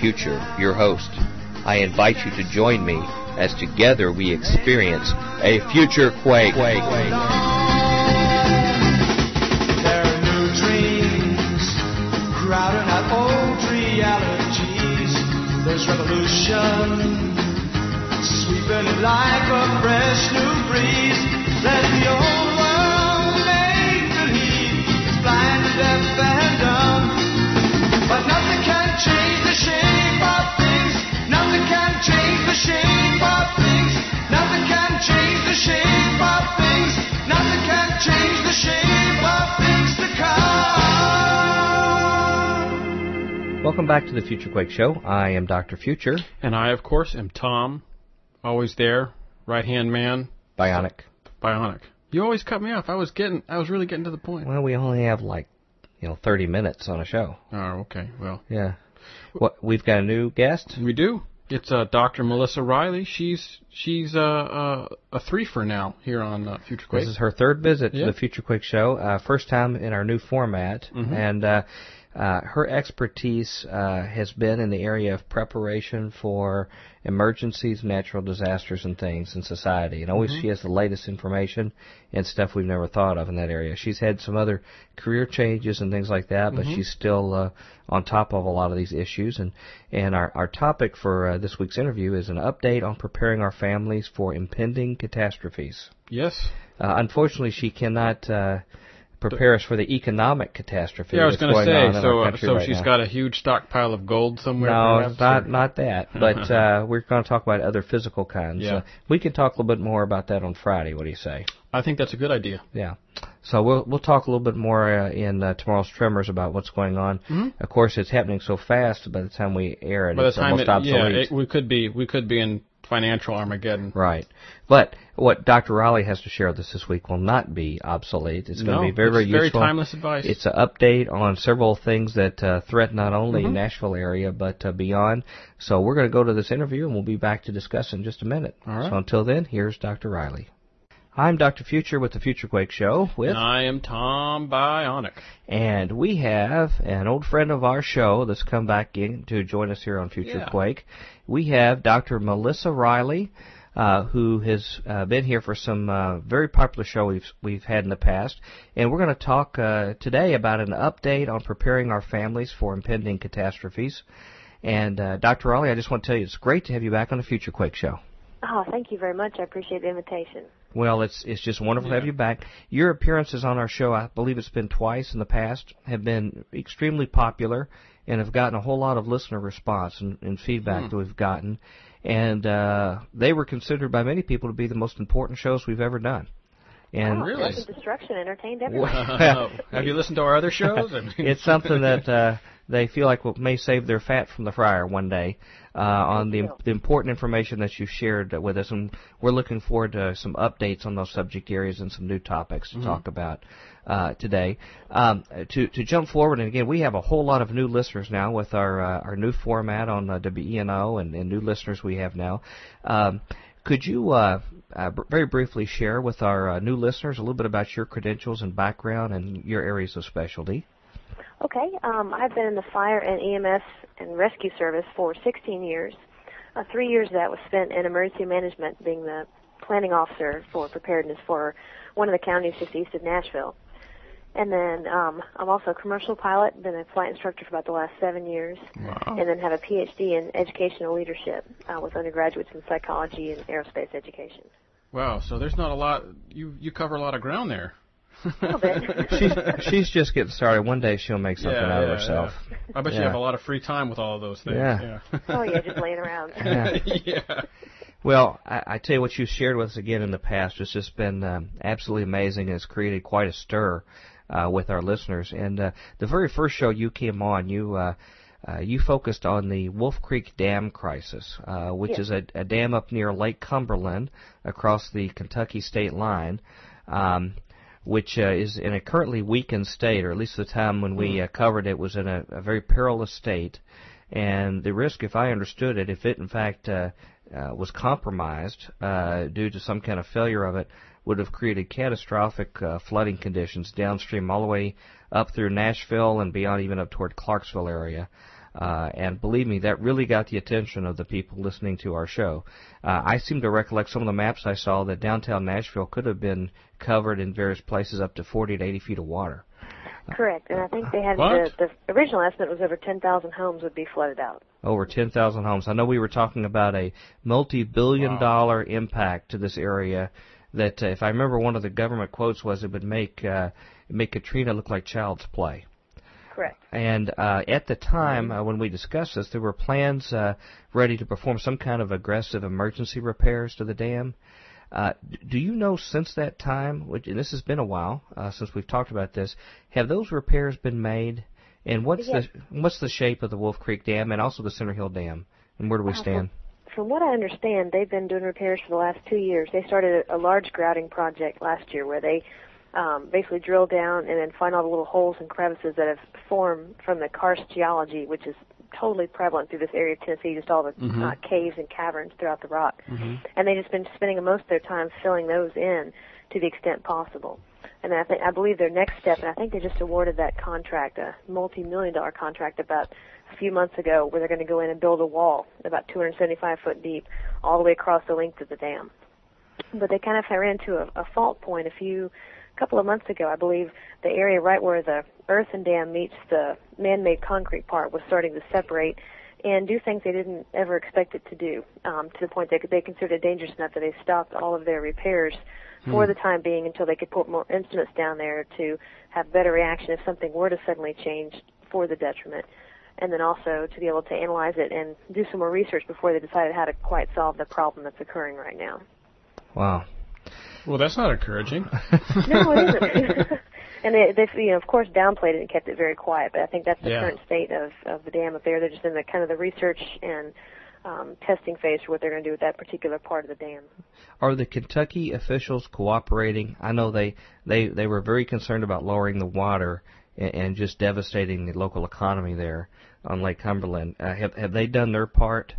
Future, your host. I invite you to join me as together we experience a future quake. There's revolution sweeping like a fresh new breeze. Let the old world make believe blind and deaf Welcome back to the Future Quake Show. I am Dr. Future, And I, of course, am Tom. Always there. Right hand man. Bionic. Bionic. You always cut me off. I was getting, I was really getting to the point. Well, we only have like, you know, 30 minutes on a show. Oh, okay. Well, Yeah. What, we've got a new guest. we do. It's uh, Dr. Melissa Riley. She's she's uh, uh, a threefer now here on uh, Future Quake. This is her third visit Yeah. to the Future Quake Show. Uh, first time in our new format, Mm-hmm. and uh, uh, her expertise uh, has been in the area of preparation for emergencies, natural disasters, and things in society. And always Mm-hmm. she has the latest information and stuff we've never thought of in that area. She's had some other career changes and things like that, but Mm-hmm. she's still uh, on top of a lot of these issues. And and our our topic for uh, this week's interview is an update on preparing our families for impending catastrophes. yes. Uh, unfortunately, she cannot uh, prepare us for the economic catastrophe. Yeah, I was going to say. So uh, so right she's now. got a huge stockpile of gold somewhere. No, perhaps, not or- not that. But uh, we're going to talk about other physical kinds. Yeah. Uh, we can talk a little bit more about that on Friday. What do you say? I think that's a good idea. Yeah. So we'll we'll talk a little bit more uh, in uh, tomorrow's Tremors about what's going on. Of course, it's happening so fast. By the time we air it, By the it's time almost it, yeah, it, we could be we could be in financial Armageddon. Right. But what Dr. Riley has to share with us this week will not be obsolete. It's going No, to be very, very it's very timeless advice. It's an update on several things that uh, threaten not only Mm-hmm. Nashville area but uh, beyond. So we're going to go to this interview and we'll be back to discuss in just a minute. All right. So until then, here's Dr. Riley. I'm Dr. Future with the Future Quake Show with And I am Tom Bionic. and we have an old friend of our show that's come back in to join us here on Future Yeah. Quake. We have Dr. Melissa Riley, uh, who has uh, been here for some uh, very popular show we've we've had in the past, and we're going to talk uh, today about an update on preparing our families for impending catastrophes. And uh, Dr. Riley, I just want to tell you, it's great to have you back on the Future Quake Show. Oh, thank you very much. I appreciate the invitation. Well, it's it's just wonderful to have you back. Your appearances on our show, I believe it's been twice in the past, have been extremely popular and have gotten a whole lot of listener response and, and feedback that we've gotten. And uh, they were considered by many people to be the most important shows we've ever done. And oh, really? Death and Destruction entertained everyone. Have you listened to our other shows? I mean- it's something that uh, they feel like will, may save their fat from the fryer one day uh, on the, the important information that you shared with us, and we're looking forward to some updates on those subject areas and some new topics to talk about uh, today. Um, to to jump forward, and again, we have a whole lot of new listeners now with our uh, our new format on uh, WENO and, and new listeners we have now. Um, could you uh, uh, br- very briefly share with our uh, new listeners a little bit about your credentials and background and your areas of specialty? Okay, um, I've been in the fire and EMS and rescue service for 16 years. Uh, three years of that was spent in emergency management, being the planning officer for preparedness for one of the counties just east of Nashville. And then um, I'm also a commercial pilot, been a flight instructor for about the last seven years, and then have a PhD in educational leadership uh, with undergraduates in psychology and aerospace education. Wow, so there's not a lot. You you cover a lot of ground there. A little bit. she's she's just getting started. One day she'll make something Yeah, out of yeah, herself. I bet you have a lot of free time with all of those things. Yeah. oh yeah, just laying around. Yeah. yeah. Well, I, I tell you what you shared with us again in the past has just been um, absolutely amazing and it's created quite a stir with our listeners. And uh, the very first show you came on, you uh, uh, you focused on the Wolf Creek Dam crisis, uh, which Yes. is a, a dam up near Lake Cumberland across the Kentucky state line. Um, which uh, is in a currently weakened state, or at least the time when we uh, covered it was in a, a very perilous state. And the risk, if I understood it, if it in fact uh, uh, was compromised uh, due to some kind of failure of it, would have created catastrophic uh, flooding conditions downstream all the way up through Nashville and beyond, even up toward Clarksville area. Uh, and believe me, that really got the attention of the people listening to our show. Uh, I seem to recollect some of the maps I saw that downtown Nashville could have been covered in various places up to 40 to 80 feet of water. Correct, and I think they had the the original estimate was over 10,000 homes would be flooded out. over 10,000 homes. I know we were talking about a multi-billion dollar impact to this area that uh, if I remember one of the government quotes was it would make uh, make Katrina look like child's play. Correct. And uh, at the time uh, when we discussed this, there were plans uh, ready to perform some kind of aggressive emergency repairs to the dam. Uh, do you know since that time, which, and this has been a while uh, since we've talked about this, have those repairs been made? And what's Yes. the what's the shape of the Wolf Creek Dam and also the Center Hill Dam? And where do we Uh, stand? From what I understand, they've been doing repairs for the last two years. They started a, a large grouting project last year where they um, basically drill down and then find all the little holes and crevices that have formed from the karst geology, which is totally prevalent through this area of Tennessee, just all the uh, caves and caverns throughout the rock. And they've just been spending most of their time filling those in to the extent possible. And I think I believe their next step, and I think they just awarded that contract, a multi-million dollar contract, about few months ago, where they're going to go in and build a wall about 275 foot deep, all the way across the length of the dam. But they kind of ran into a, a fault point a few, couple of months ago. I believe the area right where the earthen dam meets the man-made concrete part was starting to separate and do things they didn't ever expect it to do, um, to the point that they considered it dangerous enough that they stopped all of their repairs for the time being until they could put more instruments down there to have better reaction if something were to suddenly change for the detriment. And then also to be able to analyze it and do some more research before they decided how to quite solve the problem that's occurring right now. Wow. Well, that's not encouraging. No, it isn't. and they, they've, you know, of course, downplayed it and kept it very quiet. But I think that's the Yeah. current state of of the dam up there. They're just in the kind of the research and um, testing phase for what they're going to do with that particular part of the dam. Are the Kentucky officials cooperating? I know they they they were very concerned about lowering the water and, and just devastating the local economy there on Lake Cumberland. Uh, have have they done their part?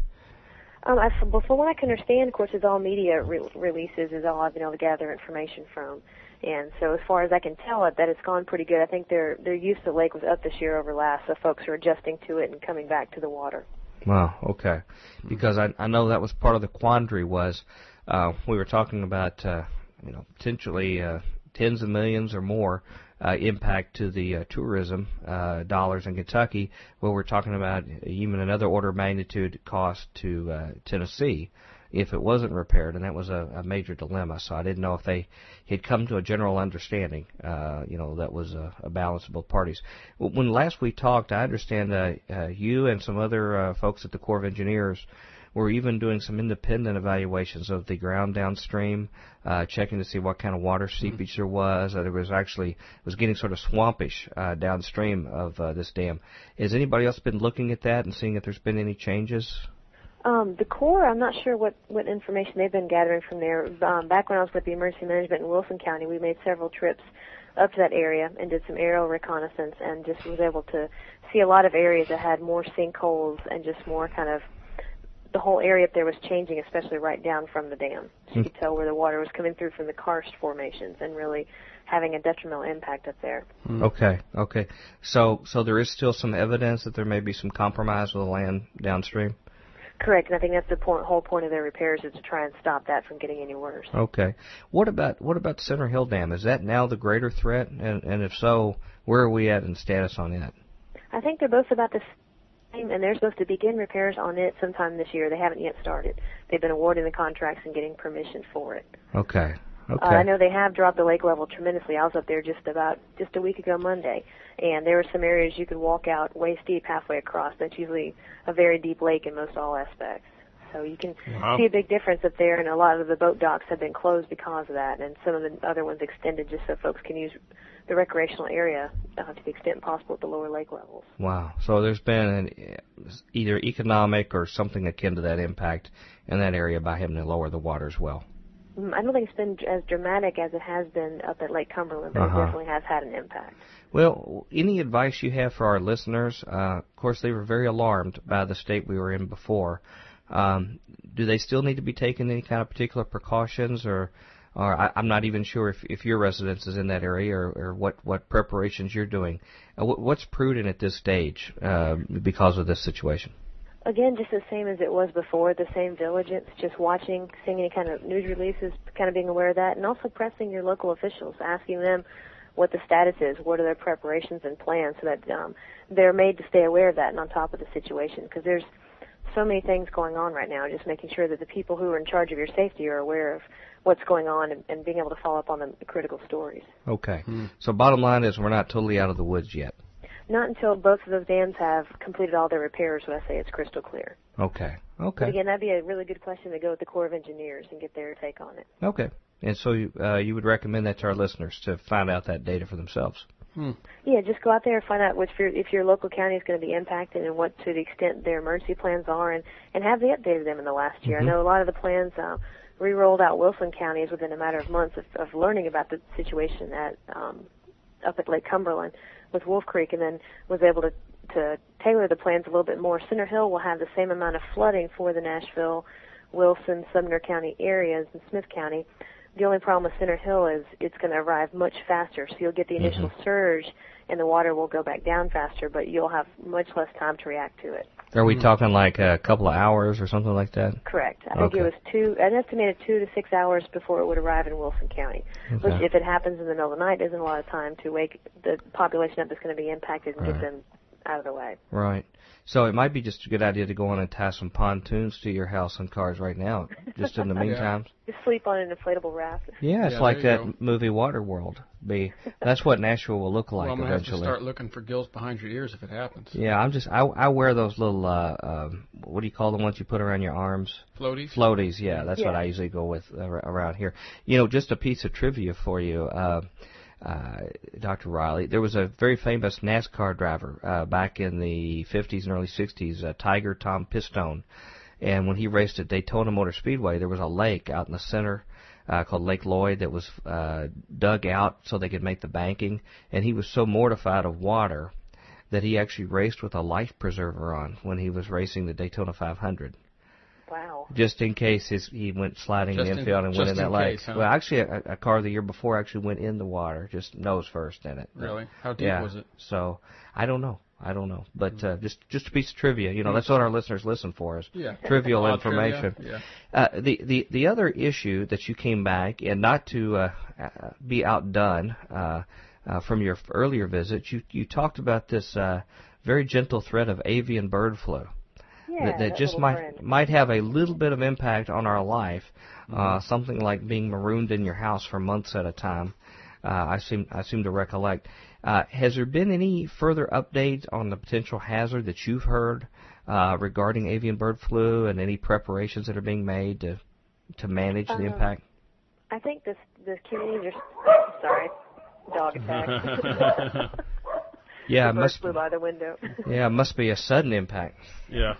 Um, I, from from what I can understand, of course, it's all media re- releases is all I've been able to gather information from. And so, as far as I can tell, it that it's gone pretty good. I think their their use of the lake was up this year over last, so folks are adjusting to it and coming back to the water. Wow. Okay. Because I I know that was part of the quandary was uh, we were talking about uh, you know potentially uh, tens of millions or more uh, impact to the uh, tourism uh, dollars in Kentucky. Well, we're talking about even another order of magnitude cost to uh, Tennessee if it wasn't repaired, and that was a, a major dilemma. So I didn't know if they had come to a general understanding, uh, you know, that was a, a balance of both parties. When last we talked, I understand uh, uh, you and some other uh, folks at the Corps of Engineers were even doing some independent evaluations of the ground downstream, uh, checking to see what kind of water seepage there was. That there was actually it was getting sort of swampish uh, downstream of uh, this dam. Has anybody else been looking at that and seeing if there's been any changes? Um, the Corps, I'm not sure what, what information they've been gathering from there. Um, back when I was with the emergency management in Wilson County, we made several trips up to that area and did some aerial reconnaissance and just was able to see a lot of areas that had more sinkholes and just more kind of the whole area up there was changing, especially right down from the dam. So you could hmm. tell where the water was coming through from the karst formations and really having a detrimental impact up there. Hmm. Okay, okay. So so there is still some evidence that there may be some compromise with the land downstream. Correct, and I think that's the point, whole point of their repairs is to try and stop that from getting any worse. Okay. What about what about Center Hill Dam? Is that now the greater threat? And and if so, where are we at in status on it? I think they're both about the same, and they're supposed to begin repairs on it sometime this year. They haven't yet started. They've been awarding the contracts and getting permission for it. Okay. Okay. Uh, I know they have dropped the lake level tremendously. I was up there just about just a week ago Monday, and there were some areas you could walk out waist deep halfway across. That's usually a very deep lake in most all aspects. So you can Wow. see a big difference up there, and a lot of the boat docks have been closed because of that, and some of the other ones extended just so folks can use the recreational area uh, to the extent possible at the lower lake levels. Wow. So there's been an, either economic or something akin to that impact in that area by having to lower the water as well. Mm, I don't think it's been as dramatic as it has been up at Lake Cumberland, but Uh-huh. it definitely has had an impact. Well, any advice you have for our listeners? Uh, of course, they were very alarmed by the state we were in before. Um, do they still need to be taking any kind of particular precautions, or, or I, I'm not even sure if, if your residence is in that area, or, or what what preparations you're doing. Uh, what, what's prudent at this stage uh, because of this situation? Again, just the same as it was before, the same diligence, just watching, seeing any kind of news releases, kind of being aware of that, and also pressing your local officials, asking them what the status is, what are their preparations and plans, so that um, they're made to stay aware of that and on top of the situation. Because there's so many things going on right now, just making sure that the people who are in charge of your safety are aware of what's going on and, and being able to follow up on the critical stories. Okay. So bottom line is we're not totally out of the woods yet. Not until both of those dams have completed all their repairs would I say it's crystal clear. Okay. But Okay. again, that'd be a really good question to go with the Corps of Engineers and get their take on it. Okay. And so uh, you would recommend that to our listeners to find out that data for themselves. Yeah, just go out there and find out which your, if your local county is going to be impacted and what to the extent their emergency plans are, and and have they updated them in the last year? I know a lot of the plans uh, re-rolled out Wilson counties within a matter of months of, of learning about the situation at um, up at Lake Cumberland with Wolf Creek, and then was able to to tailor the plans a little bit more. Center Hill will have the same amount of flooding for the Nashville, Wilson, Sumner County areas and Smith County. The only problem with Center Hill is it's going to arrive much faster, so you'll get the initial mm-hmm. surge and the water will go back down faster, but you'll have much less time to react to it. Are we mm-hmm. talking like a couple of hours or something like that? Correct. I think it was two, an estimated two to six hours before it would arrive in Wilson County. Which, if it happens in the middle of the night, isn't a lot of time to wake the population up that's going to be impacted and get them out of the way. Right. So it might be just a good idea to go on and tie some pontoons to your house and cars right now, just in the meantime. Just sleep on an inflatable raft. Yeah, it's Yeah, like that you go. movie Waterworld. Be that's what Nashville will look like well, I'm gonna have to eventually. start looking for gills behind your ears if it happens. Yeah, I'm just I I wear those little uh um what do you call the ones you put around your arms? Floaties. Floaties, yeah, that's what I usually go with ar- around here. You know, just a piece of trivia for you, uh, uh, Dr. Riley. There was a very famous NASCAR driver uh, back in the 50s and early 60s, uh, Tiger Tom Pistone, and when he raced at Daytona Motor Speedway, there was a lake out in the center. Uh, called Lake Lloyd that was uh, dug out so they could make the banking, and he was so mortified of water that he actually raced with a life preserver on when he was racing the Daytona 500 Wow. just in case his, he went sliding Just in the in- infield and went in that in lake. case, huh? Well, actually, a, a car the year before actually went in the water, just nose first in it. Really? How deep yeah. was it? So I don't know. I don't know, but uh, just just a piece of trivia. You know, that's what our listeners listen for is Yeah. trivial information. trivia, Uh, the the the other issue that you came back and not to uh, uh, be outdone uh, uh, from your earlier visit, you you talked about this uh, very gentle threat of avian bird flu Yeah. that, that just might friend. might have a little bit of impact on our life. Uh, Mm-hmm. something like being marooned in your house for months at a time. Uh, I seem I seem to recollect. Uh, has there been any further updates on the potential hazard that you've heard uh, regarding avian bird flu and any preparations that are being made to to manage the Um, impact? I think this the communities are sorry, dog attack. Yeah, the it bird must flew by the window. yeah, must be a sudden impact. Yeah.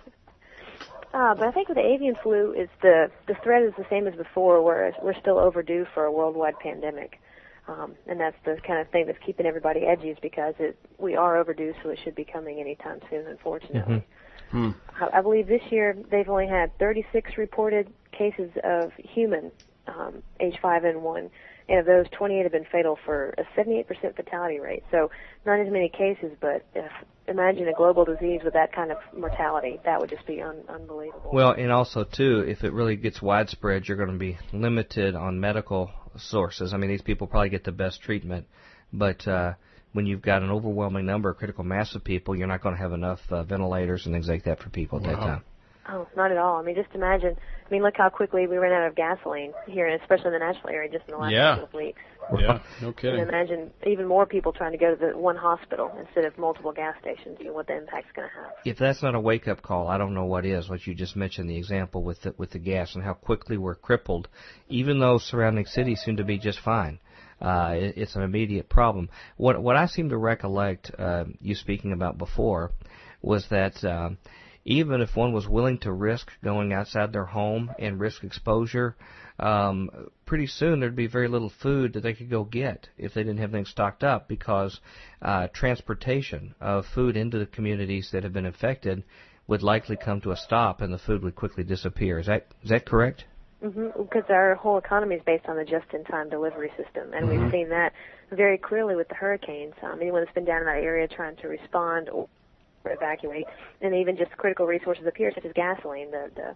Uh, but I think with the avian flu, is the the threat is the same as before, whereas we're still overdue for a worldwide pandemic, um, and that's the kind of thing that's keeping everybody edgy, is because it we are overdue, so it should be coming anytime soon, unfortunately. Hmm. I, I believe this year they've only had 36 reported cases of human um, H5N1, and of those, 28 have been fatal for a 78% fatality rate. So not as many cases, but if imagine a global disease with that kind of mortality, that would just be un- unbelievable. Well, and also too, if it really gets widespread, you're going to be limited on medical sources. I mean, these people probably get the best treatment, but uh, when you've got an overwhelming number, of critical mass of people, you're not going to have enough uh, ventilators and things like that for people at that time. Oh, not at all. I mean, just imagine. I mean, look how quickly we ran out of gasoline here, especially in the Nashville area, just in the last Yeah. couple of weeks. Yeah, no And kidding. imagine even more people trying to go to the one hospital instead of multiple gas stations. You know what the impact's going to have. If that's not a wake up call, I don't know what is. What you just mentioned, the example with the, with the gas and how quickly we're crippled, even though surrounding cities seem to be just fine. Uh, it, it's an immediate problem. What what I seem to recollect uh, you speaking about before was that um, even if one was willing to risk going outside their home and risk exposure, um, pretty soon there'd be very little food that they could go get if they didn't have things stocked up because uh, transportation of food into the communities that have been affected would likely come to a stop and the food would quickly disappear. Is that is that correct? Mm-hmm. Because our whole economy is based on the just-in-time delivery system, and Mm-hmm. we've seen that very clearly with the hurricanes. Um, anyone that's been down in that area trying to respond or evacuate, and even just critical resources up here, such as gasoline, the the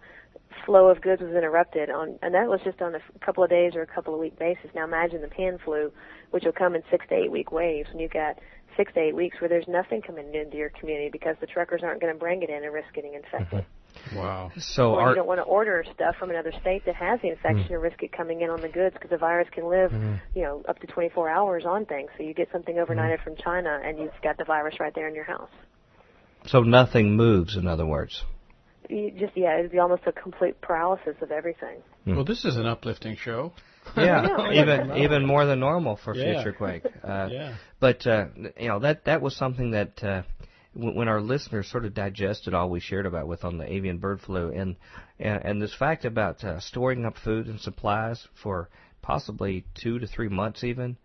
flow of goods was interrupted on, and that was just on a f- couple of days or a couple of week basis. Now imagine the pan flu, which will come in six to eight week waves, and you've got six to eight weeks where there's nothing coming into your community because the truckers aren't going to bring it in and risk getting infected. Wow. So Or our you don't want to order stuff from another state that has the infection mm. and risk it coming in on the goods because the virus can live, mm-hmm. you know, up to 24 hours on things. So you get something overnighted mm-hmm. from China and you've got the virus right there in your house. So nothing moves. In other words. You just yeah, it'd be almost a complete paralysis of everything. Well, this is an uplifting show. Yeah, even even more than normal for Yeah. future quake. Uh, Yeah. But uh, you know that that was something that uh, w- when our listeners sort of digested all we shared about with on the avian bird flu and and, and this fact about uh, storing up food and supplies for possibly two to three months even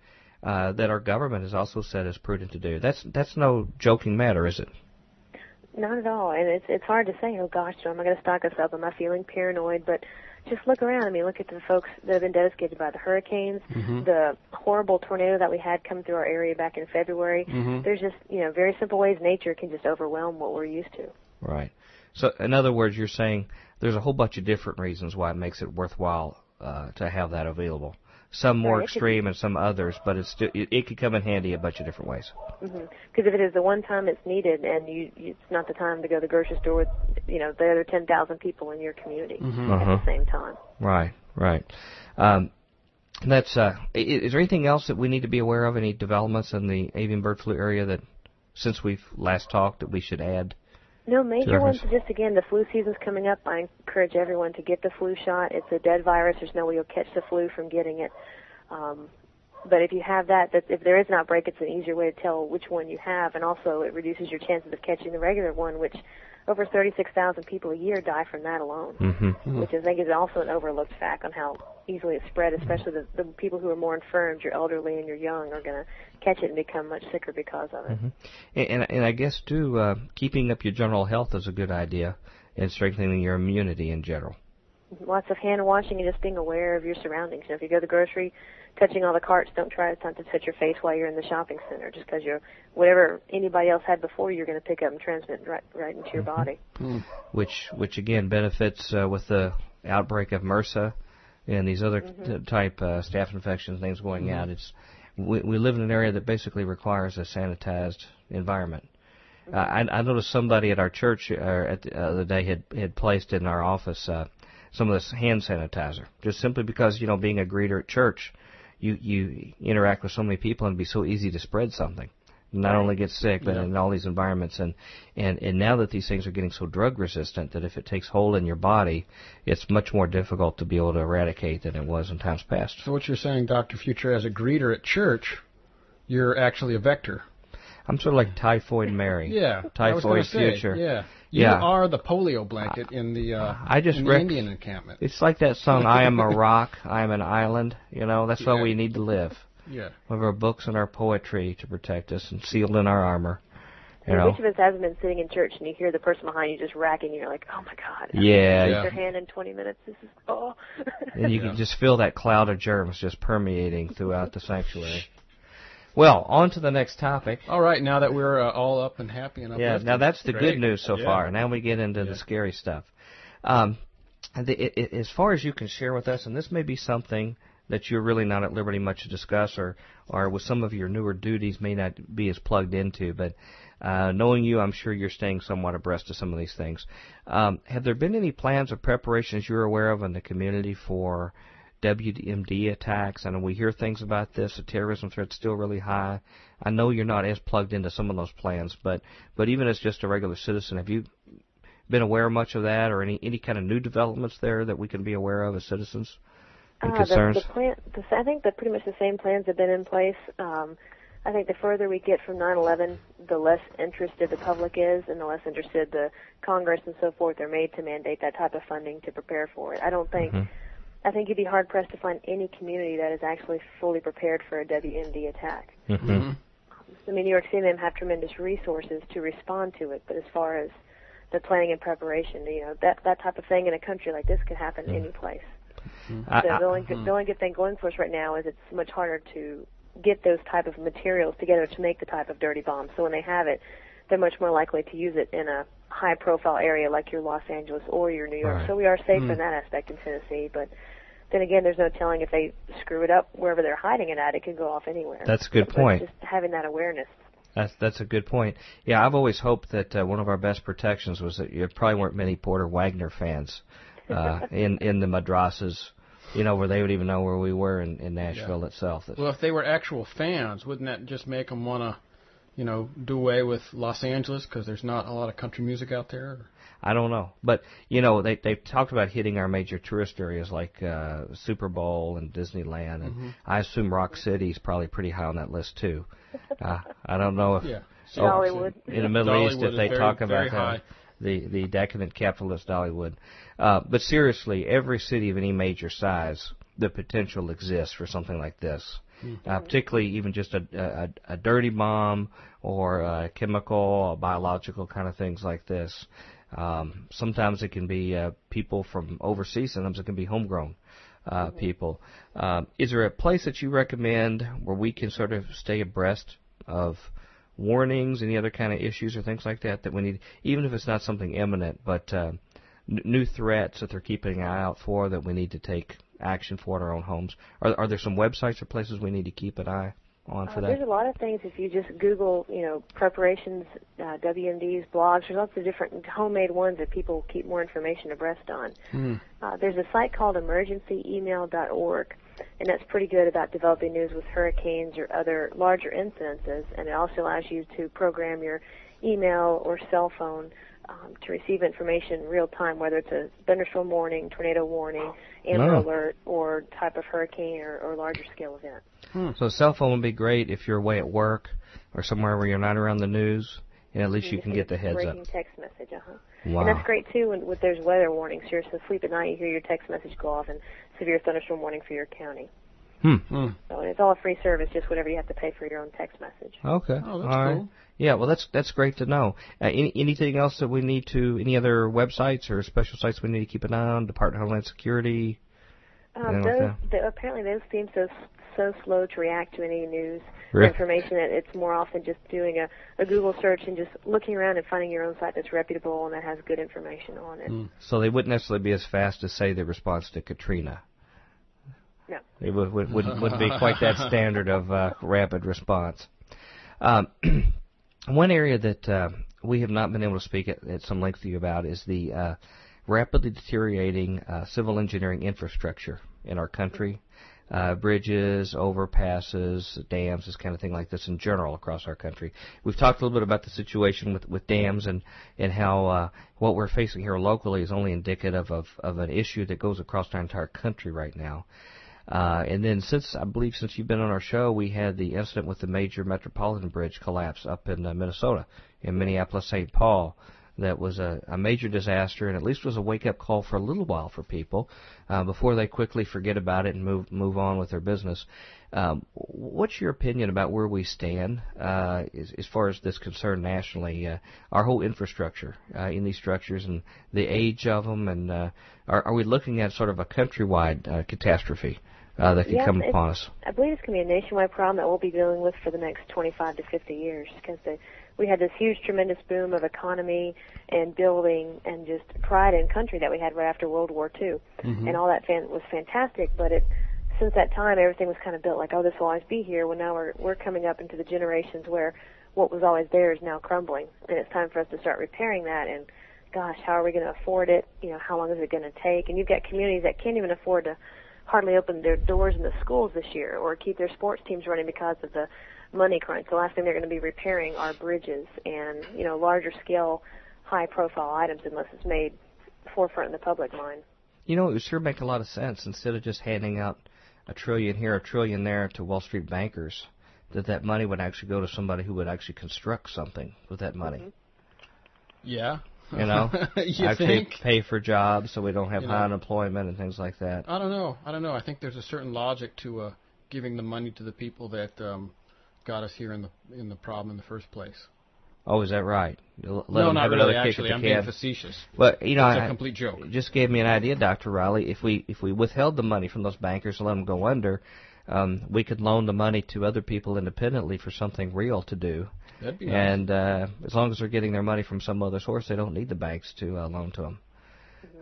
uh, that our government has also said is prudent to do. That's that's no joking matter, is it? Not at all, and it's it's hard to say. Oh gosh, am I going to stock us up? Am I feeling paranoid? But just look around. I mean, look at the folks that have been devastated by the hurricanes, the horrible tornado that we had come through our area back in February. There's just you know very simple ways nature can just overwhelm what we're used to. Right. So in other words, you're saying there's a whole bunch of different reasons why it makes it worthwhile uh, to have that available. Some more Right, it could extreme and some others, but it's still, it, it could come in handy a bunch of different ways. Because if it is the one time it's needed, and you, you, it's not the time to go to the grocery store with, you know, the other ten thousand people in your community at Uh-huh. the same time. Right, right. Um, that's. Uh, i- is there anything else that we need to be aware of? Any developments in the avian bird flu area that, since we've last talked, that we should add? No major ones. Just again, the flu season's coming up. I encourage everyone to get the flu shot. It's a dead virus. There's no way you'll catch the flu from getting it. Um, but if you have that, that if there is an outbreak, it's an easier way to tell which one you have, and also it reduces your chances of catching the regular one, which over 36,000 people a year die from that alone. Mm-hmm. which I think is also an overlooked fact on how easily it's spread, especially the, the people who are more infirmed, your elderly and your young, are going to catch it and become much sicker because of it. And, and and I guess too, uh, keeping up your general health is a good idea, and strengthening your immunity in general. Lots of hand washing and just being aware of your surroundings. You know, if you go to the grocery, touching all the carts, don't try to, not to touch your face while you're in the shopping center, just because you're whatever anybody else had before, you're going to pick up and transmit right right into your body. which which again benefits uh, with the outbreak of MRSA and these other t- type uh, staph infections things going out. It's we, we live in an area that basically requires a sanitized environment. Uh, I, I noticed somebody at our church uh, at the other day had had placed in our office uh, some of this hand sanitizer, just simply because you know being a greeter at church, you you interact with so many people and it'd be so easy to spread something. Not only get sick, but in all these environments, and, and and now that these things are getting so drug resistant, that if it takes hold in your body, it's much more difficult to be able to eradicate than it was in times past. So what you're saying, Doctor Future, as a greeter at church, you're actually a vector. I'm sort of like Typhoid Mary. Yeah. Typhoid gonna say, Future. Yeah. You Yeah. are the polio blanket in the uh, I just in the rec- Indian encampment. It's like that song, I am a rock, I am an island. You know, that's why Yeah. we need to live. Yeah. We have our books and our poetry to protect us and sealed in our armor. You know? which of us hasn't been sitting in church and you hear the person behind you just racking, and you're like, oh my god, Yeah. Yeah. their hand in 20 minutes. This is oh. And you Yeah. can just feel that cloud of germs just permeating throughout the sanctuary. Well, on to the next topic. All right. Now that we're uh, all up and happy and up. Yeah, now that's the Great. good news so Yeah. far. Now we get into the scary stuff. Um, the, it, it, as far as you can share with us, and this may be something that you're really not at liberty much to discuss, or or with some of your newer duties may not be as plugged into. But uh, knowing you, I'm sure you're staying somewhat abreast of some of these things. Um, have there been any plans or preparations you're aware of in the community for WMD attacks? I know we hear things about this. The terrorism threat's still really high. I know you're not as plugged into some of those plans, but but even as just a regular citizen, have you been aware much of that, or any any kind of new developments there that we can be aware of as citizens? And uh, concerns. The, the plan, the, I think that pretty much the same plans have been in place. Um, I think the further we get from 9/11, the less interested the public is, and the less interested the Congress and so forth are made to mandate that type of funding to prepare for it. I don't think. Mhm. I think you'd be hard pressed to find any community that is actually fully prepared for a WMD attack. hmm I mean, New York City and them have tremendous resources to respond to it, but as far as the planning and preparation, you know, that that type of thing in a country like this could happen mm-hmm. any place. Mm-hmm. I, The, I- the, only good, the only good thing going for us right now is it's much harder to get those type of materials together to make the type of dirty bomb. So when they have it, they're much more likely to use it in a high profile area like your Los Angeles or your New York. Right. So we are safe in that aspect in Tennessee, but then again, there's no telling if they screw it up wherever they're hiding it at. It could go off anywhere. That's a good So it's point. Just having that awareness. That's that's a good point. Yeah, I've always hoped that uh, one of our best protections was that there probably weren't many Porter Wagoner fans uh, in in the madrasas, you know, where they would even know where we were in, in Nashville itself. Well, if they were actual fans, wouldn't that just make them want to, you know, do away with Los Angeles because there's not a lot of country music out there? I don't know, but you know, they they've talked about hitting our major tourist areas like uh, Super Bowl and Disneyland, and I assume Rock City is probably pretty high on that list too. Uh, I don't know if Yeah. Oh, Dollywood. in the Middle East if they very- talk about that. The the decadent capitalist Dollywood, uh, but seriously, every city of any major size, the potential exists for something like this. Uh, particularly even just a, a a dirty bomb or a chemical, a biological kind of things like this. Um, sometimes it can be uh, people from overseas. Sometimes it can be homegrown uh, people. Um, is there a place that you recommend where we can sort of stay abreast of warnings, any other kind of issues or things like that that we need, even if it's not something imminent, but uh, n- new threats that they're keeping an eye out for that we need to take action for in our own homes? Are, are there some websites or places we need to keep an eye on for Uh, there's a lot of things if you just Google, you know, preparations, uh, WMDs, blogs. There's lots of different homemade ones that people keep more information abreast on. Uh, there's a site called emergencyemail.org, and that's pretty good about developing news with hurricanes or other larger incidences. And it also allows you to program your email or cell phone um, to receive information real time, whether it's a thunderstorm warning, tornado warning, amber Oh. alert, or type of hurricane or, or larger scale event. So a cell phone would be great if you're away at work or somewhere where you're not around the news, and at least you can get the heads up. breaking text message, uh-huh. Wow. And that's great too when with there's weather warnings. You're so sleep at night, you hear your text message go off and severe thunderstorm warning for your county. Hmm. So and it's all a free service, just whatever you have to pay for your own text message. Okay. Oh, that's All right. cool. Yeah, well, that's that's great to know. Uh, any, anything else that we need to? Any other websites or special sites we need to keep an eye on? Department of Homeland Security. Um, those, okay. the, apparently those seem so so slow to react to any news Really? information that it's more often just doing a, a Google search and just looking around and finding your own site that's reputable and that has good information on it. So they wouldn't necessarily be as fast as say the response to Katrina. No. It would would would wouldn't be quite that standard of uh, rapid response. Um, one area that uh, we have not been able to speak at, at some length to you about is the uh, rapidly deteriorating uh, civil engineering infrastructure in our country. Uh, bridges, overpasses, dams, this kind of thing like this in general across our country. We've talked a little bit about the situation with, with dams and, and how uh, what we're facing here locally is only indicative of, of an issue that goes across our entire country right now. Uh, and then since I believe since you've been on our show, we had the incident with the major metropolitan bridge collapse up in uh, Minnesota, in Minneapolis, St. Paul. That was a, a major disaster, and at least was a wake-up call for a little while for people uh, before they quickly forget about it and move move on with their business. Um, what's your opinion about where we stand uh, as, as far as this concern nationally? Uh, our whole infrastructure uh, in these structures and the age of them, and uh, are, are we looking at sort of a countrywide uh, catastrophe uh, Uh, that could Yeah, come upon us? I believe it's going to be a nationwide problem that we'll be dealing with for the next 25 to 50 years because the, we had this huge, tremendous boom of economy and building and just pride in country that we had right after World War II, mm-hmm. and all that fan, was fantastic. But it since that time, everything was kind of built like, oh, this will always be here. Well, now we're we're coming up into the generations where what was always there is now crumbling, and it's time for us to start repairing that. And gosh, how are we going to afford it? You know, how long is it going to take? And you've got communities that can't even afford to hardly open their doors in the schools this year or keep their sports teams running because of the money crunch. The last thing they're going to be repairing are bridges and you know larger scale, high profile items unless it's made forefront in the public mind. You know, it would sure make a lot of sense instead of just handing out a trillion here, a trillion there to Wall Street bankers, that that money would actually go to somebody who would actually construct something with that money. Mm-hmm. Yeah. You know, you actually think? pay for jobs so we don't have You high know. unemployment and things like that. I don't know. I don't know. I think there's a certain logic to uh, giving the money to the people that um, got us here in the in the problem in the first place. Oh, is that right? Let no, not have really. Actually, I'm the being facetious. But you know, It's a I- complete joke. It just gave me an idea, Dr. Riley. If we if we withheld the money from those bankers and let them go under, um, we could loan the money to other people independently for something real to do. That'd be nice. And uh, as long as they're getting their money from some other source, they don't need the banks to uh, loan to them.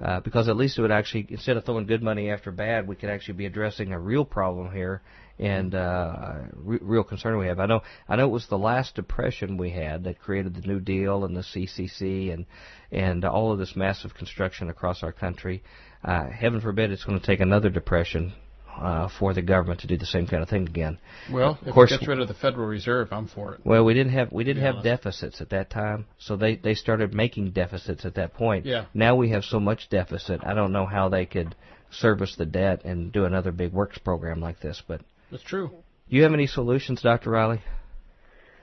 Uh, because at least it would actually, instead of throwing good money after bad, we could actually be addressing a real problem here and uh, re- real concern we have. I know, I know it was the last depression we had that created the New Deal and the CCC and and all of this massive construction across our country. Uh, heaven forbid it's going to take another depression uh, for the government to do the same kind of thing again. Well, if course- it gets rid of the Federal Reserve, I'm for it. Well, we didn't have we did be have honest. deficits at that time, so they they started making deficits at that point. Yeah. Now we have so much deficit. I don't know how they could service the debt and do another big works program like this. But That's true. do you have any solutions, Dr. Riley?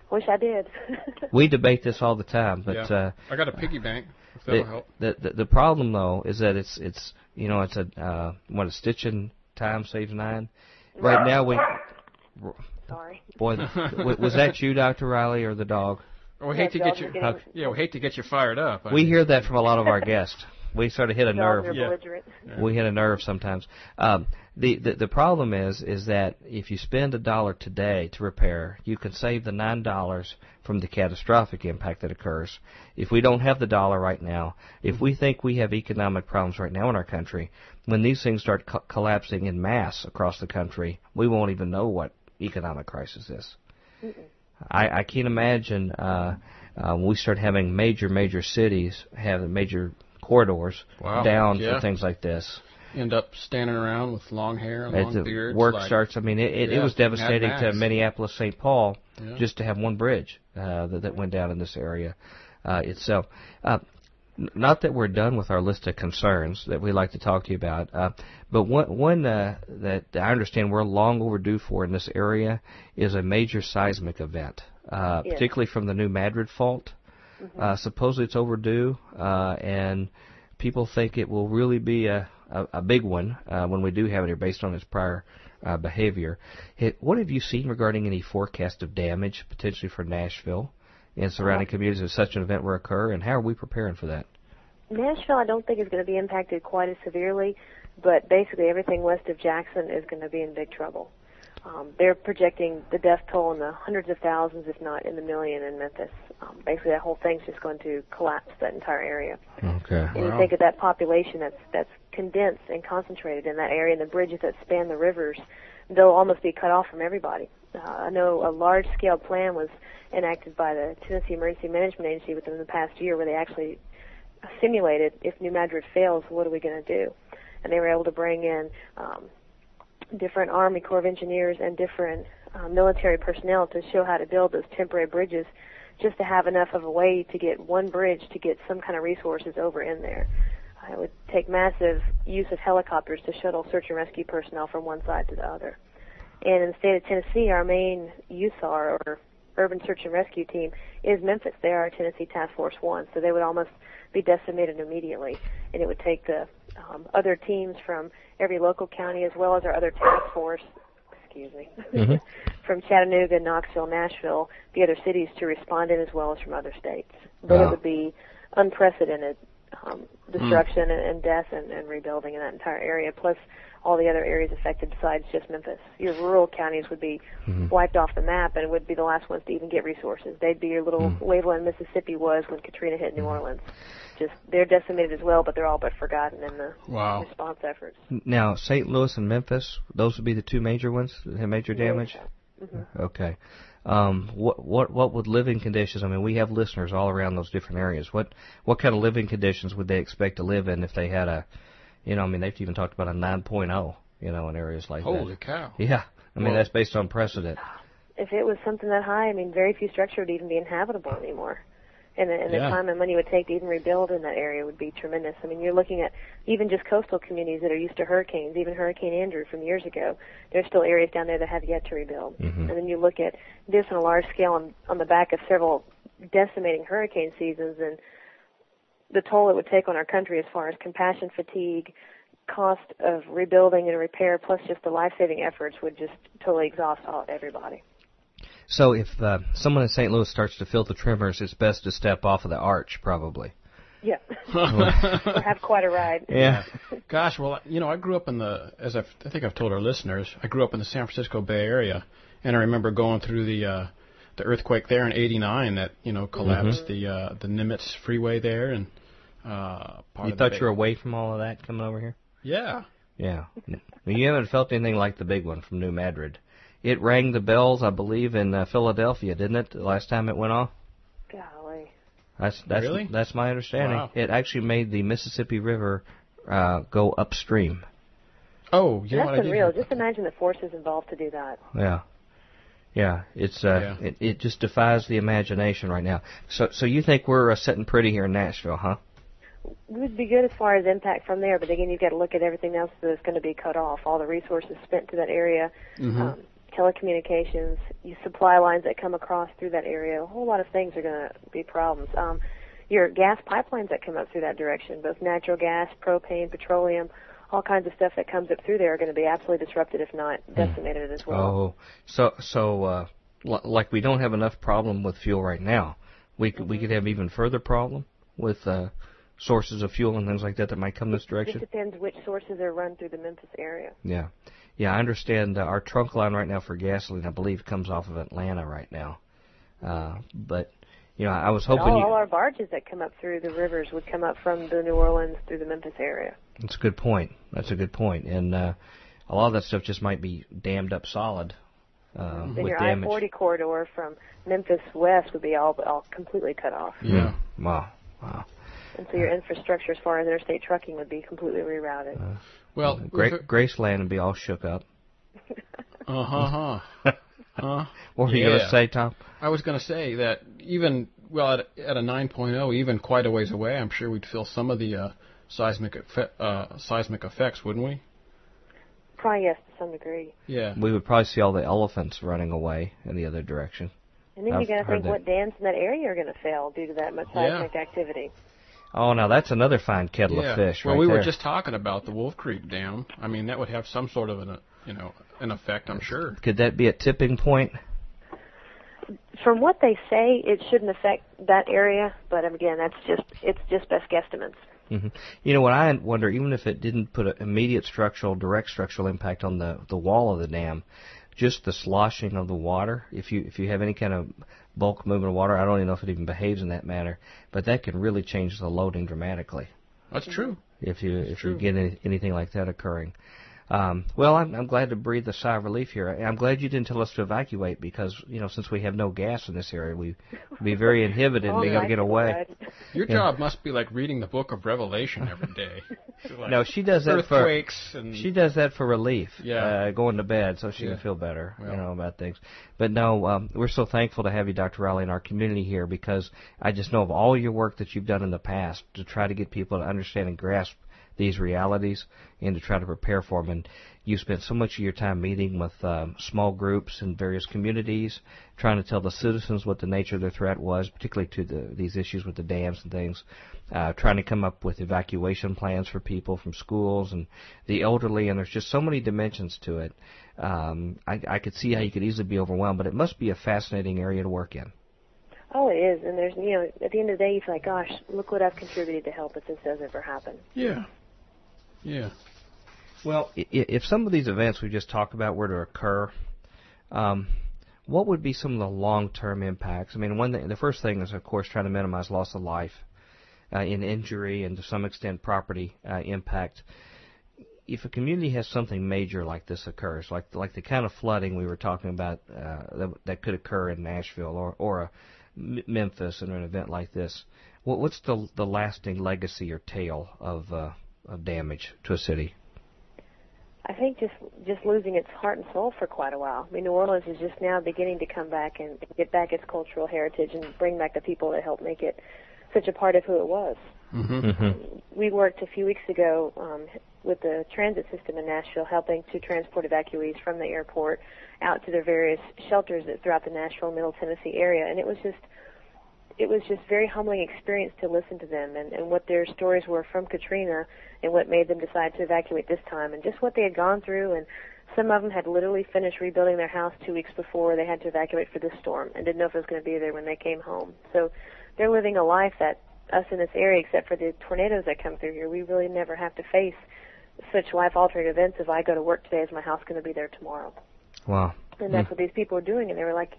Wish I did. We debate this all the time, but yeah. uh, I got a piggy bank. If that'll the, help. the the the problem though is that it's it's you know it's a uh, what a stitch in time saves nine. Right now we. Sorry. Boy, was that you, Dr. Riley, or the dog? Oh, we Yeah, hate to get you. getting- Yeah, we hate to get you fired up. I We mean, hear that from a lot of our guests. We sort of hit a Dogs nerve. are Yeah. we hit a nerve sometimes. Um, the, the the problem is is that if you spend a dollar today to repair, you can save the nine dollars from the catastrophic impact that occurs. If we don't have the dollar right now, if we think we have economic problems right now in our country, when these things start co- collapsing in mass across the country, we won't even know what economic crisis is. I, I can't imagine uh, uh, when we start having major, major cities have major corridors Wow, down yeah. for things like this. end up standing around with long hair and long the beards. work like, starts, I mean, it, it, it was devastating to Minneapolis, St. Paul, Yeah. just to have one bridge uh, that, that went down in this area uh, itself. Uh, not that we're done with our list of concerns that we like to talk to you about, uh, but one, one uh, that I understand we're long overdue for in this area is a major seismic event, uh, Yes. particularly from the New Madrid fault. Uh, supposedly it's overdue, uh, and people think it will really be a, a, a big one uh, when we do have it here based on its prior uh, behavior. Hey, what have you seen regarding any forecast of damage potentially for Nashville and surrounding communities if such an event were to occur, and how are we preparing for that? Nashville, I don't think is going to be impacted quite as severely, but basically everything west of Jackson is going to be in big trouble. Um, they're projecting the death toll in the hundreds of thousands, if not in the million, in Memphis. Um, basically, that whole thing's just going to collapse that entire area. Okay. And you think of that population that's that's condensed and concentrated in that area, and the bridges that span the rivers, they'll almost be cut off from everybody. Uh, I know a large-scale plan was enacted by the Tennessee Emergency Management Agency within the past year, where they actually simulated if New Madrid fails, what are we going to do? And they were able to bring in um, different Army Corps of Engineers and different uh, military personnel to show how to build those temporary bridges, just to have enough of a way to get one bridge to get some kind of resources over in there. Uh, it would take massive use of helicopters to shuttle search and rescue personnel from one side to the other. And in the state of Tennessee, our main USAR or Urban Search and Rescue Team is Memphis. They are Tennessee Task Force One, so they would almost be decimated immediately, and it would take the um, other teams from every local county as well as our other task force. Excuse me. Mhm. from Chattanooga, Knoxville, Nashville, the other cities to respond in as well as from other states. But Wow. it would be unprecedented um, destruction and, and death and, and rebuilding in that entire area. Plus, all the other areas affected besides just Memphis. Your rural counties would be Mm-hmm. wiped off the map and would be the last ones to even get resources. They'd be your little Mm. Waveland, Mississippi was when Katrina hit New Mm-hmm. Orleans. Just they're decimated as well, but they're all but forgotten in the Wow. response efforts. Now, St. Louis and Memphis, those would be the two major ones that have major damage. Mm-hmm. Okay. Um, what what what would living conditions? I mean, we have listeners all around those different areas. What what kind of living conditions would they expect to live in if they had a, you know, I mean, they've even talked about a 9.0, you know, in areas like Holy that. Holy cow. Yeah. I mean, Well- that's based on precedent. If it was something that high, I mean, very few structures would even be inhabitable anymore. And the, and the Yeah. time and money it would take to even rebuild in that area would be tremendous. I mean, you're looking at even just coastal communities that are used to hurricanes, even Hurricane Andrew from years ago. There's still areas down there that have yet to rebuild. Mhm. And then you look at this on a large scale on, on the back of several decimating hurricane seasons and the toll it would take on our country as far as compassion fatigue, cost of rebuilding and repair, plus just the life-saving efforts would just totally exhaust all, everybody. So if uh, someone in St. Louis starts to feel the tremors, it's best to step off of the arch, probably. Yeah. or have quite a ride. Yeah. Gosh, well, you know, I grew up in the, as I've, I think I've told our listeners, I grew up in the San Francisco Bay Area, and I remember going through the uh, the earthquake there in '89 that you know collapsed the uh, the Nimitz freeway there, and uh, part You of thought Bay- you were away from all of that coming over here? Yeah. Yeah. You haven't felt anything like the big one from New Madrid. It rang the bells, I believe, in uh, Philadelphia, didn't it? The last time it went off. Golly. That's that's Really? that's my understanding. Wow. It actually made the Mississippi River uh, go upstream. Oh, you know what I That's did? unreal. Just imagine the forces involved to do that. Yeah. Yeah, it's uh, Yeah. It, it just defies the imagination right now. So, so you think we're uh, sitting pretty here in Nashville, huh? It would be good as far as impact from there, but again, you've got to look at everything else that's going to be cut off. All the resources spent to that area, Mm-hmm. um, telecommunications, you supply lines that come across through that area. A whole lot of things are going to be problems. Um, your gas pipelines that come up through that direction, both natural gas, propane, petroleum, all kinds of stuff that comes up through there are going to be absolutely disrupted, if not decimated as well. Oh, so so uh, l- like we don't have enough problem with fuel right now. We could we could have even further problem with uh, sources of fuel and things like that that might come this Just direction. depends which sources are run through the Memphis area. Yeah, yeah, I understand. Uh, our trunk line right now for gasoline, I believe, comes off of Atlanta right now. Uh, but you know, I was hoping all, you. all our barges that come up through the rivers would come up from the New Orleans through the Memphis area. That's a good point. That's a good point. And uh, a lot of that stuff just might be dammed up solid uh, Then with your damage. I-40 corridor from Memphis west would be all all completely cut off, Yeah. Wow. Wow. And so your infrastructure as far as interstate trucking would be completely rerouted. Well, Gra- Graceland would be all shook up. uh huh, huh. Huh? What were you going to say, Tom? I was going to say that even well at, at a 9.0, even quite a ways away, I'm sure we'd feel some of the uh, seismic effe- uh, seismic effects, wouldn't we? Probably yes, to some degree. Yeah. We would probably see all the elephants running away in the other direction. And then I've you got to think that. what dams in that area are going to fail due to that much Yeah. seismic activity. Oh, now that's another fine kettle yeah. of fish well, right we there. were just talking about the Wolf Creek Dam. I mean, that would have some sort of an you know an effect, I'm sure. Could that be a tipping point? From what they say, it shouldn't affect that area, but again, that's just it's just best guesstimates. hmm You know what I wonder, even if it didn't put an immediate structural, direct structural impact on the the wall of the dam, just the sloshing of the water. If you if you have any kind of bulk movement of water, I don't even know if it even behaves in that manner, but that can really change the loading dramatically That's true. if you if you get any, anything like that occurring. Um, well, I'm, I'm glad to breathe a sigh of relief here. I'm glad you didn't tell us to evacuate because you know since we have no gas in this area, we'd be very inhibited in All being able to get away. right. Your Yeah. job must be like reading the Book of Revelation every day. Like No, she does that for earthquakes and She does that for relief. Yeah. Uh, going to bed so she Yeah. can feel better, Well. you know, about things. But no, um, we're so thankful to have you, Dr. Riley, in our community here because I just know of all your work that you've done in the past to try to get people to understand and grasp these realities and to try to prepare for them. And you spent so much of your time meeting with um, small groups in various communities, trying to tell the citizens what the nature of their threat was, particularly to the, these issues with the dams and things. Uh, trying to come up with evacuation plans for people from schools and the elderly, and there's just so many dimensions to it. Um, I, I could see how you could easily be overwhelmed, but it must be a fascinating area to work in. Oh, it is, and there's you know at the end of the day you feel like, gosh, look what I've contributed to help if this does ever happen. Yeah. Yeah. Well, if some of these events we just talked about were to occur, um, what would be some of the long-term impacts? I mean, one thing, the first thing is, of course, trying to minimize loss of life, uh, in injury, and to some extent property uh, impact. If a community has something major like this occurs, like like the kind of flooding we were talking about uh, that, that could occur in Nashville or or a Memphis in an event like this, what, what's the the lasting legacy or tale of uh, of damage to a city? I think just just losing its heart and soul for quite a while. I mean, New Orleans is just now beginning to come back and get back its cultural heritage and bring back the people that helped make it such a part of who it was. Mm-hmm. Mm-hmm. We worked a few weeks ago um, with the transit system in Nashville, helping to transport evacuees from the airport out to their various shelters throughout the Nashville, Middle Tennessee area, and it was just it was just very humbling experience to listen to them and, and what their stories were from Katrina and what made them decide to evacuate this time and just what they had gone through and some of them had literally finished rebuilding their house two weeks before they had to evacuate for this storm and didn't know if it was going to be there when they came home. So they're living a life that us in this area, except for the tornadoes that come through here, we really never have to face such life-altering events. If I go to work today, is my house going to be there tomorrow? Wow. And that's mm. what these people are doing, and they were like,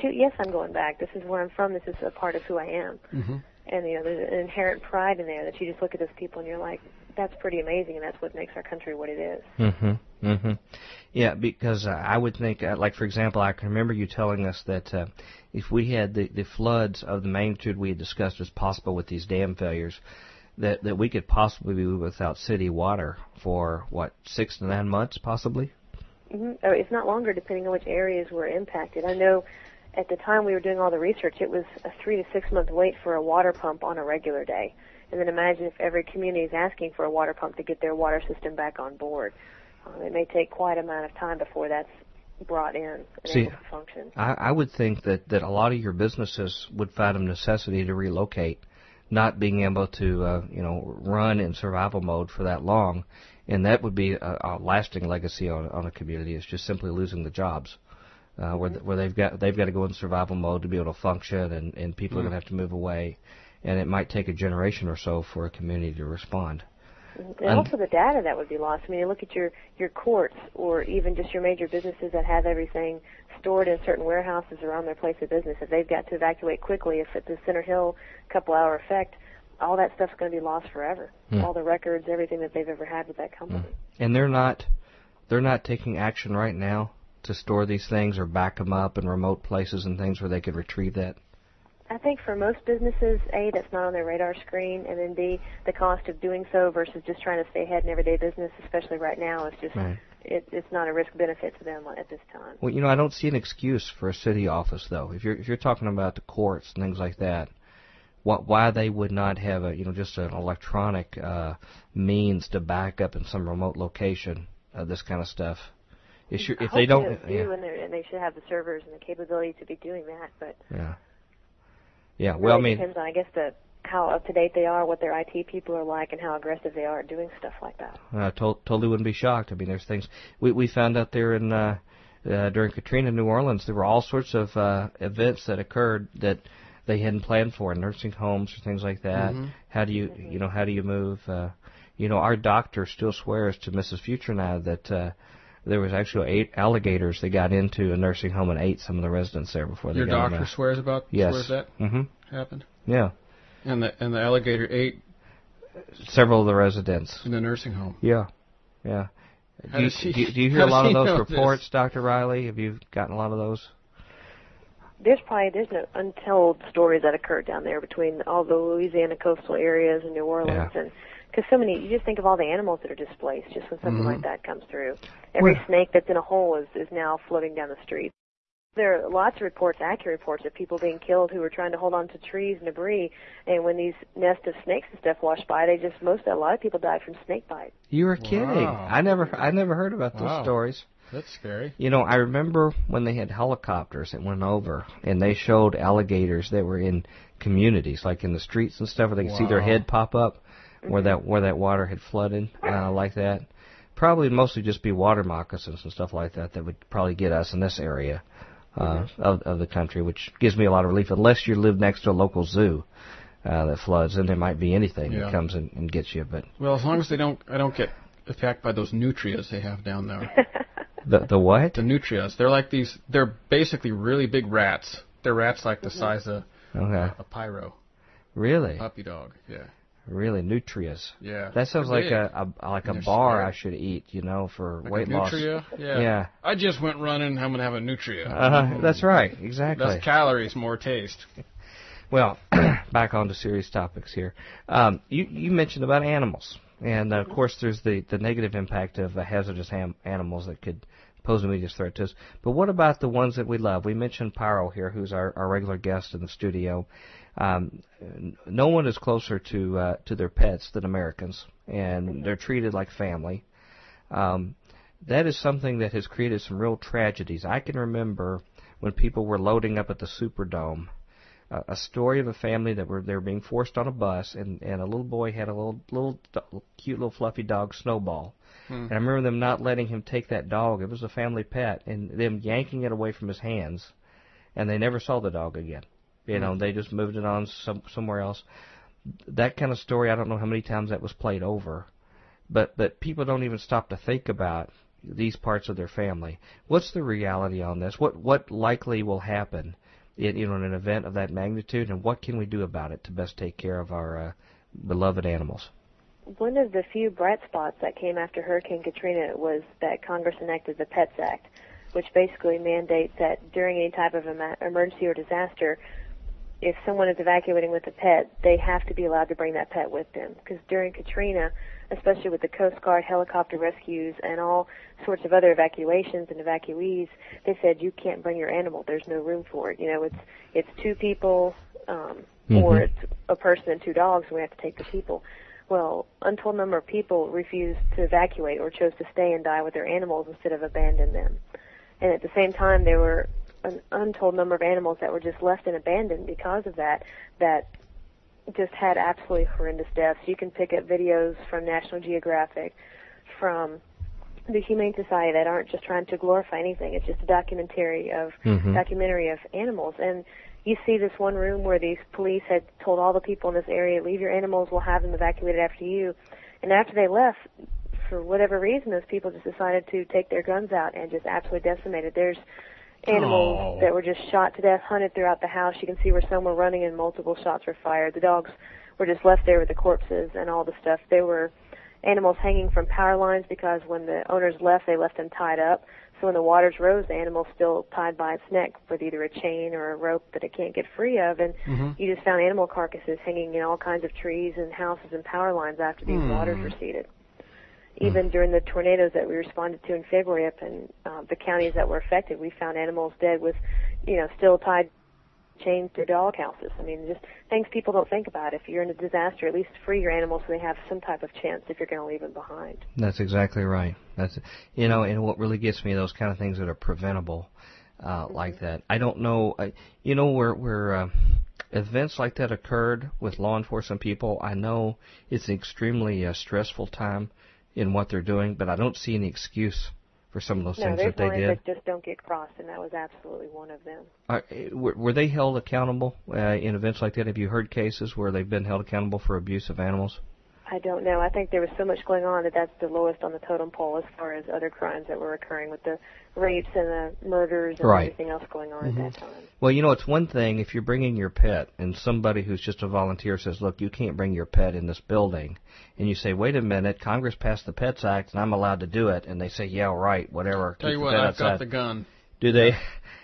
shoot, yes, I'm going back. This is where I'm from. This is a part of who I am. Mm-hmm. And you know, there's an inherent pride in there that you just look at those people and you're like, that's pretty amazing, and that's what makes our country what it is. Mm-hmm. Mm-hmm. Yeah, because uh, I would think, uh, like for example, I can remember you telling us that uh, if we had the the floods of the magnitude we had discussed as possible with these dam failures, that that we could possibly be without city water for what six to nine months, possibly. Mm-hmm. Or if not longer, depending on which areas were impacted. I know at the time we were doing all the research, it was a three to six month wait for a water pump on a regular day. And then imagine if every community is asking for a water pump to get their water system back on board. Um, it may take quite a amount of time before that's brought in and See, able to function. I, I would think that, that a lot of your businesses would find a necessity to relocate, not being able to uh, you know run in survival mode for that long, and that would be a, a lasting legacy on, on a community. Is just simply losing the jobs uh, where where they've got they've got to go in survival mode to be able to function, and and people mm. are going to have to move away, and it might take a generation or so for a community to respond. And, also the data that would be lost. I mean, you look at your your courts, or even just your major businesses that have everything stored in certain warehouses around their place of business. If they've got to evacuate quickly, if it's a Center Hill couple hour effect, all that stuff's going to be lost forever. Mm. All the records, everything that they've ever had with that company. Mm. And they're not they're not taking action right now to store these things or back them up in remote places and things where they could retrieve that? I think for most businesses, A, that's not on their radar screen, and then B, the cost of doing so versus just trying to stay ahead in everyday business, especially right now, is just right. it, it's not a risk benefit to them at this time. Well, you know, I don't see an excuse for a city office though. If you're if you're talking about the courts and things like that, what why they would not have a you know just an electronic uh, means to back up in some remote location uh, this kind of stuff if, if they don't, they do, and, and, they should have the servers and the capability to be doing that. But yeah, yeah. Really well, I mean, depends on I guess the how up to date they are, what their IT people are like, and how aggressive they are at doing stuff like that. I to- totally wouldn't be shocked. I mean, there's things we we found out there in uh, uh, during Katrina, New Orleans. There were all sorts of uh, events that occurred that they hadn't planned for, nursing homes or things like that. Mm-hmm. How do you mm-hmm. you know how do you move? Uh, you know, our doctor still swears to Mrs. Future now that. Uh, there was actually eight alligators that got into a nursing home and ate some of the residents there before they Your got doctor them swears about yes. swears that mm-hmm. happened. Yeah. And the and the alligator ate several of the residents in the nursing home. Yeah, yeah. Do, you, she, do, do you hear a lot of those reports, this? Dr. Riley? Have you gotten a lot of those? There's probably there's no untold stories that occurred down there between all the Louisiana coastal areas and New Orleans yeah. and because so many you just think of all the animals that are displaced just when something mm-hmm. like that comes through. Every well, snake that's in a hole is is now floating down the street. There are lots of reports, accurate reports, of people being killed who were trying to hold on to trees and debris, and when these nests of snakes and stuff washed by, they just most a lot of people died from snake bite. You were kidding! Wow. I never I never heard about those wow. stories. That's scary. You know, I remember when they had helicopters that went over and they showed alligators that were in communities, like in the streets and stuff, where they could wow. see their head pop up where that where that water had flooded uh, like that. Probably mostly just be water moccasins and stuff like that that would probably get us in this area. uh, mm-hmm. of, of the country, which gives me a lot of relief. Unless you live next to a local zoo uh, that floods, then there might be anything yeah. that comes and, and gets you. But well, as long as they don't, I don't get attacked by those nutrias they have down there. the the what? The nutrias. They're like these. They're basically really big rats. They're rats like the size of okay. a pyro. Really? A puppy dog. Yeah. Really, nutrias. Yeah. That sounds like a, a like a bar I should eat, you know, for like weight loss. Nutria? Yeah. Yeah. I just went running. I'm gonna have a nutria. Uh, that's right. Exactly. Less calories, more taste. Well, back on to serious topics here. Um, you you mentioned about animals, and uh, of course there's the the negative impact of uh, hazardous ham- animals that could pose a immediate threat to us. But what about the ones that we love? We mentioned Pyro here, who's our, our regular guest in the studio. Um, no one is closer to uh, to their pets than Americans, and they're treated like family. Um, that is something that has created some real tragedies. I can remember when people were loading up at the Superdome, uh, a story of a family that were they were being forced on a bus, and and a little boy had a little little cute little fluffy dog Snowball, hmm. and I remember them not letting him take that dog. It was a family pet, and them yanking it away from his hands, and they never saw the dog again. You know, they just moved it on some, somewhere else. That kind of story, I don't know how many times that was played over, but but people don't even stop to think about these parts of their family. What's the reality on this? What what likely will happen in you know in an event of that magnitude, and what can we do about it to best take care of our uh, beloved animals? One of the few bright spots that came after Hurricane Katrina was that Congress enacted the Pets Act, which basically mandates that during any type of emergency or disaster, if someone is evacuating with a pet, they have to be allowed to bring that pet with them. Because during Katrina, especially with the Coast Guard helicopter rescues and all sorts of other evacuations and evacuees, they said you can't bring your animal. There's no room for it. You know, it's it's two people, um, mm-hmm. or it's a person and two dogs. And we have to take the people. Well, untold number of people refused to evacuate or chose to stay and die with their animals instead of abandon them. And at the same time, there were an untold number of animals that were just left and abandoned because of that that just had absolutely horrendous deaths. You can pick up videos from National Geographic, from the Humane Society that aren't just trying to glorify anything. It's just a documentary of mm-hmm. documentary of animals. And you see this one room where these police had told all the people in this area, leave your animals, we'll have them evacuated after you. And after they left, for whatever reason, those people just decided to take their guns out and just absolutely decimated. There's animals oh. that were just shot to death, hunted throughout the house. You can see where some were running and multiple shots were fired. The dogs were just left there with the corpses and all the stuff. There were animals hanging from power lines because when the owners left, they left them tied up. So when the waters rose, the animal's still tied by its neck with either a chain or a rope that it can't get free of. And mm-hmm. you just found animal carcasses hanging in all kinds of trees and houses and power lines after these mm. waters receded even during the tornadoes that we responded to in February up in uh, the counties that were affected, we found animals dead with, you know, still tied chained to dog houses. I mean, just things people don't think about. If you're in a disaster, at least free your animals so they have some type of chance if you're going to leave them behind. That's exactly right. That's you know, and what really gets me those kind of things that are preventable, uh, mm-hmm. like that. I don't know, I, you know, where where uh, events like that occurred with law enforcement people. I know it's an extremely uh, stressful time in what they're doing, but I don't see any excuse for some of those no, things that they did. that just don't get crossed, and that was absolutely one of them. Uh, were, were they held accountable uh, in events like that? Have you heard cases where they've been held accountable for abuse of animals? I don't know. I think there was so much going on that that's the lowest on the totem pole as far as other crimes that were occurring with the rapes and the murders and right. everything else going on mm-hmm. at that time. Well, you know, it's one thing if you're bringing your pet and somebody who's just a volunteer says, "Look, you can't bring your pet in this building," and you say, "Wait a minute, Congress passed the Pets Act and I'm allowed to do it," and they say, "Yeah, right, whatever." Tell you what, I've got the gun. Do they?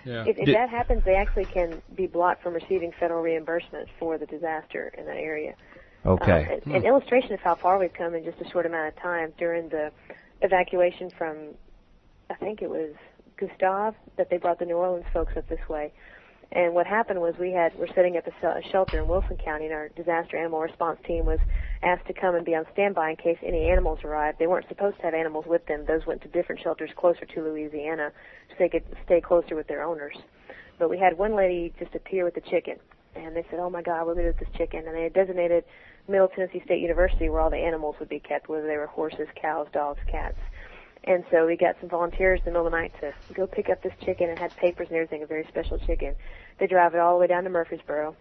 Yeah. If, if do, that happens, they actually can be blocked from receiving federal reimbursement for the disaster in that area. Okay. Um, an, an hmm. illustration of how far we've come in just a short amount of time during the evacuation from, I think it was Gustav that they brought the New Orleans folks up this way. And what happened was we had we're setting up a, a shelter in Wilson County, and our disaster animal response team was asked to come and be on standby in case any animals arrived. They weren't supposed to have animals with them; those went to different shelters closer to Louisiana, so they could stay closer with their owners. But we had one lady just appear with a chicken, and they said, "Oh my God, to do this chicken," and they had designated Middle Tennessee State University where all the animals would be kept, whether they were horses, cows, dogs, cats And so we got some volunteers in the middle of the night to go pick up this chicken and had papers and everything, a very special chicken. They drive it all the way down to Murfreesboro.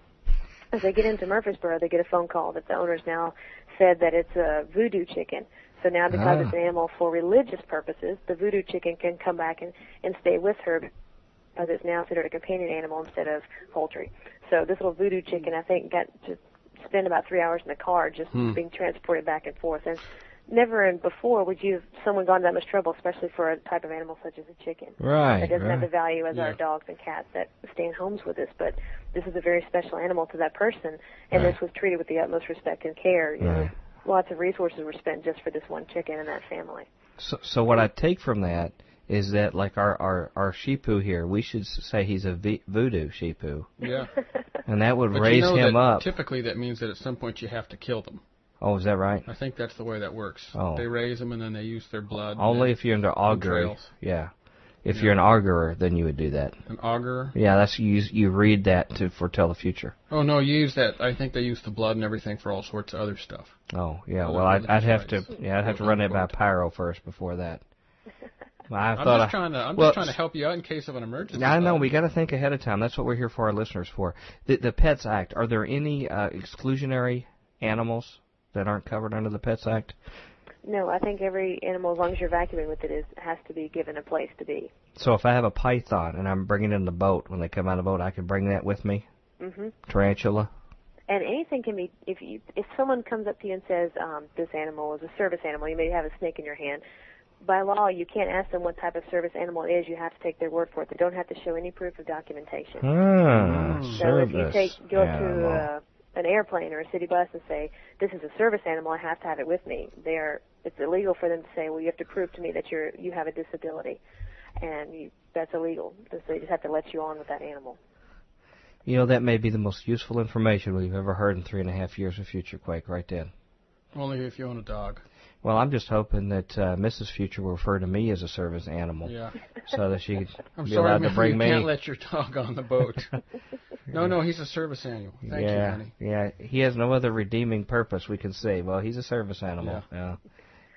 As they get into Murfreesboro, they get a phone call that the owners now said that it's a voodoo chicken. So now because Ah. it's an animal for religious purposes, the voodoo chicken can come back and, and stay with her because it's now considered a companion animal instead of poultry. So this little voodoo chicken, I think, got to spend about three hours in the car just hmm. being transported back and forth. And never and before would you have someone gone that much trouble, especially for a type of animal such as a chicken. Right. That doesn't have the value as our dogs and cats that stay in homes with us, but this is a very special animal to that person, and this was treated with the utmost respect and care. You know, lots of resources were spent just for this one chicken and that family. So, so what I take from that is that like our our our sheepoo here, we should say he's a v- voodoo sheepoo, Yeah. and that would But raise you know him that up. Typically, that means that at some point you have to kill them. Oh, is that right? I think that's the way that works. Oh. They raise them and then they use their blood. Only if you're into augury. Yeah. If you're an augurer, then you would do that. an augur. Yeah, that's you. You read that to foretell the future. Oh no, you use that. I think they use the blood and everything for all sorts of other stuff. Oh, yeah. Well, I'd, I'd have to. Yeah, I'd have to run it by pyro first before that. Well, I I'm thought just I, trying to. I'm well, just trying to help you out in case of an emergency. I know we got to think ahead of time. That's what we're here for our listeners for. The, the Pets Act. Are there any uh, exclusionary animals that aren't covered under the Pets Act? No, I think every animal, as long as you're vacuuming with it, is has to be given a place to be. So if I have a python and I'm bringing it in the boat when they come out of the boat, I can bring that with me. hmm Tarantula. And anything can be if you if someone comes up to you and says um, this animal is a service animal, you may have a snake in your hand. By law, you can't ask them what type of service animal it is. You have to take their word for it. They don't have to show any proof of documentation. Ah, So if you take go animal. to uh, an airplane or a city bus and say this is a service animal, I have to have it with me. They are it's illegal for them to say, well, you have to prove to me that you're you have a disability, and you, that's illegal. So they just have to let you on with that animal. You know, that may be the most useful information we've ever heard in three and a half years of Future Quake, right then. Only if you own a dog. Well, I'm just hoping that uh, Mrs. Future will refer to me as a service animal, Yeah. so that she can I'm be sorry, allowed man, to bring you me. can't let your dog on the boat. no, no, he's a service animal. Thank yeah, you, honey. yeah. He has no other redeeming purpose. We can say, well, he's a service animal. Yeah.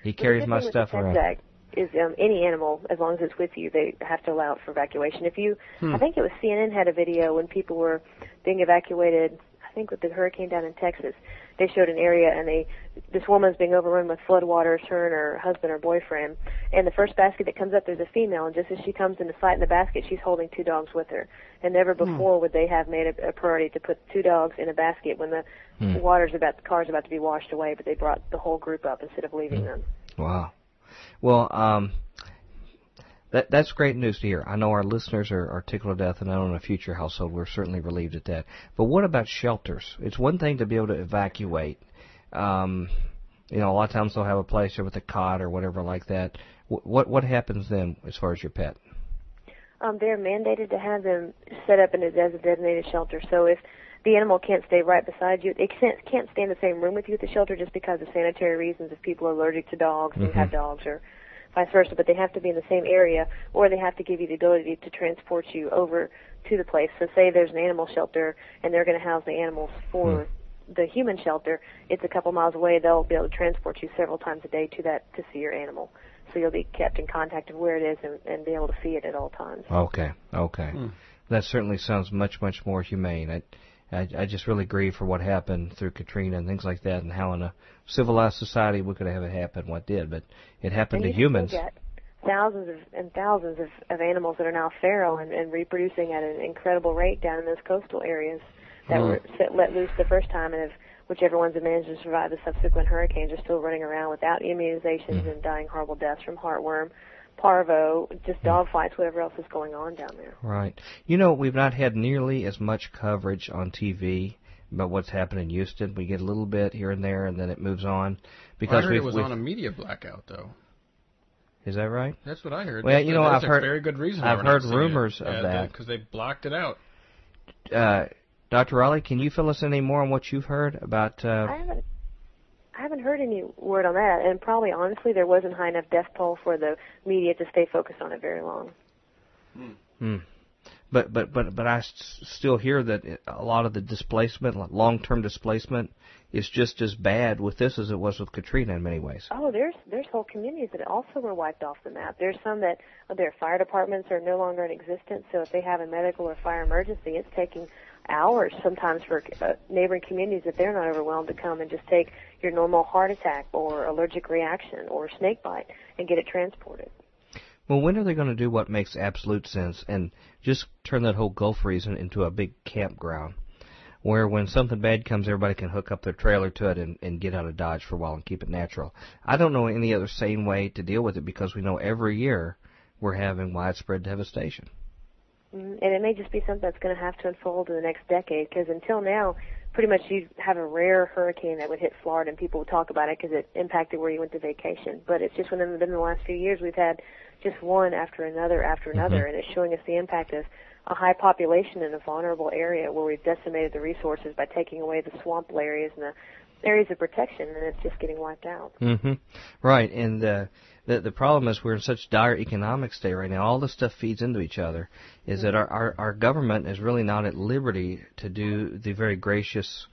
He carries Well, my thing stuff with the around. Pets Act is um, any animal, as long as it's with you, they have to allow it for evacuation. If you, Hmm. I think it was CNN had a video when people were being evacuated. I think with the hurricane down in Texas, they showed an area and they, this woman's being overrun with floodwaters, her and her husband or boyfriend. And the first basket that comes up, there's a female, and just as she comes into sight in the basket, she's holding two dogs with her. And never before would they have made a, a priority to put two dogs in a basket when the Hmm. water's about, the car's about to be washed away, but they brought the whole group up instead of leaving them. Wow. Well, um, that that's great news to hear. I know our listeners are, are tickled to death, and I know in a future household we're certainly relieved at that. But what about shelters? It's one thing to be able to evacuate. Um, you know, a lot of times they'll have a place with a cot or whatever like that. Wh- What what happens then as far as your pet? um, they're mandated to have them set up in a, designated shelter. So if the animal can't stay right beside you, it can't, can't stay in the same room with you at the shelter just because of sanitary reasons. If people are allergic to dogs and Mhm. have dogs, or vice versa, but they have to be in the same area, or they have to give you the ability to transport you over to the place. So say there's an animal shelter and they're going to house the animals for the human shelter. It's a couple miles away. They'll be able to transport you several times a day to that to see your animal. So you'll be kept in contact of where it is and, and be able to see it at all times. Okay, okay. Hmm. That certainly sounds much, much more humane. I, I, I just really grieve for what happened through Katrina and things like that, and how in a civilized society we could have it happen. What did, but it happened to humans. thousands of, and thousands of, of animals that are now feral and, and reproducing at an incredible rate down in those coastal areas that Hmm. were set, let loose the first time and have whichever ones have managed to survive the subsequent hurricanes are still running around without immunizations Hmm. and dying horrible deaths from heartworm, parvo, just dog fights, whatever else is going on down there. Right. You know, we've not had nearly as much coverage on TV about what's happened in Houston. We get a little bit here and there, and then it moves on. Well, I Because heard we've, it was on a media blackout, though. is that right? That's what I heard. Well, That's- you know, that's I've a heard- very good reason. I've why we're not heard seeing it. rumors of Yeah, that. because they blocked it out. Uh, Dr. Riley, can you fill us in any more on what you've heard about? I Uh, haven't I haven't heard any word on that, and probably honestly there wasn't high enough death toll for the media to stay focused on it very long. hmm. But but but but I s- still hear that it- a lot of the displacement, like long-term displacement, is just as bad with this as it was with Katrina in many ways. Oh, there's there's whole communities that also were wiped off the map. There's some that their fire departments are no longer in existence. So if they have a medical or fire emergency, it's taking hours sometimes for uh, neighboring communities if they're not overwhelmed to come and just take your normal heart attack or allergic reaction or snake bite and get it transported. Well, when are they going to do what makes absolute sense and just turn that whole Gulf region into a big campground? Where when something bad comes, everybody can hook up their trailer to it and, and get out of Dodge for a while and keep it natural. I don't know any other sane way to deal with it because we know every year we're having widespread devastation. Mm, And it may just be something that's going to have to unfold in the next decade because until now, pretty much you'd have a rare hurricane that would hit Florida and people would talk about it because it impacted where you went to vacation. But it's just within, within the last few years we've had just one after another after another, and it's showing us the impact of a high population in a vulnerable area where we've decimated the resources by taking away the swamp areas and the areas of protection, and it's just getting wiped out. hmm Right, and uh, the the problem is we're in such dire economic state right now. All this stuff feeds into each other. Is that our, our our government is really not at liberty to do the very gracious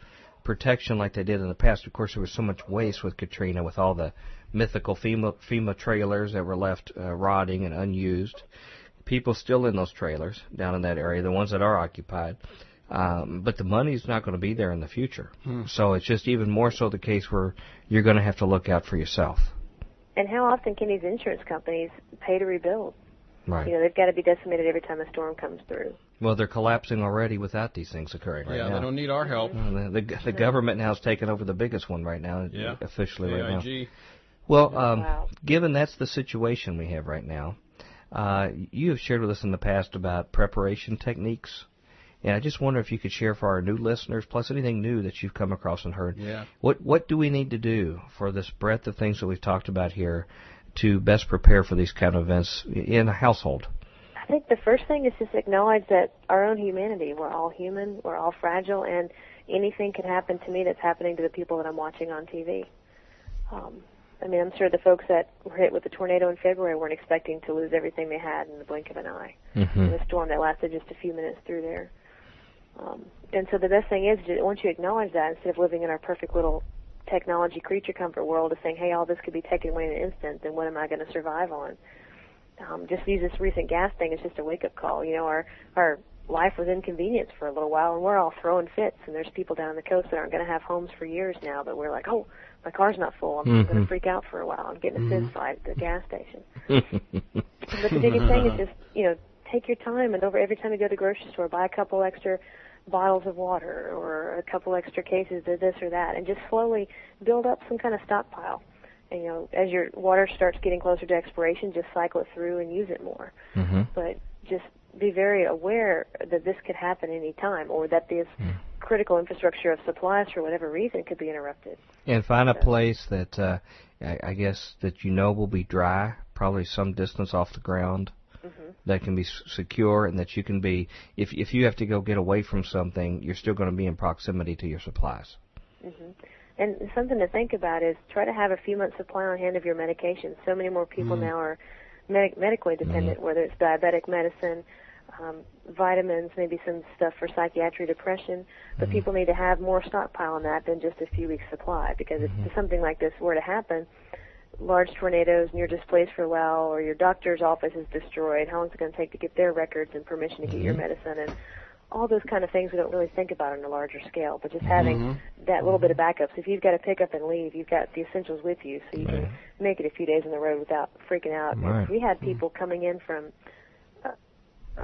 protection like they did in the past. Of course, there was so much waste with Katrina, with all the mythical FEMA FEMA trailers that were left uh, rotting and unused. People still in those trailers down in that area, the ones that are occupied. Um, but the money's not going to be there in the future. So it's just even more so the case where you're going to have to look out for yourself. And how often can these insurance companies pay to rebuild? Right. You know, they've got to be decimated every time a storm comes through. Well, they're collapsing already without these things occurring right yeah, now. they don't need our help. Well, the, the, the government now is taking over the biggest one right now, Yeah. officially right now. AIG. Well, um, Wow. given that's the situation we have right now, uh, you have shared with us in the past about preparation techniques, and I just wonder if you could share for our new listeners, plus anything new that you've come across and heard. Yeah. What what do we need to do for this breadth of things that we've talked about here to best prepare for these kind of events in a household? I think the first thing is just acknowledge that our own humanity. We're all human. We're all fragile, and anything can happen to me that's happening to the people that I'm watching on TV. Um, I mean, I'm sure the folks that were hit with the tornado in February weren't expecting to lose everything they had in the blink of an eye. Mm-hmm. The storm that lasted just a few minutes through there. Um, and so the best thing is, to, once you acknowledge that, instead of living in our perfect little technology creature comfort world of saying, hey, all this could be taken away in an instant, then what am I going to survive on? Um, just use this recent gas thing as just a wake up call. You know, our our life was inconvenienced for a little while, and we're all throwing fits. And there's people down the coast that aren't going to have homes for years now. But we're like, oh, my car's not full. I'm going Mhm. to freak out for a while. I'm getting a fist fight at the gas station. But the biggest thing is just, you know, take your time and over every time you go to the grocery store, buy a couple extra bottles of water or a couple extra cases of this or that and just slowly build up some kind of stockpile. And, you know, as your water starts getting closer to expiration, just cycle it through and use it more. Mm-hmm. But just be very aware that this could happen any time or that this critical infrastructure of supplies for whatever reason could be interrupted. And find a place that uh, I, I guess that you know will be dry, probably some distance off the ground, Mm-hmm. that can be s- secure, and that you can be. If if you have to go get away from something, you're still going to be in proximity to your supplies. Mhm. And something to think about is try to have a few months supply on hand of your medications. So many more people mm-hmm. now are med- medically dependent, mm-hmm. whether it's diabetic medicine, um, vitamins, maybe some stuff for psychiatry, depression. But people need to have more stockpile on that than just a few weeks supply because if something like this were to happen, large tornadoes and you're displaced for a while or your doctor's office is destroyed, how long is it going to take to get their records and permission to get your mm-hmm. medicine and all those kind of things we don't really think about on a larger scale, but just having mm-hmm. that little bit of backup. So if you've got to pick up and leave, you've got the essentials with you, so you can make it a few days on the road without freaking out. Right. We had hmm. people coming in from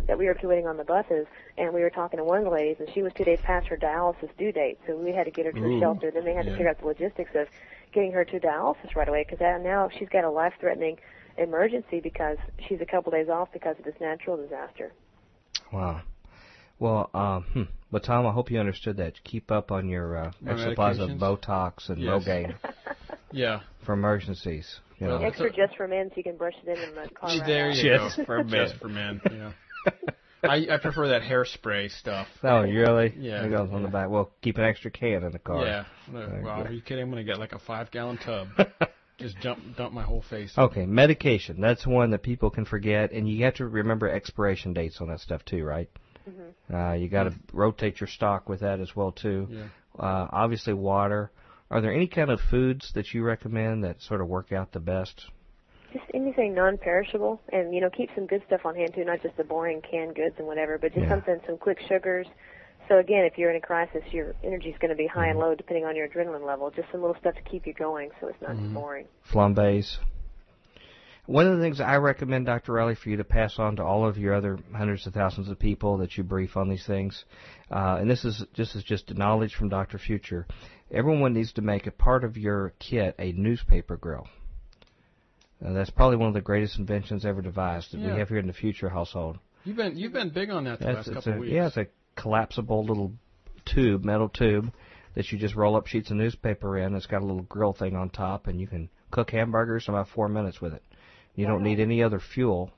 that we were waiting on the buses, and we were talking to one of the ladies, and she was two days past her dialysis due date, so we had to get her to a Ooh. shelter. Then they had to figure out the logistics of getting her to dialysis right away, because now she's got a life-threatening emergency because she's a couple days off because of this natural disaster. Wow. Well, um, hmm. but Tom, I hope you understood that. Keep up on your uh, My supplies of medications? Botox and Yes. Rogaine Yeah. for emergencies. You Well, know. Extra just for men, so you can brush it in in the car. right There out. you Just go. for men. Just for men. Yeah. I, I prefer that hairspray stuff. Oh, really? Yeah. It goes on the back. Well, keep an extra can in the car. Yeah. Very Wow, are you kidding? I'm gonna get like a five gallon tub. Just jump, dump my whole face. Okay, medication. That's one that people can forget, and you have to remember expiration dates on that stuff too, right? Uh, you got to rotate your stock with that as well too. Yeah. Uh, obviously, water. Are there any kind of foods that you recommend that sort of work out the best? Just anything non-perishable, and you know, keep some good stuff on hand too, not just the boring canned goods and whatever, but just Yeah. something, some quick sugars. So again, if you're in a crisis, your energy's going to be high Mm-hmm. and low depending on your adrenaline level. Just some little stuff to keep you going, so it's not Mm-hmm. boring. flambés. One of the things I recommend, Dr. Riley, for you to pass on to all of your other hundreds of thousands of people that you brief on these things, uh, and this is this is just knowledge from Dr. Future. Everyone needs to make a part of your kit a newspaper grill. Uh, that's probably one of the greatest inventions ever devised that Yeah. we have here in the Future household. You've been you've been big on that the That's, last couple a, of weeks. yeah, it's a collapsible little tube, metal tube, that you just roll up sheets of newspaper in. It's got a little grill thing on top, and you can cook hamburgers in about four minutes with it. You don't need any other fuel.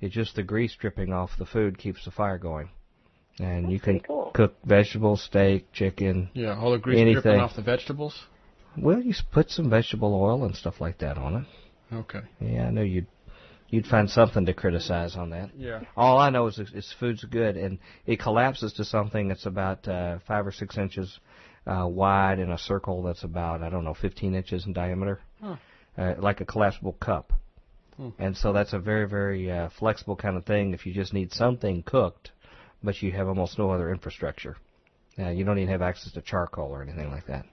It's just the grease dripping off the food keeps the fire going. And you can cool. cook vegetables, steak, chicken. yeah, all the grease Anything. dripping off the vegetables. Well, you put some vegetable oil and stuff like that on it. Okay. Yeah, I know you'd you'd find something to criticize on that. Yeah. All I know is its food's good, and it collapses to something that's about uh, five or six inches uh, wide in a circle that's about I don't know 15 inches in diameter, Huh. uh, like a collapsible cup. Hmm. And so that's a very very uh, flexible kind of thing. If you just need something cooked, but you have almost no other infrastructure, uh, you don't even have access to charcoal or anything like that.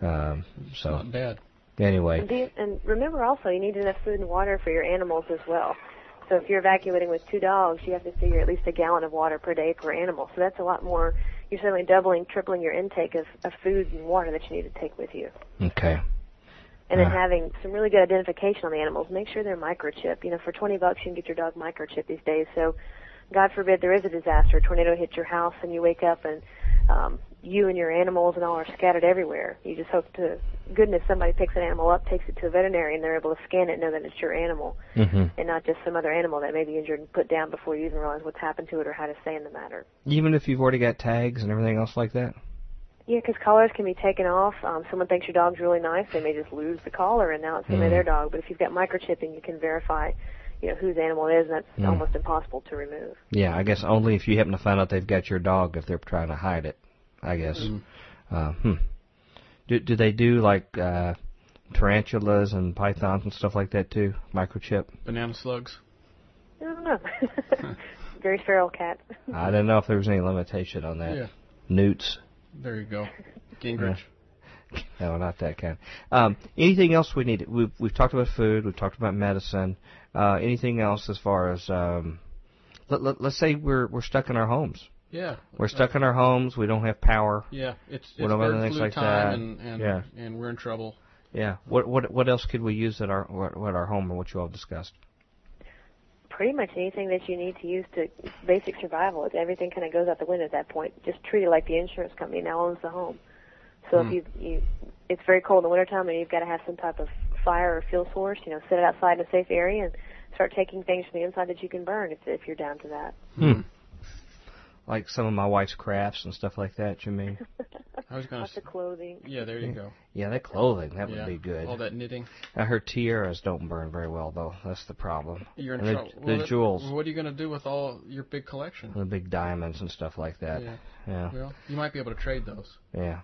Um, so Not bad. Anyway, And, you, and remember also, you need enough food and water for your animals as well. So if you're evacuating with two dogs, you have to figure at least a gallon of water per day per animal. So that's a lot more. You're certainly doubling, tripling your intake of, of food and water that you need to take with you. okay. And then Yeah. having some really good identification on the animals. Make sure they're microchipped. You know, for 20 bucks, you can get your dog microchipped these days. So, God forbid there is a disaster, a tornado hits your house, and you wake up and um, you and your animals and all are scattered everywhere. You just hope to goodness somebody picks an animal up, takes it to a veterinarian, and they're able to scan it and know that it's your animal hmm and not just some other animal that may be injured and put down before you even realize what's happened to it or how to stay in the matter. Even if you've already got tags and everything else like that. Yeah, because collars can be taken off. Um, someone thinks your dog's really nice, they may just lose the collar, and now it's suddenly Mm. their dog. But if you've got microchipping, you can verify, you know, whose animal it is, and that's Mm. almost impossible to remove. Yeah, I guess only if you happen to find out they've got your dog if they're trying to hide it. I guess. Uh, hmm. Do do they do like uh, tarantulas and pythons and stuff like that too? Microchip. Banana slugs. I don't know. Very feral cat. I didn't know if there was any limitation on that. Yeah. Newts. There you go. Gingrich. No, not that kind. Um, anything else we need? We've we've talked about food. We've talked about medicine. Uh, anything else as far as um, let, let, let's say we're we're stuck in our homes. Yeah. We're stuck in our homes. We don't have power. Yeah, it's it's What about bird things flu like time, that? and and, Yeah. and we're in trouble. Yeah. What what what else could we use at our what, what our home or what you all discussed? Pretty much anything that you need to use to basic survival. It's, everything kind of goes out the window at that point. Just treat it like the insurance company now owns the home. So Hmm. if you you, it's very cold in the wintertime, and you've got to have some type of fire or fuel source. You know, set it outside in a safe area and start taking things from the inside that you can burn if if you're down to that. Hmm. Like some of my wife's crafts and stuff like that. You mean? I was gonna. Lots s- of clothing. Yeah, there you go. Yeah, that clothing that yeah. would be good. All that knitting. Uh, her tiaras don't burn very well though. That's the problem. You're in the, trouble. the Well, that- jewels, What are you gonna do with all your big collection? the big diamonds and stuff like that. Yeah. Yeah. Well, you might be able to trade those. Yeah.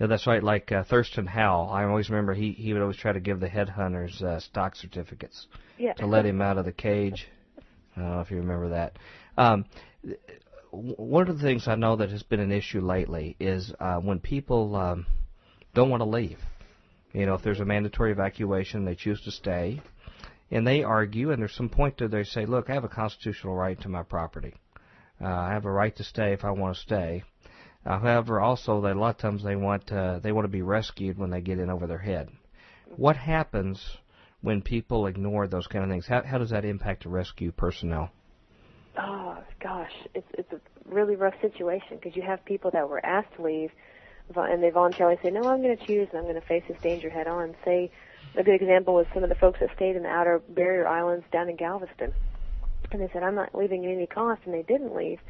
Yeah, that's right. Like uh, Thurston Howell, I always remember he he would always try to give the headhunters uh, stock certificates Yeah. to let him out of the cage. I don't know if you remember that. Um, th- w- one of the things I know that has been an issue lately is uh, when people um, don't want to leave. You know, if there's a mandatory evacuation, they choose to stay, and they argue, and there's some point to they say, look, I have a constitutional right to my property. Uh, I have a right to stay if I want to stay. Uh, however, also that a lot of times they want uh, they want to be rescued when they get in over their head. What happens when people ignore those kind of things? How how does that impact the rescue personnel? Oh gosh, it's it's a really rough situation because you have people that were asked to leave, and they voluntarily say, "No, I'm going to choose, and I'm going to face this danger head on." Say, a good example was some of the folks that stayed in the outer barrier islands down in Galveston, and they said, "I'm not leaving at any cost," and they didn't leave.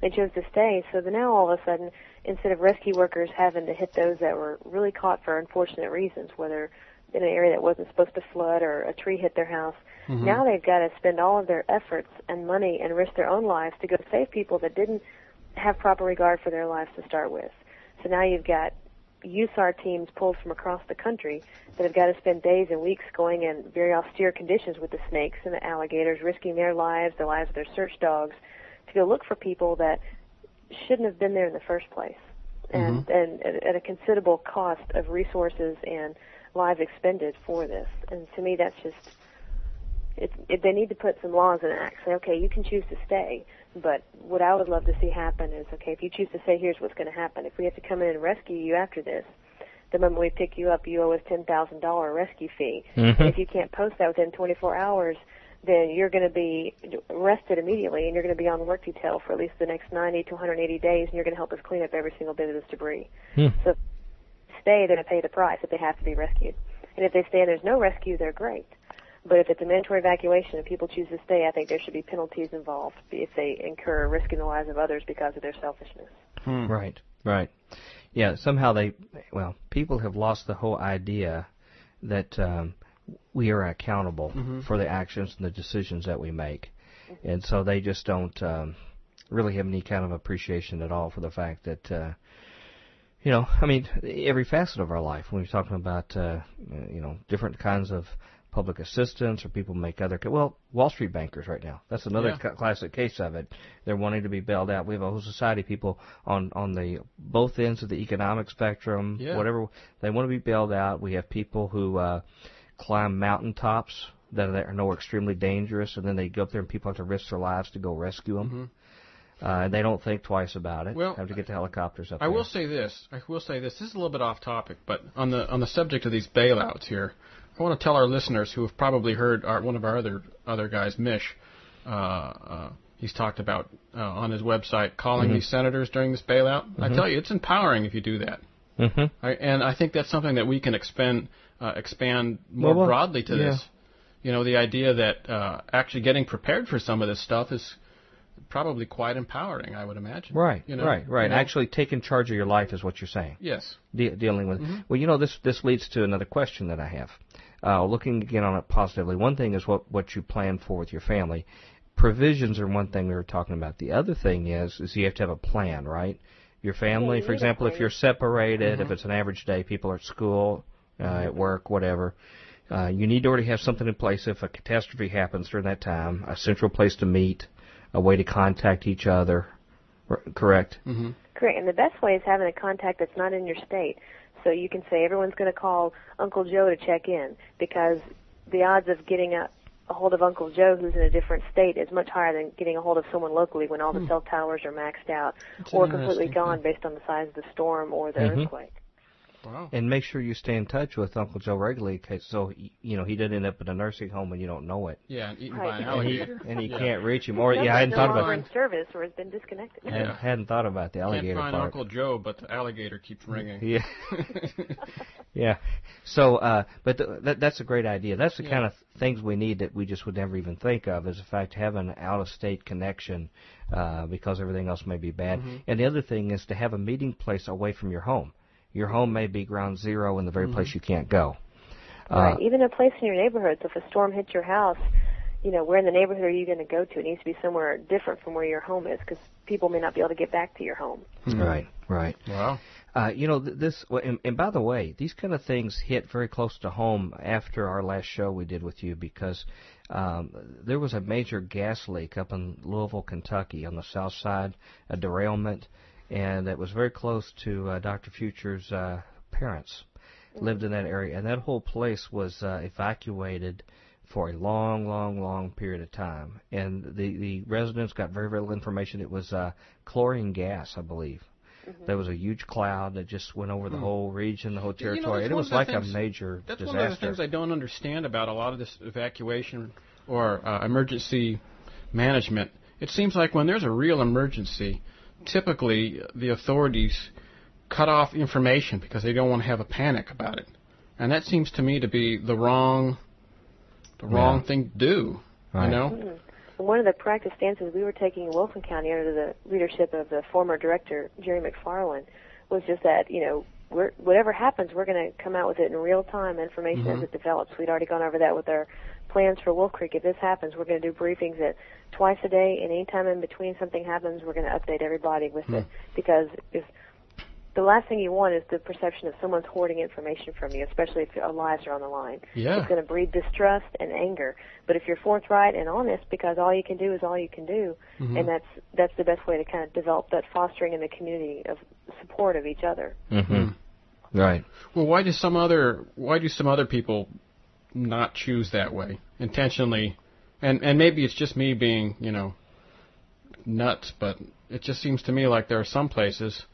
They chose to stay. So then now all of a sudden, instead of rescue workers having to hit those that were really caught for unfortunate reasons, whether in an area that wasn't supposed to flood or a tree hit their house, now they've got to spend all of their efforts and money and risk their own lives to go save people that didn't have proper regard for their lives to start with. So now you've got USAR teams pulled from across the country that have got to spend days and weeks going in very austere conditions with the snakes and the alligators, risking their lives, the lives of their search dogs, to go look for people that shouldn't have been there in the first place, and Mm-hmm. and at, at a considerable cost of resources and lives expended for this. And to me, that's just it, it, they need to put some laws in act. Say, okay, you can choose to stay, but what I would love to see happen is, okay, if you choose to stay, here's what's going to happen. If we have to come in and rescue you after this, the moment we pick you up, you owe us ten thousand dollar rescue fee. Mhm. If you can't post that within 24 hours, then you're going to be arrested immediately, and you're going to be on work detail for at least the next 90 to 180 days, and you're going to help us clean up every single bit of this debris. Hmm. So, stay, they're going to pay the price if they have to be rescued. And if they stay and there's no rescue, they're great. But if it's a mandatory evacuation and people choose to stay, I think there should be penalties involved if they incur risking the lives of others because of their selfishness. Right, right. Yeah, somehow they, well, people have lost the whole idea that um, we are accountable for the actions and the decisions that we make. And so they just don't um, really have any kind of appreciation at all for the fact that, uh, you know, I mean, every facet of our life, when we're talking about, uh, you know, different kinds of public assistance or people make other, well, Wall Street bankers right now. That's another Yeah. classic case of it. They're wanting to be bailed out. We have a whole society of people on, on the both ends of the economic spectrum, Yeah. whatever, they want to be bailed out. We have people who, uh, climb mountaintops that are, know are extremely dangerous and then they go up there and people have to risk their lives to go rescue them. Uh, they don't think twice about it. Mm-hmm. Well, have to get the helicopters up I there. will say this. I will say this. This is a little bit off topic, but on the on the subject of these bailouts here, I want to tell our listeners who have probably heard our, one of our other other guys, Mish. Uh, uh, he's talked about uh, on his website calling Mm-hmm. these senators during this bailout. I tell you, it's empowering if you do that. hmm I, and I think that's something that we can expand uh, expand more Well, well, broadly to yeah. this. You know, the idea that uh, actually getting prepared for some of this stuff is probably quite empowering. I would imagine. Right, You know, right, right. you know? Actually, taking charge of your life is what you're saying. Yes. De- dealing with. Mm-hmm. Well, you know, this this leads to another question that I have. Uh, looking again on it positively, one thing is what what you plan for with your family. Provisions are one thing we were talking about. The other thing is is you have to have a plan, right? Your family, for example, if you're separated, Mm-hmm. if it's an average day, people are at school, uh, at work, whatever. Uh, you need to already have something in place if a catastrophe happens during that time, a central place to meet, a way to contact each other. Correct? Mm-hmm. Correct. And the best way is having a contact that's not in your state. So you can say everyone's going to call Uncle Joe to check in because the odds of getting a, a hold of Uncle Joe who's in a different state is much higher than getting a hold of someone locally when all the cell towers are maxed out That's or completely interesting gone based on the size of the storm or the Mhm. earthquake. Wow. And make sure you stay in touch with Uncle Joe regularly, 'cause- so you know he didn't end up in a nursing home and you don't know it, Yeah, and eaten Right. by an and he and he Yeah. can't reach him. Or Nothing yeah, I hadn't no thought longer about in service or has been disconnected. hadn't, Yeah. hadn't thought about the alligator. Can't find part. Uncle Joe, but the alligator keeps ringing. Yeah, yeah. So, uh, but th- that, that's a great idea. That's the Yeah. kind of things we need that we just would never even think of. Is the fact to have an out-of-state connection uh, because everything else may be bad. Mm-hmm. And the other thing is to have a meeting place away from your home. Your home may be ground zero in the very Mm-hmm. place you can't go. Right. Uh, Even a place in your neighborhood. So if a storm hits your house, you know, where in the neighborhood are you going to go to? It needs to be somewhere different from where your home is because people may not be able to get back to your home. Right, right. Wow. Uh, you know, this, well, and, and by the way, these kind of things hit very close to home after our last show we did with you because um, there was a major gas leak up in Louisville, Kentucky on the south side, a derailment, and it was very close to uh, Dr. Future's uh, parents lived in that area, and that whole place was uh, evacuated for a long, long, long period of time. And the, the residents got very, very little information. It was uh, chlorine gas, I believe. There was a huge cloud that just went over the whole region, the whole You know, territory, it was like things- a major That's disaster. one of the things I don't understand about a lot of this evacuation or uh, emergency management. It seems like when there's a real emergency, typically the authorities cut off information because they don't want to have a panic about it. And that seems to me to be the wrong the wrong thing to do. Right. You know? And one of the practice stances we were taking in Wilson County under the leadership of the former director, Jerry McFarland, was just that, you know, we're whatever happens, we're going to come out with it in real time information Mhm. as it develops. We'd already gone over that with our plans for Wolf Creek. If this happens, we're going to do briefings at twice a day, and anytime in between something happens, we're going to update everybody with it because if the last thing you want is the perception of someone's hoarding information from you, especially if your lives are on the line. Yeah. It's going to breed distrust and anger. But if you're forthright and honest, because all you can do is all you can do, Mhm. and that's that's the best way to kind of develop that fostering in the community of support of each other. hmm Right. Well, why do some other why do some other people not choose that way intentionally? And and maybe it's just me being you know nuts, but it just seems to me like there are some places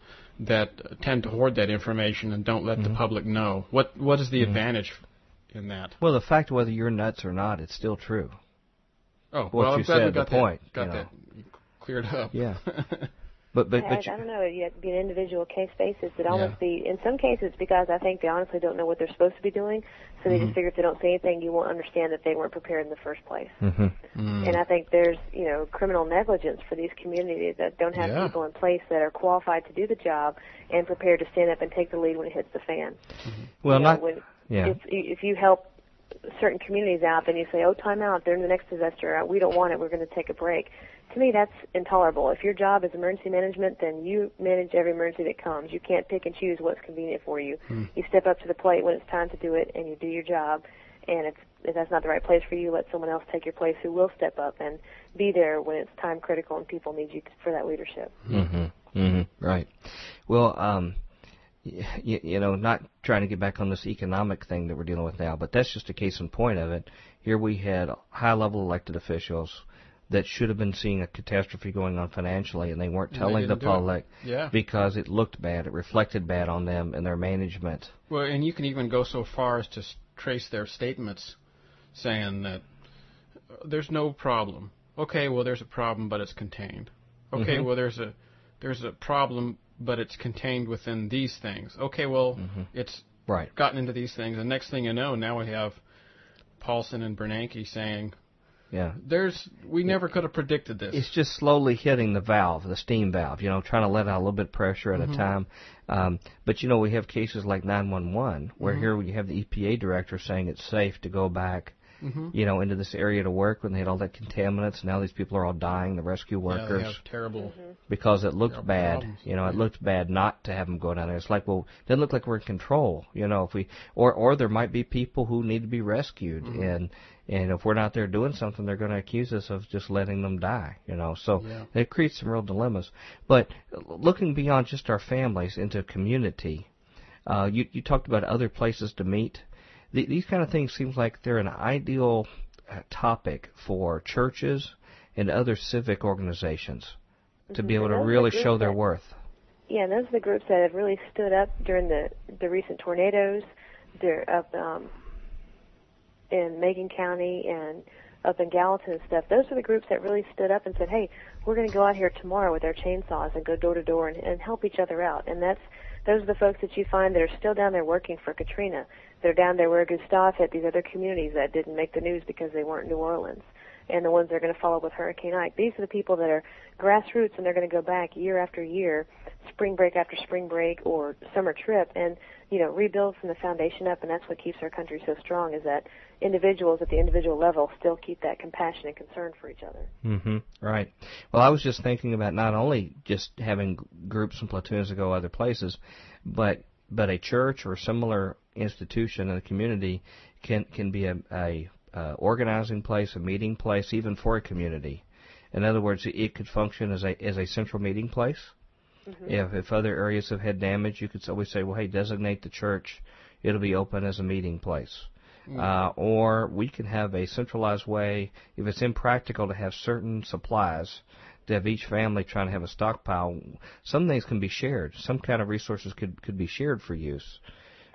that tend to hoard that information and don't let the mm-hmm. public know. What what is the mm-hmm. advantage in that? Well, the fact whether you're nuts or not, it's still true. Oh, What well, you I'm glad we said, the got point, got you that cleared up. Yeah. But but I, but you, I don't know. You have to be an individual case basis. It almost Yeah. be in some cases because I think they honestly don't know what they're supposed to be doing, so they Mhm. just figure if they don't say anything, you won't understand that they weren't prepared in the first place. hmm Mm. And I think there's, you know, criminal negligence for these communities that don't have Yeah. people in place that are qualified to do the job and prepared to stand up and take the lead when it hits the fan. well You know, not when, yeah. If if you help certain communities out, then you say, "Oh, time out! They're in the next disaster. Uh, We don't want it. We're going to take a break." To me, that's intolerable. If your job is emergency management, then you manage every emergency that comes. You can't pick and choose what's convenient for you. You step up to the plate when it's time to do it, and you do your job. And if, if that's not the right place for you, let someone else take your place who will step up and be there when it's time critical and people need you to, for that leadership. hmm hmm Right. Well, um, you, you know, not trying to get back on this economic thing that we're dealing with now, but that's just a case in point of it. Here we had high-level elected officials that should have been seeing a catastrophe going on financially, and they weren't And they telling the didn't it. public Yeah. because it looked bad. It reflected bad on them and their management. Well, and you can even go so far as to trace their statements saying that uh, there's no problem. Okay, well there's a problem but it's contained. Okay, Mhm. well there's a there's a problem but it's contained within these things. Okay, well it's Right. gotten into these things and next thing you know now we have Paulson and Bernanke saying Yeah. there's we never could have predicted this. It's just slowly hitting the valve, the steam valve, you know, trying to let out a little bit of pressure Mm-hmm. at a time. Um, but, you know, we have cases like 911 where Mm-hmm. here we have the EPA director saying it's safe to go back, Mhm. you know, into this area to work when they had all that contaminants. Now these people are all dying, the rescue yeah, they workers, have terrible because it looked bad. problems. You know, it looked bad not to have them go down there. It's like, well, it doesn't look like we're in control. You know, if we or or there might be people who need to be rescued, Mm-hmm. and and if we're not there doing something, they're going to accuse us of just letting them die. You know, so Yeah. it creates some real dilemmas. But looking beyond just our families into community, uh, you you talked about other places to meet. The, these kind of things seems like they're an ideal uh, topic for churches and other civic organizations to be Mhm. able to really groups show their that- worth. Yeah, and those are the groups that have really stood up during the the recent tornadoes. They're up um, in Macon County and up in Gallatin and stuff. Those are the groups that really stood up and said, "Hey, we're going to go out here tomorrow with our chainsaws and go door to door and, and help each other out." And that's those are the folks that you find that are still down there working for Katrina. They're down there where Gustav hit these other communities that didn't make the news because they weren't New Orleans. And the ones that are going to follow with Hurricane Ike. These are the people that are grassroots and they're going to go back year after year, spring break after spring break or summer trip and, you know, rebuild from the foundation up and that's what keeps our country so strong is that individuals at the individual level still keep that compassion and concern for each other. hmm Right. Well, I was just thinking about not only just having groups and platoons to go other places, but but a church or similar institution in the community can can be a, a uh, organizing place, a meeting place, even for a community. In other words, it could function as a as a central meeting place. If if other areas have had damage, you could always say, well, hey, designate the church. It'll be open as a meeting place. Uh, or we can have a centralized way, if it's impractical to have certain supplies, to have each family trying to have a stockpile. Some things can be shared. Some kind of resources could, could be shared for use.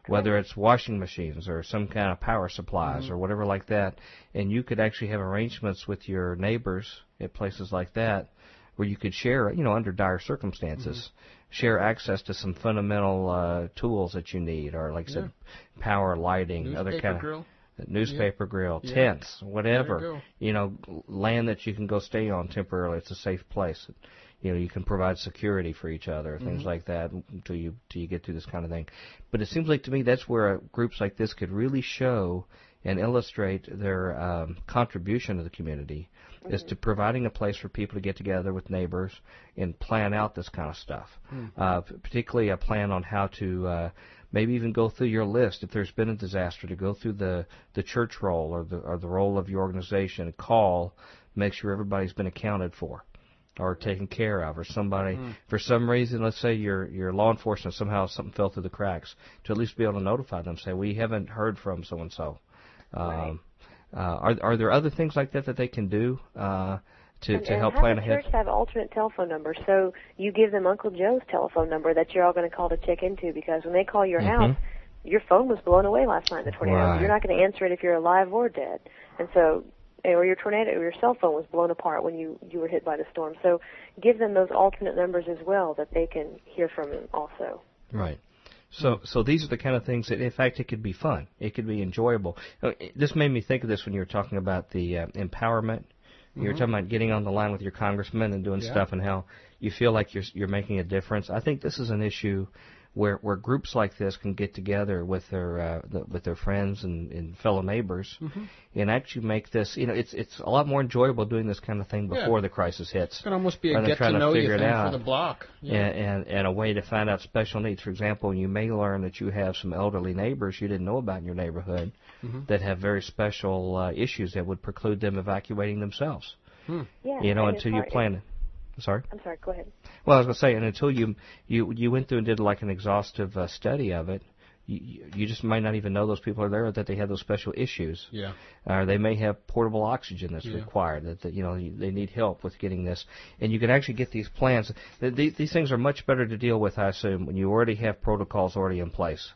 Whether it's washing machines or some kind of power supplies or whatever like that. And you could actually have arrangements with your neighbors at places like that where you could share, you know, under dire circumstances, share access to some fundamental uh, tools that you need, or like I said, power, lighting, other kind of grill. newspaper grill, Yeah. tents, whatever. you. You know, land that you can go stay on temporarily. It's a safe place. You know you can provide security for each other, things Mm-hmm. like that, until you till you get through this kind of thing. But it seems like to me that's where uh, groups like this could really show and illustrate their um, contribution to the community is to providing a place for people to get together with neighbors and plan out this kind of stuff. Uh, particularly a plan on how to uh, maybe even go through your list if there's been a disaster to go through the the church roll or the or the roll of your organization and call, make sure everybody's been accounted for or taken care of, or somebody for some reason, let's say your your law enforcement somehow something fell through the cracks, to at least be able to notify them, say we haven't heard from so and so. Are are there other things like that that they can do uh, to and, to help plan the ahead? church have alternate telephone numbers. So you give them Uncle Joe's telephone number that you're all going to call to check into because when they call your house, your phone was blown away last night in the tornado. Mm-hmm. Right. You're not going to answer it if you're alive or dead. And so or your tornado or your cell phone was blown apart when you you were hit by the storm. So give them those alternate numbers as well that they can hear from also. Right. So, so these are the kind of things that, in fact, it could be fun. It could be enjoyable. Uh, This made me think of this when you were talking about the uh, empowerment. You were talking about getting on the line with your congressman and doing Yeah. stuff, and how you feel like you're you're making a difference. I think this is an issue where where groups like this can get together with their uh, the, with their friends and, and fellow neighbors, and actually make this. You know, it's it's a lot more enjoyable doing this kind of thing Yeah. before the crisis hits. It can almost be a Rather get trying to to know you figure it thing out. for the block. Yeah. and, and and a way to find out special needs. For example, you may learn that you have some elderly neighbors you didn't know about in your neighborhood Mm-hmm. that have very special uh, issues that would preclude them evacuating themselves. Yeah. You know, until you plan it. Sorry. I'm sorry. Go ahead. Well, I was going to say, and until you you you went through and did like an exhaustive uh, study of it, you you- you just might not even know those people are there or that they have those special issues. Yeah. or they may have portable oxygen that's Yeah. required. That, that you know you- they need help with getting this, and you can actually get these plans. Th- These, these things are much better to deal with, I assume, when you already have protocols already in place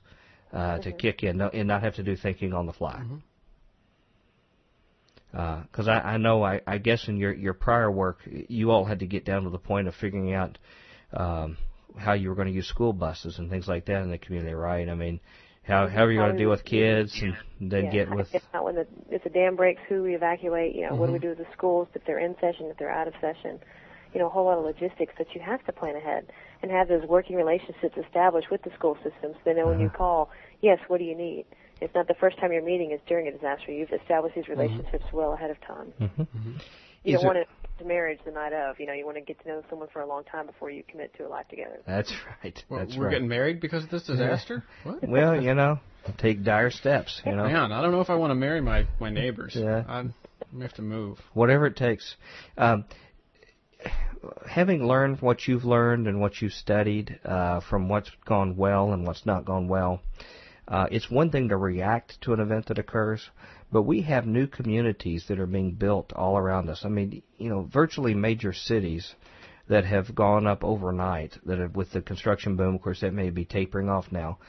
uh, to kick in and not have to do thinking on the fly. Because I, I know, I, I guess in your your prior work, you all had to get down to the point of figuring out um, how you were going to use school buses and things like that in the community, right? I mean, how how are you going to deal with kids and then yeah, get with out when the if the dam breaks, who we evacuate. You know, what do Mm-hmm. we do with the schools if they're in session, if they're out of session. You know, a whole lot of logistics that you have to plan ahead and have those working relationships established with the school systems. So they know when you Uh-huh. call, yes, what do you need? It's not the first time you're meeting; it's during a disaster. You've established these relationships well ahead of time. You Mm-hmm. Is don't there- want to marriage the night of. You know, you want to get to know someone for a long time before you commit to a life together. That's right. Well, That's we're right. getting married because of this disaster? What? Well, you know, take dire steps. You know, Man, I don't know if I want to marry my, my neighbors. Yeah. I'm, I have to move. whatever it takes. Um, having learned what you've learned and what you've studied uh, from what's gone well and what's not gone well, uh, it's one thing to react to an event that occurs, but we have new communities that are being built all around us. I mean, you know, virtually major cities that have gone up overnight. That have, with the construction boom, of course, that may be tapering off now.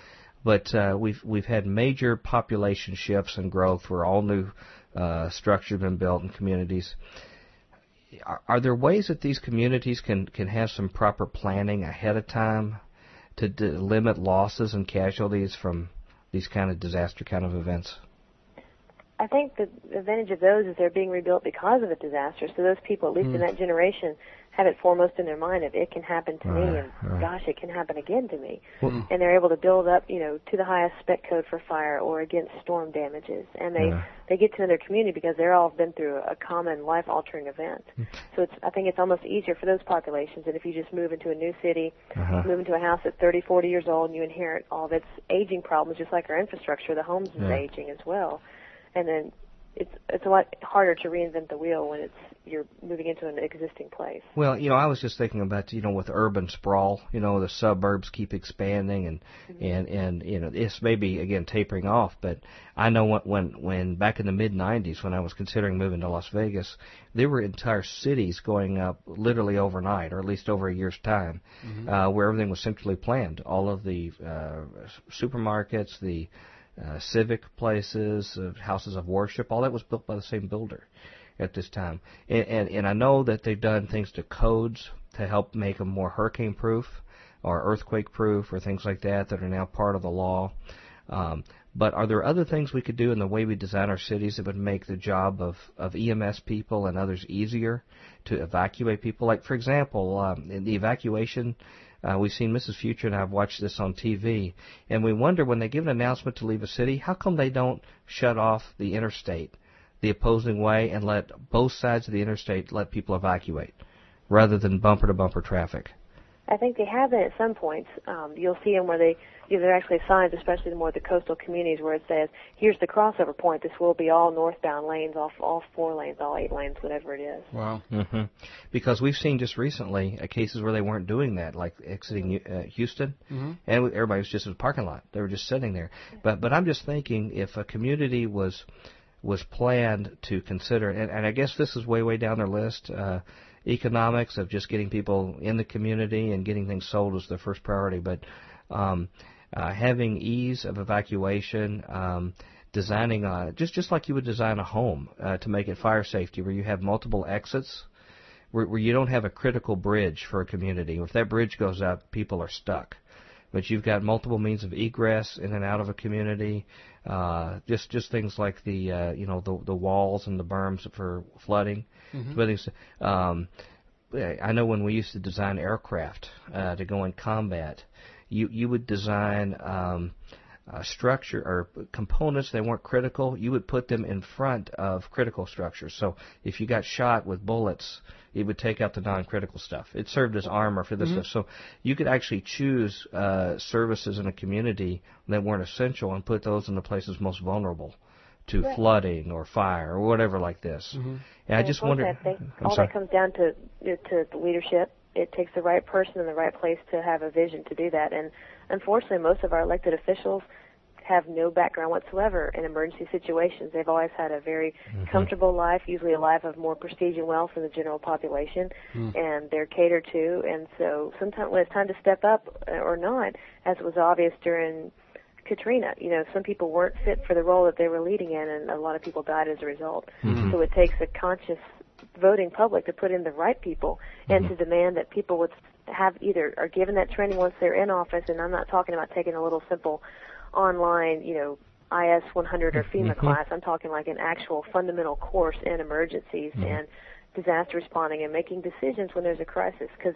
But uh, we've we've had major population shifts and growth where all new uh, structures have been built in communities. Are, are there ways that these communities can can have some proper planning ahead of time to, to limit losses and casualties from these kind of disaster kind of events? I think the advantage of those is they're being rebuilt because of a disaster. So those people, at least in hmm. that generation, have it foremost in their mind of it can happen to me, and right. gosh, it can happen again to me. Hmm. and they're able to build up, you know, to the highest spec code for fire or against storm damages. And they Yeah. they get to know their community because they're all been through a common life altering event. Hmm. So it's I think it's almost easier for those populations than if you just move into a new city, Uh-huh. move into a house that's 30, 40 years old, and you inherit all of its aging problems, just like our infrastructure. The homes is aging as well, and then it's it's a lot harder to reinvent the wheel when it's you're moving into an existing place. Well, you know, I was just thinking about you know with urban sprawl, you know, the suburbs keep expanding and and and you know this may be again tapering off, but I know when when when back in the mid '90s when I was considering moving to Las Vegas, there were entire cities going up literally overnight, or at least over a year's time, uh, where everything was centrally planned. All of the uh, supermarkets, the uh, civic places, uh, houses of worship, all that was built by the same builder at this time. And, and, and I know that they've done things to codes to help make them more hurricane proof or earthquake proof or things like that that are now part of the law. Um, but are there other things we could do in the way we design our cities that would make the job of, of EMS people and others easier to evacuate people? Like, for example, um, in the evacuation, uh, we've seen Mrs. Future and I have watched this on TV, and we wonder when they give an announcement to leave a city, how come they don't shut off the interstate the opposing way and let both sides of the interstate let people evacuate rather than bumper to bumper traffic? I think they have been at some points. Um, you'll see them where they, you know, there are actually signs, especially the more the coastal communities, where it says, "Here's the crossover point. This will be all northbound lanes, all all four lanes, all eight lanes, whatever it is." Wow. Mm-hmm. Because we've seen just recently uh, cases where they weren't doing that, like exiting uh, Houston, mm-hmm. and everybody was just in the parking lot. They were just sitting there. But but I'm just thinking if a community was was planned to consider, and, and I guess this is way way down their list. Uh, economics of just getting people in the community and getting things sold was the first priority, but um, uh, having ease of evacuation, um, designing uh, just just like you would design a home uh, to make it fire safety, where you have multiple exits, where, where you don't have a critical bridge for a community. If that bridge goes up, people are stuck but you've got multiple means of egress in and out of a community. Uh, just just things like the uh, you know the the walls and the berms for flooding. Mm-hmm. Um, I know when we used to design aircraft uh, to go in combat, you you would design um, uh, structure or components that weren't critical. You would put them in front of critical structures. So if you got shot with bullets, it would take out the non-critical stuff. It served as armor for this mm-hmm. stuff. So you could actually choose uh, services in a community that weren't essential and put those in the places most vulnerable to right. flooding or fire or whatever like this. Mm-hmm. And I just wonder. That thing, all sorry. that comes down to to the leadership. It takes the right person in the right place to have a vision to do that. And unfortunately, most of our elected officials have no background whatsoever in emergency situations. They've always had a very mm-hmm. comfortable life, usually a life of more prestige and wealth than the general population, mm. and they're catered to. And so sometimes when it's time to step up uh, or not, as was obvious during Katrina. You know, some people weren't fit for the role that they were leading in, and a lot of people died as a result. Mm-hmm. So it takes a conscious voting public to put in the right people and mm-hmm. to demand that people would have either are given that training once they're in office. And I'm not talking about taking a little simple online, you know, IS 100 or FEMA mm-hmm. class. I'm talking like an actual fundamental course in emergencies mm-hmm. and disaster responding and making decisions when there's a crisis because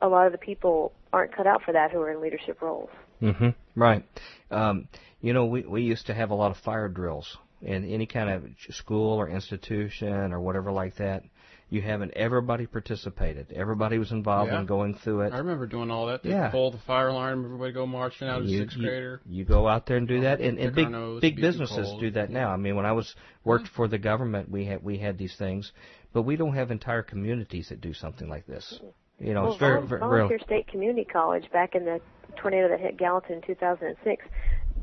a lot of the people aren't cut out for that who are in leadership roles. Mm-hmm. Right. Um, you know, we we used to have a lot of fire drills in any kind of school or institution or whatever like that. You haven't. Everybody participated. Everybody was involved yeah. in going through it. I remember doing all that. They yeah. Pull the fire alarm. Everybody go marching out you, a sixth grader. You go out there and do that, and, and big big businesses do that now. I mean, when I was worked mm-hmm. for the government, we had we had these things, but we don't have entire communities that do something like this. You know, well, it's very, very Volunteer State Community College back in the tornado that hit Gallatin in 2006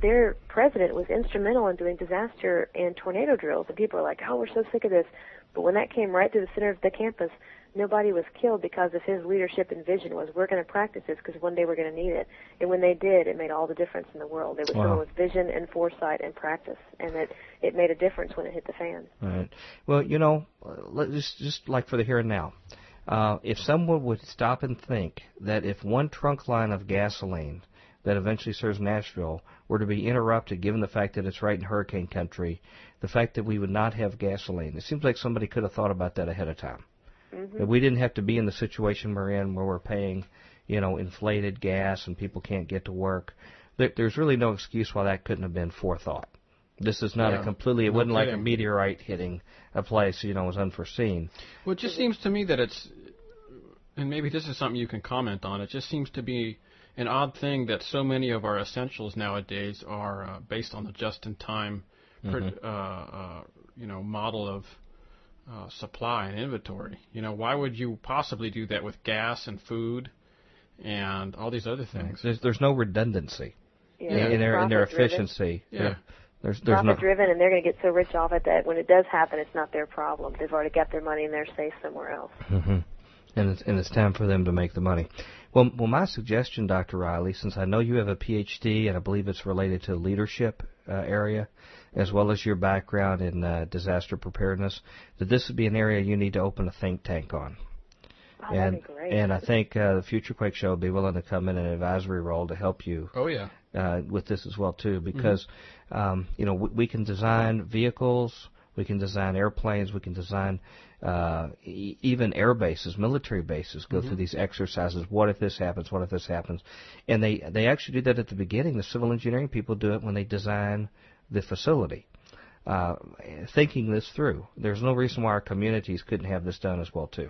their president was instrumental in doing disaster and tornado drills and people are like oh we're so sick of this but when that came right through the center of the campus, nobody was killed because of his leadership and vision was we're going to practice this because one day we're going to need it. And when they did, it made all the difference in the world. It was wow. someone with vision and foresight and practice, and it it made a difference when it hit the fan. Right. Well, you know, just just like for the here and now. Uh, if someone would stop and think that if one trunk line of gasoline that eventually serves Nashville were to be interrupted, given the fact that it's right in hurricane country, the fact that we would not have gasoline. It seems like somebody could have thought about that ahead of time. Mm-hmm. That we didn't have to be in the situation we're in where we're paying, you know, inflated gas and people can't get to work. There's really no excuse why that couldn't have been forethought. This is not yeah. a completely. It no wasn't kidding. like a meteorite hitting a place. You know, was unforeseen. Well, it just seems to me that it's, and maybe this is something you can comment on. It just seems to be an odd thing that so many of our essentials nowadays are uh, based on the just-in-time, mm-hmm. uh, uh, you know, model of uh, supply and inventory. You know, why would you possibly do that with gas and food and all these other things? There's, there's no redundancy yeah. in, their in their efficiency. Yeah. yeah. There's, there's profit no... driven, and they're going to get so rich off it that when it does happen, it's not their problem. They've already got their money and they're safe somewhere else. Mm-hmm. And it's, and it's time for them to make the money. Well, well, my suggestion, Dr. Riley, since I know you have a PhD and I believe it's related to leadership uh, area, as well as your background in uh, disaster preparedness, that this would be an area you need to open a think tank on. Oh, and that'd be great. and I think uh, the Future Quake Show will be willing to come in an advisory role to help you Oh yeah. uh, with this as well too, because um, you know we, we can design vehicles, we can design airplanes, we can design uh, e- even air bases, military bases. Go through these exercises. What if this happens? What if this happens? And they they actually do that at the beginning. The civil engineering people do it when they design the facility. Uh, thinking this through, there's no reason why our communities couldn't have this done as well too.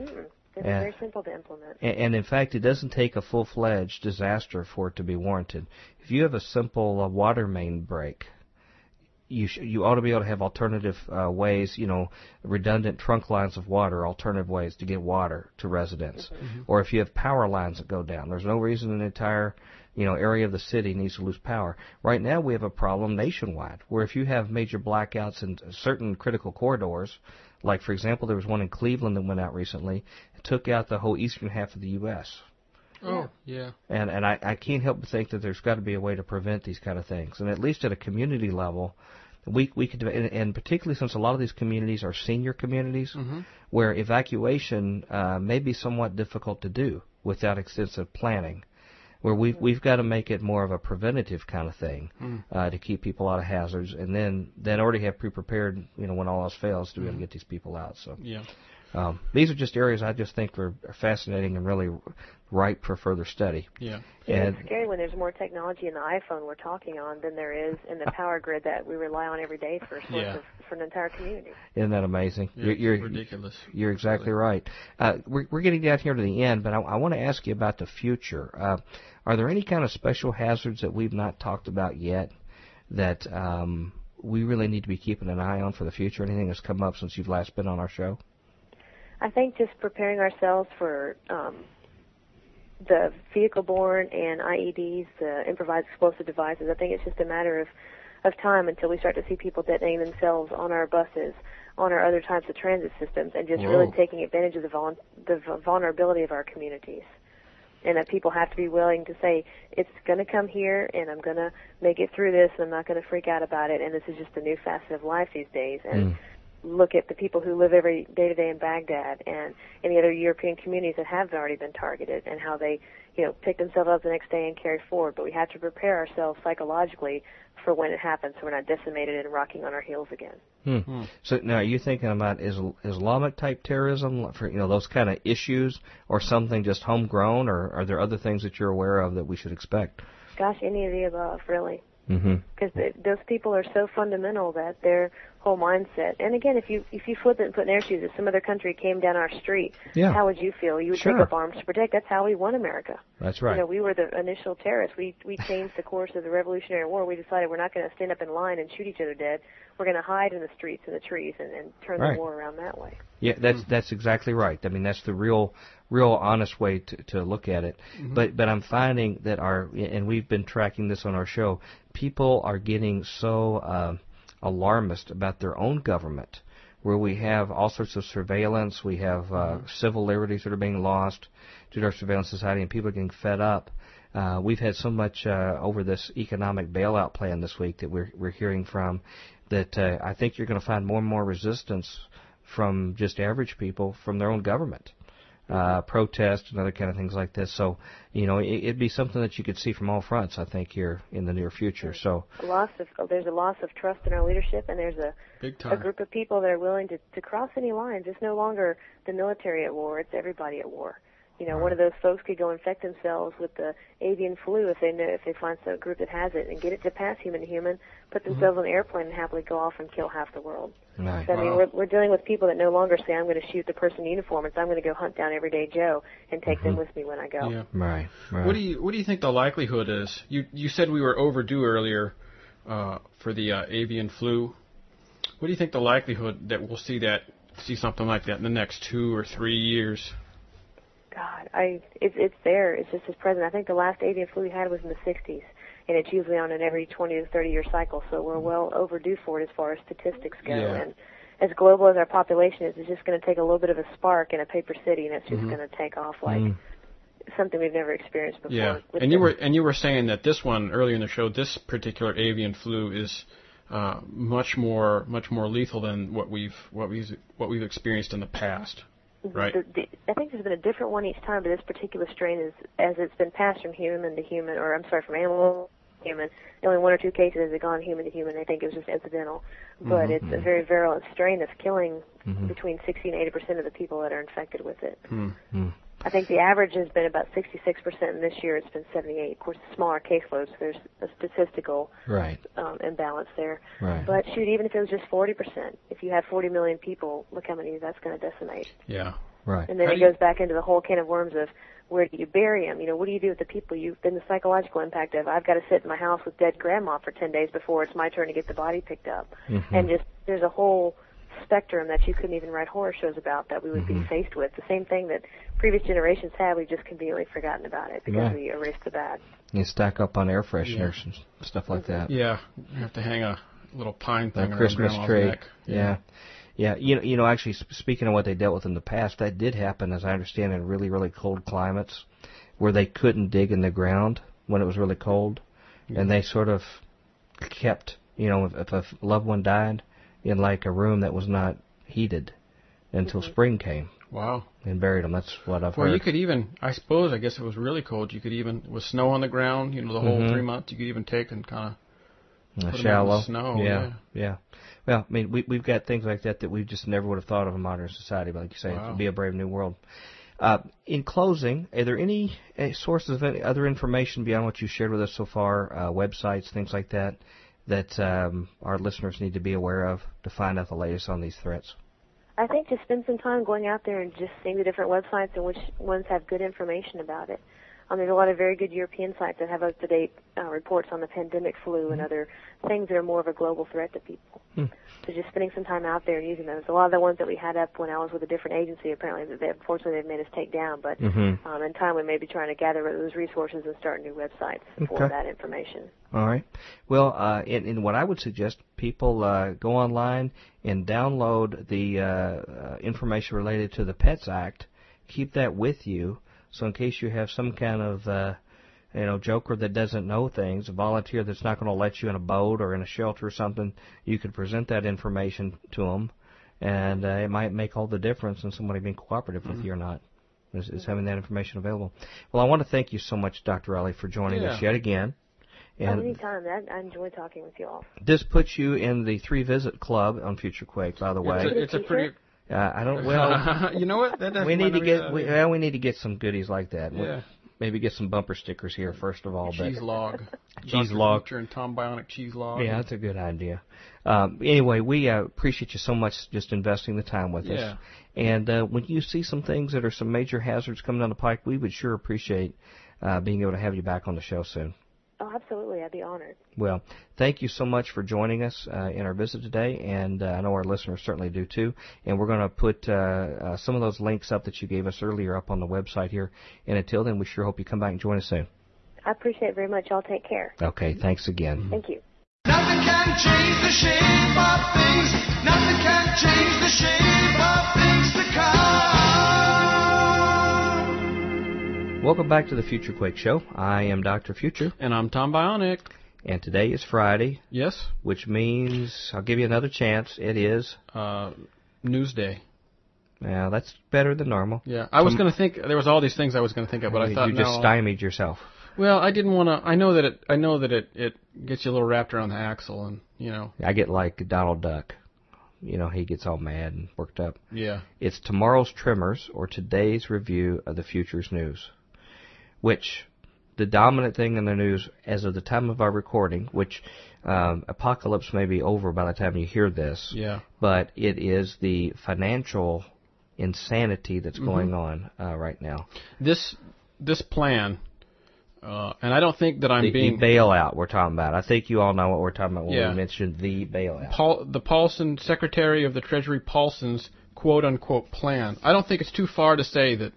Mm-mm. It's Yeah. very simple to implement. And, and in fact, it doesn't take a full-fledged disaster for it to be warranted. If you have a simple uh, water main break, you sh- you ought to be able to have alternative uh, ways, you know, redundant trunk lines of water, alternative ways to get water to residents. Or if you have power lines that go down, there's no reason an entire you know area of the city needs to lose power. Right now, we have a problem nationwide where if you have major blackouts in certain critical corridors, like for example, there was one in Cleveland that went out recently, it took out the whole eastern half of the U.S. Oh yeah. And and I, I can't help but think that there's got to be a way to prevent these kind of things. And at least at a community level, we we could and, and particularly since a lot of these communities are senior communities, where evacuation uh, may be somewhat difficult to do without extensive planning. Where we've we've got to make it more of a preventative kind of thing uh, to keep people out of hazards, and then then already have pre-prepared, you know, when all else fails, to be able to get these people out. So Yeah. um, these are just areas I just think are, are fascinating and really ripe for further study. Yeah. And it's scary when there's more technology in the iPhone we're talking on than there is in the power grid that we rely on every day for a source Yeah. of, for an entire community. isn't that amazing? yeah you're, you're ridiculous. You're exactly right. Uh, we're, we're getting down here to the end, but I, I want to ask you about the future. Uh, are there any kind of special hazards that we've not talked about yet that um, we really need to be keeping an eye on for the future? Anything that's come up since you've last been on our show? I think just preparing ourselves for um, the vehicle-borne and IEDs, the improvised explosive devices. I think it's just a matter of of time until we start to see people detonating themselves on our buses, on our other types of transit systems, and just really taking advantage of the, vul- the v- vulnerability of our communities. And that people have to be willing to say, it's going to come here, and I'm going to make it through this, and I'm not going to freak out about it, and this is just a new facet of life these days. And hmm. Look at the people who live every day to day in Baghdad and any other European communities that have already been targeted and how they, you know, pick themselves up the next day and carry forward. But we have to prepare ourselves psychologically for when it happens so we're not decimated and rocking on our heels again. Hmm. So now, are you thinking about is, Islamic type terrorism for you know those kind of issues, or something just homegrown, or are there other things that you're aware of that we should expect? Gosh, any of the above, really. Mm-hmm. because those people are so fundamental that their whole mindset. And again, if you if you flip it and put in their shoes, if some other country came down our street, Yeah. how would you feel? You would Sure. take up arms to protect. That's how we won America. That's right. You know, we were the initial terrorists. We we changed the course of the Revolutionary War. We decided we're not going to stand up in line and shoot each other dead. We're going to hide in the streets and the trees and, and turn Right. the war around that way. Yeah, that's that's exactly right. I mean, that's the real, real honest way to to look at it. But but I'm finding that our and we've been tracking this on our show. People are getting so uh, alarmist about their own government, where we have all sorts of surveillance. We have uh, civil liberties that are being lost due to our surveillance society, and people are getting fed up. Uh, we've had so much uh, over this economic bailout plan this week that we're we're hearing from that uh, I think you're going to find more and more resistance from just average people from their own government, uh, protest and other kind of things like this. So, you know, it, it'd be something that you could see from all fronts, I think, here in the near future. So, A loss of oh, there's a loss of trust in our leadership, and there's a Big a group of people that are willing to, to cross any lines. It's no longer the military at war; it's everybody at war. You know, one of those folks could go infect themselves with the avian flu if they know if they find some group that has it and get it to pass human to human, put themselves on an airplane and happily go off and kill half the world. right. So, I mean, Wow. we're we're dealing with people that no longer say I'm going to shoot the person in uniform. It's I'm going to go hunt down everyday Joe and take them with me when I go. Yeah. Right. Right. What do you What do you think the likelihood is? You You said we were overdue earlier uh, for the uh, avian flu. What do you think the likelihood that we'll see that see something like that in the next two or three years? God, I it's it's there. It's just as present. I think the last avian flu we had was in the 60s, and it's usually on an every 20 to 30 year cycle. So we're well overdue for it as far as statistics go. Yeah. And as global as our population is, it's just going to take a little bit of a spark in a paper city, and it's just going to take off like Mm. something we've never experienced before. Yeah, and you were and you were saying that this one earlier in the show, this particular avian flu is uh, much more much more lethal than what we've what we've what we've experienced in the past. Right. The, the, I think there's been a different one each time, but this particular strain is as it's been passed from human to human, or I'm sorry, from animal to human. Only one or two cases has it gone human to human. I think it was just incidental, but Mm-hmm. it's a very virulent strain that's killing between 60 and 80 percent of the people that are infected with it. Hmm. I think the average has been about 66 percent, and this year it's been 78. Of course, smaller caseloads, so there's a statistical Right. um, imbalance there. Right. But shoot, even if it was just 40 percent, if you have 40 million people, look how many that's going to decimate. Yeah. Right. And then How it do you- goes back into the whole can of worms of where do you bury them? You know, what do you do with the people? You've been the psychological impact of I've got to sit in my house with dead grandma for 10 days before it's my turn to get the body picked up. Mm-hmm. And just there's a whole spectrum that you couldn't even write horror shows about that we would Mm-hmm. be faced with. The same thing that previous generations had, we've just conveniently forgotten about it because Right. we erased the bad. You stack up on air fresheners and stuff like that. Yeah. You have to hang a little pine thing a Christmas tree. neck. Yeah. yeah. You know, you know. Actually, speaking of what they dealt with in the past, that did happen, as I understand, in really, really cold climates, where they couldn't dig in the ground when it was really cold, and they sort of kept, you know, if, if a loved one died, in like a room that was not heated until spring came, Wow. and buried them. That's what I've Well, heard. you could even, I suppose, I guess it was really cold. You could even, with snow on the ground, you know, the whole Mhm. three months, you could even take and kind of put 'em out in the shallow snow, Yeah, yeah. yeah. Well, I mean, we we've got things like that that we just never would have thought of in modern society. But like you say, Wow. it'd be a brave new world. Uh, in closing, are there any uh, sources of any other information beyond what you shared with us so far, uh, websites, things like that, that um, our listeners need to be aware of to find out the latest on these threats? I think just spend some time going out there and just seeing the different websites and which ones have good information about it. Um, there's a lot of very good European sites that have up-to-date uh, reports on the pandemic flu and other things that are more of a global threat to people. Hmm. So just spending some time out there and using those. A lot of the ones that we had up when I was with a different agency, apparently, that they, unfortunately, they've made us take down. But Mm-hmm. um, in time, we may be trying to gather those resources and start new websites for Okay. that information. All right. Well, uh, and, and what I would suggest, people uh, go online and download the uh, uh, information related to the Pets Act. Keep that with you, so in case you have some kind of uh, you know joker that doesn't know things, a volunteer that's not going to let you in a boat or in a shelter or something, you could present that information to them, and uh, it might make all the difference in somebody being cooperative with you or not. Is, is having that information available. Well, I want to thank you so much, Dr. Riley, for joining us yet again. Oh, And anytime. That, I enjoy talking with you all. this puts you in the three visit club on Future Quake, by the It's way. a, it's a pretty. Uh, I don't. Well, you know what? We need to get. not We, well, we need to get some goodies like that. We- Yeah. Maybe get some bumper stickers here first of all. cheese but log. Cheese Dr. log. Future and Tom Bionic cheese log. yeah, that's a good idea. Um, anyway, we uh, appreciate you so much just investing the time with Yeah. us. And uh, when you see some things that are some major hazards coming down the pike, we would sure appreciate uh, being able to have you back on the show soon. Oh, absolutely. I'd be honored. Well, thank you so much for joining us uh, in our visit today, and uh, I know our listeners certainly do too. And we're going to put uh, uh, some of those links up that you gave us earlier up on the website here. And until then, we sure hope you come back and join us soon. I appreciate it very much. I'll take care. Okay, thanks again. Thank you. Nothing can change the shape of things. Nothing can change the shape of things to come. Welcome back to the Future Quake Show. I am Dr. Future, And I'm Tom Bionic. and today is Friday, Yes. which means I'll give you another chance. It is. Uh, Newsday. Yeah, that's better than normal. Yeah. I was going to think there was all these things I was going to think of, but I you thought you just no. stymied yourself. Well, I didn't want to. I know that it. I know that it. It gets you a little wrapped around the axle, and you know. I get like Donald Duck. You know, he gets all mad and worked up. Yeah. It's tomorrow's Tremors or today's review of the Futures News, which the dominant thing in the news as of the time of our recording, which um, apocalypse may be over by the time you hear this, Yeah. but it is the financial insanity that's Mm-hmm. going on uh, right now. This this plan, uh, and I don't think that I'm The, being the bailout we're talking about. I think you all know what we're talking about when Yeah. we mentioned the bailout. Paul, the Paulson Secretary of the Treasury Paulson's quote unquote plan. I don't think it's too far to say that.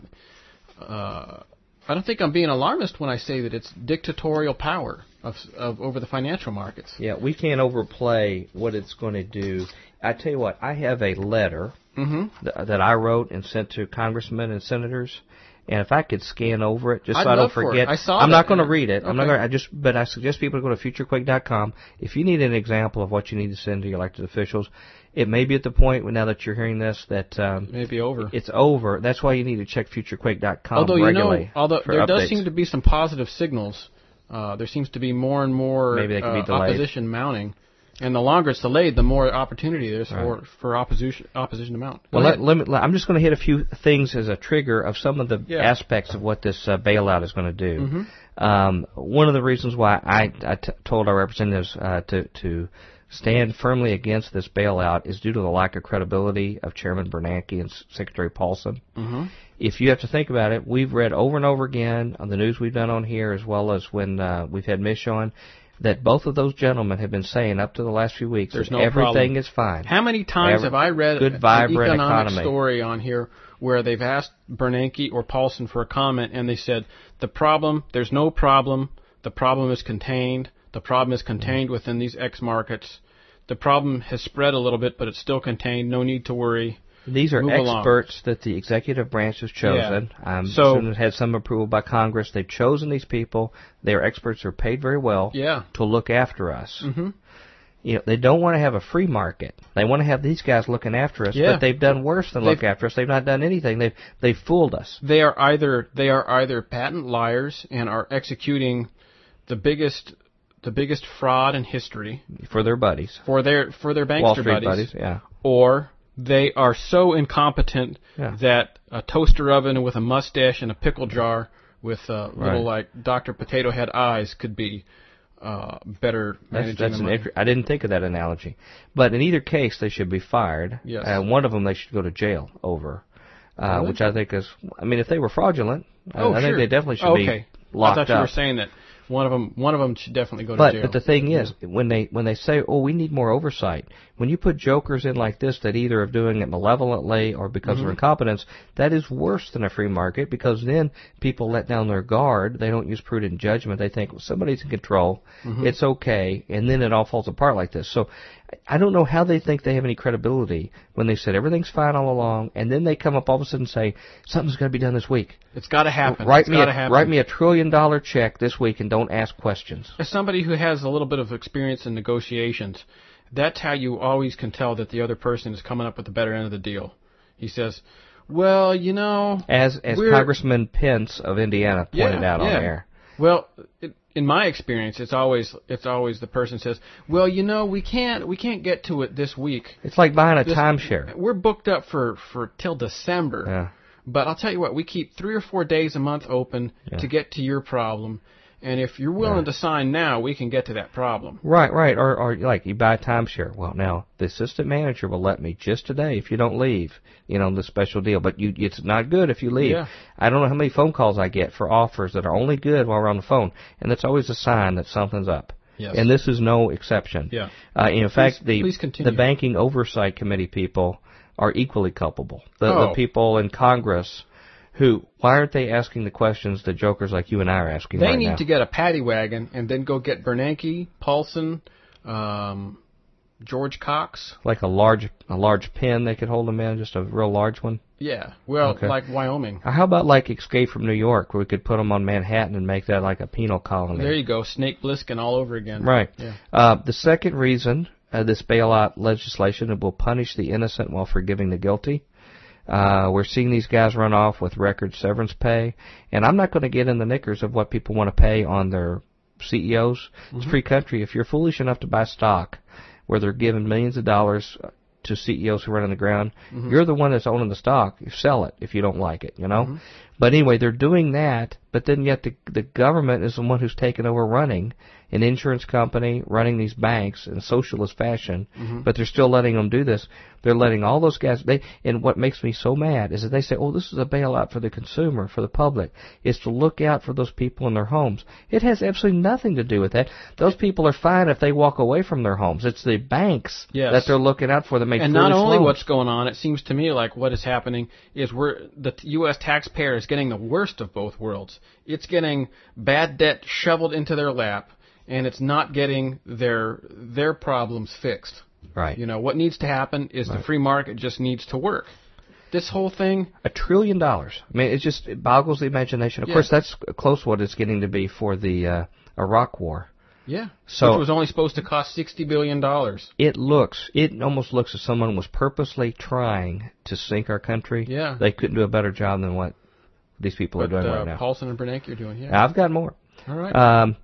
Uh, I don't think I'm being alarmist when I say that it's dictatorial power of, of over the financial markets. Yeah, we can't overplay what it's going to do. I tell you what, I have a letter Mm-hmm. th- that I wrote and sent to congressmen and senators, And if I could scan over it, just I'd so I don't love for it. forget, I saw I'm not going to read it. I'm not going. to I just, but I suggest people go to futurequake.com. If you need an example of what you need to send to your elected officials, it may be at the point now that you're hearing this that um, Maybe over. it's over. That's why you need to check futurequake.com although you regularly. know, although there does seem to be some positive signals. Uh, there seems to be more and more Maybe they could uh, opposition mounting, and the longer it's delayed, the more opportunity there's Right. for for opposition opposition to mount. Go Well, let, let me, I'm just going to hit a few things as a trigger of some of the Yeah. aspects of what this uh, bailout is going to do. Mhm. Um, one of the reasons why I, I t- told our representatives uh, to to stand firmly against this bailout is due to the lack of credibility of Chairman Bernanke and S- Secretary Paulson. Mhm. If you have to think about it, we've read over and over again on the news we've done on here, as well as when uh, we've had Mish on, that both of those gentlemen have been saying up to the last few weeks There's no everything problem. is fine. How many times Every- have I read a good, an vibrant economic economy. story on here where they've asked Bernanke or Paulson for a comment and they said the problem, there's no problem, the problem is contained, the problem is contained within these X markets, the problem has spread a little bit, but it's still contained, no need to worry. These are Move along. experts that the executive branch has chosen. Um, So- soon as had some approval by Congress. They've chosen these people. They are experts are paid very well Yeah. to look after us. Mm-hmm. You know, they don't want to have a free market. They want to have these guys looking after us. Yeah. But they've done worse than look They've- after us. They've not done anything. They've they've fooled us. They are either they are either patent liars and are executing the biggest the biggest fraud in history for their buddies. for their for their bankster Wall Street buddies. buddies. Yeah. or they are so incompetent Yeah. that a toaster oven with a mustache and a pickle jar with uh, little Right. like Dr. Potato Head eyes could be uh, better That's, that's an inter- I didn't think of that analogy, but in either case, they should be fired. Yes. And one of them they should go to jail over, uh, Really? which I think is. I mean, if they were fraudulent, I- oh, I, think sure. they definitely should okay. be locked I thought you up. were saying that one of them one of them should definitely go to But jail. but the thing is, when they when they say, "Oh, we need more oversight," when you put jokers in like this that either are doing it malevolently or because Mm-hmm. of incompetence, that is worse than a free market because then people let down their guard. They don't use prudent judgment. They think well, somebody's in control. Mm-hmm. It's okay, and then it all falls apart like this. So I don't know how they think they have any credibility when they said everything's fine all along, and then they come up all of a sudden and say something's going to be done this week. it's got to happen. Write It's me gotta a, happen. write me a trillion dollar check this week and don't ask questions. As somebody who has a little bit of experience in negotiations, that's how you always can tell that the other person is coming up with the better end of the deal. He says, "Well, you know, As as Congressman Pence of Indiana pointed Yeah, out on yeah. air. Well, it, in my experience, it's always it's always the person says, "Well, you know, we can't we can't get to it this week. It's like buying a This- timeshare. We're booked up for for till December. Yeah. But I'll tell you what, we keep three or four days a month open Yeah. to get to your problem, and if you're willing Yeah. to sign now, we can get to that problem. Right, right. Or or like you buy a timeshare. Well, now the assistant manager will let me just today if you don't leave. You know the special deal, but you it's not good if you leave. Yeah. I don't know how many phone calls I get for offers that are only good while we're on the phone, and that's always a sign that something's up. Yes. And this is no exception. Yeah. Uh, in fact, the the banking oversight committee people are equally culpable. The, Oh. the people in Congress who why aren't they asking the questions that jokers like you and I are asking They right need now? to get a paddy wagon and then go get Bernanke, Paulson, um, George Cox. like a large a large pen they could hold them in, just a real large one. Yeah, well, Okay. like Wyoming. How about like Escape from New York, where we could put them on Manhattan and make that like a penal colony? There you go, Snake Plissken all over again. Right. Yeah. Uh, the second reason uh, this bailout legislation it will punish the innocent while forgiving the guilty. Uh, we're seeing these guys run off with record severance pay, and I'm not going to get in the knickers of what people want to pay on their CEOs. It's a free country. If you're foolish enough to buy stock where they're giving millions of dollars to CEOs who run on the ground, mm-hmm. you're the one that's owning the stock. You sell it if you don't like it, you know. Mm-hmm. But anyway, they're doing that, but then yet the the government is the one who's taken over running an insurance company, running these banks in socialist fashion. Mm-hmm. But they're still letting them do this. They're letting all those guys. They and what makes me so mad is that they say, "Oh, this is a bailout for the consumer, for the public. It's to look out for those people in their homes." It has absolutely nothing to do with that. Those people are fine if they walk away from their homes. It's the banks Yes. that they're looking out for that make And not only loans. what's going on, it seems to me like what is happening is we're the U.S. taxpayer is getting the worst of both worlds. It's getting bad debt shoveled into their lap, and it's not getting their their problems fixed. right. You know what needs to happen is the free market just needs to work. this whole thing. A trillion dollars. I mean, it just it boggles the imagination. Of Yeah. course, that's close to what it's getting to be for the uh, Iraq War. Yeah. So- which was only supposed to cost sixty billion dollars. It looks, it almost looks as someone was purposely trying to sink our country. Yeah. They couldn't do a better job than what these people But are doing uh, right now. Paulson and Bernanke are doing. Yeah. I've got more. All right. Um,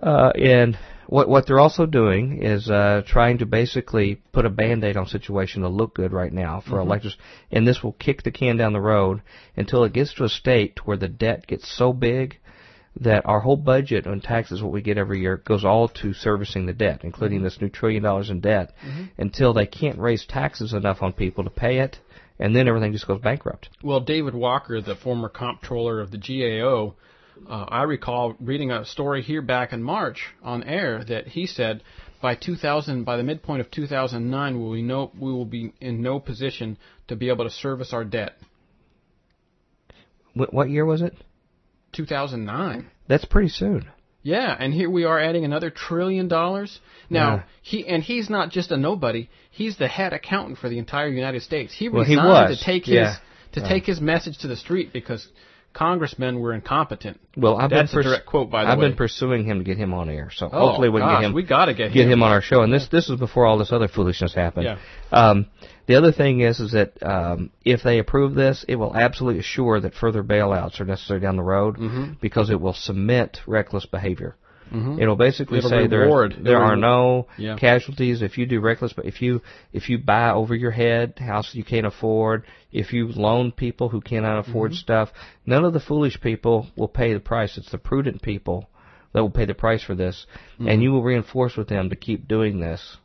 uh, and what what they're also doing is uh, trying to basically put a band-aid on situation to look good right now for electors, and this will kick the can down the road until it gets to a state where the debt gets so big that our whole budget on taxes, what we get every year, goes all to servicing the debt, including this new trillion dollars in debt, until they can't raise taxes enough on people to pay it, and then everything just goes bankrupt. Well, David Walker, the former comptroller of the GAO, uh, I recall reading a story here back in March on air that he said by 2000, by the midpoint of 2009, we will, no, we will be in no position to be able to service our debt. Wh- what year was it? 2009. That's pretty soon. Yeah, and here we are adding another trillion dollars. Now Yeah. he and he's not just a nobody; he's the head accountant for the entire United States. He Well, he resigned was, to take yeah. his to take his message to the street because congressmen were incompetent. Well, I've That's been a direct quote, by the I've way. been pursuing him to get him on air, so Oh, hopefully we can gosh, get him. we gotta get get him. him on our show. And this this is before all this other foolishness happened. Yeah. Um, the other thing is is that um, if they approve this, it will absolutely assure that further bailouts are necessary down the road Mm-hmm. because it will cement reckless behavior. It'll basically It'll say there reward. there It'll are re- no Yeah. casualties if you do reckless. But if you if you buy over your head house you can't afford, if you loan people who cannot afford Mm-hmm. stuff, none of the foolish people will pay the price. It's the prudent people that will pay the price for this, Mm-hmm. and you will reinforce with them to keep doing this.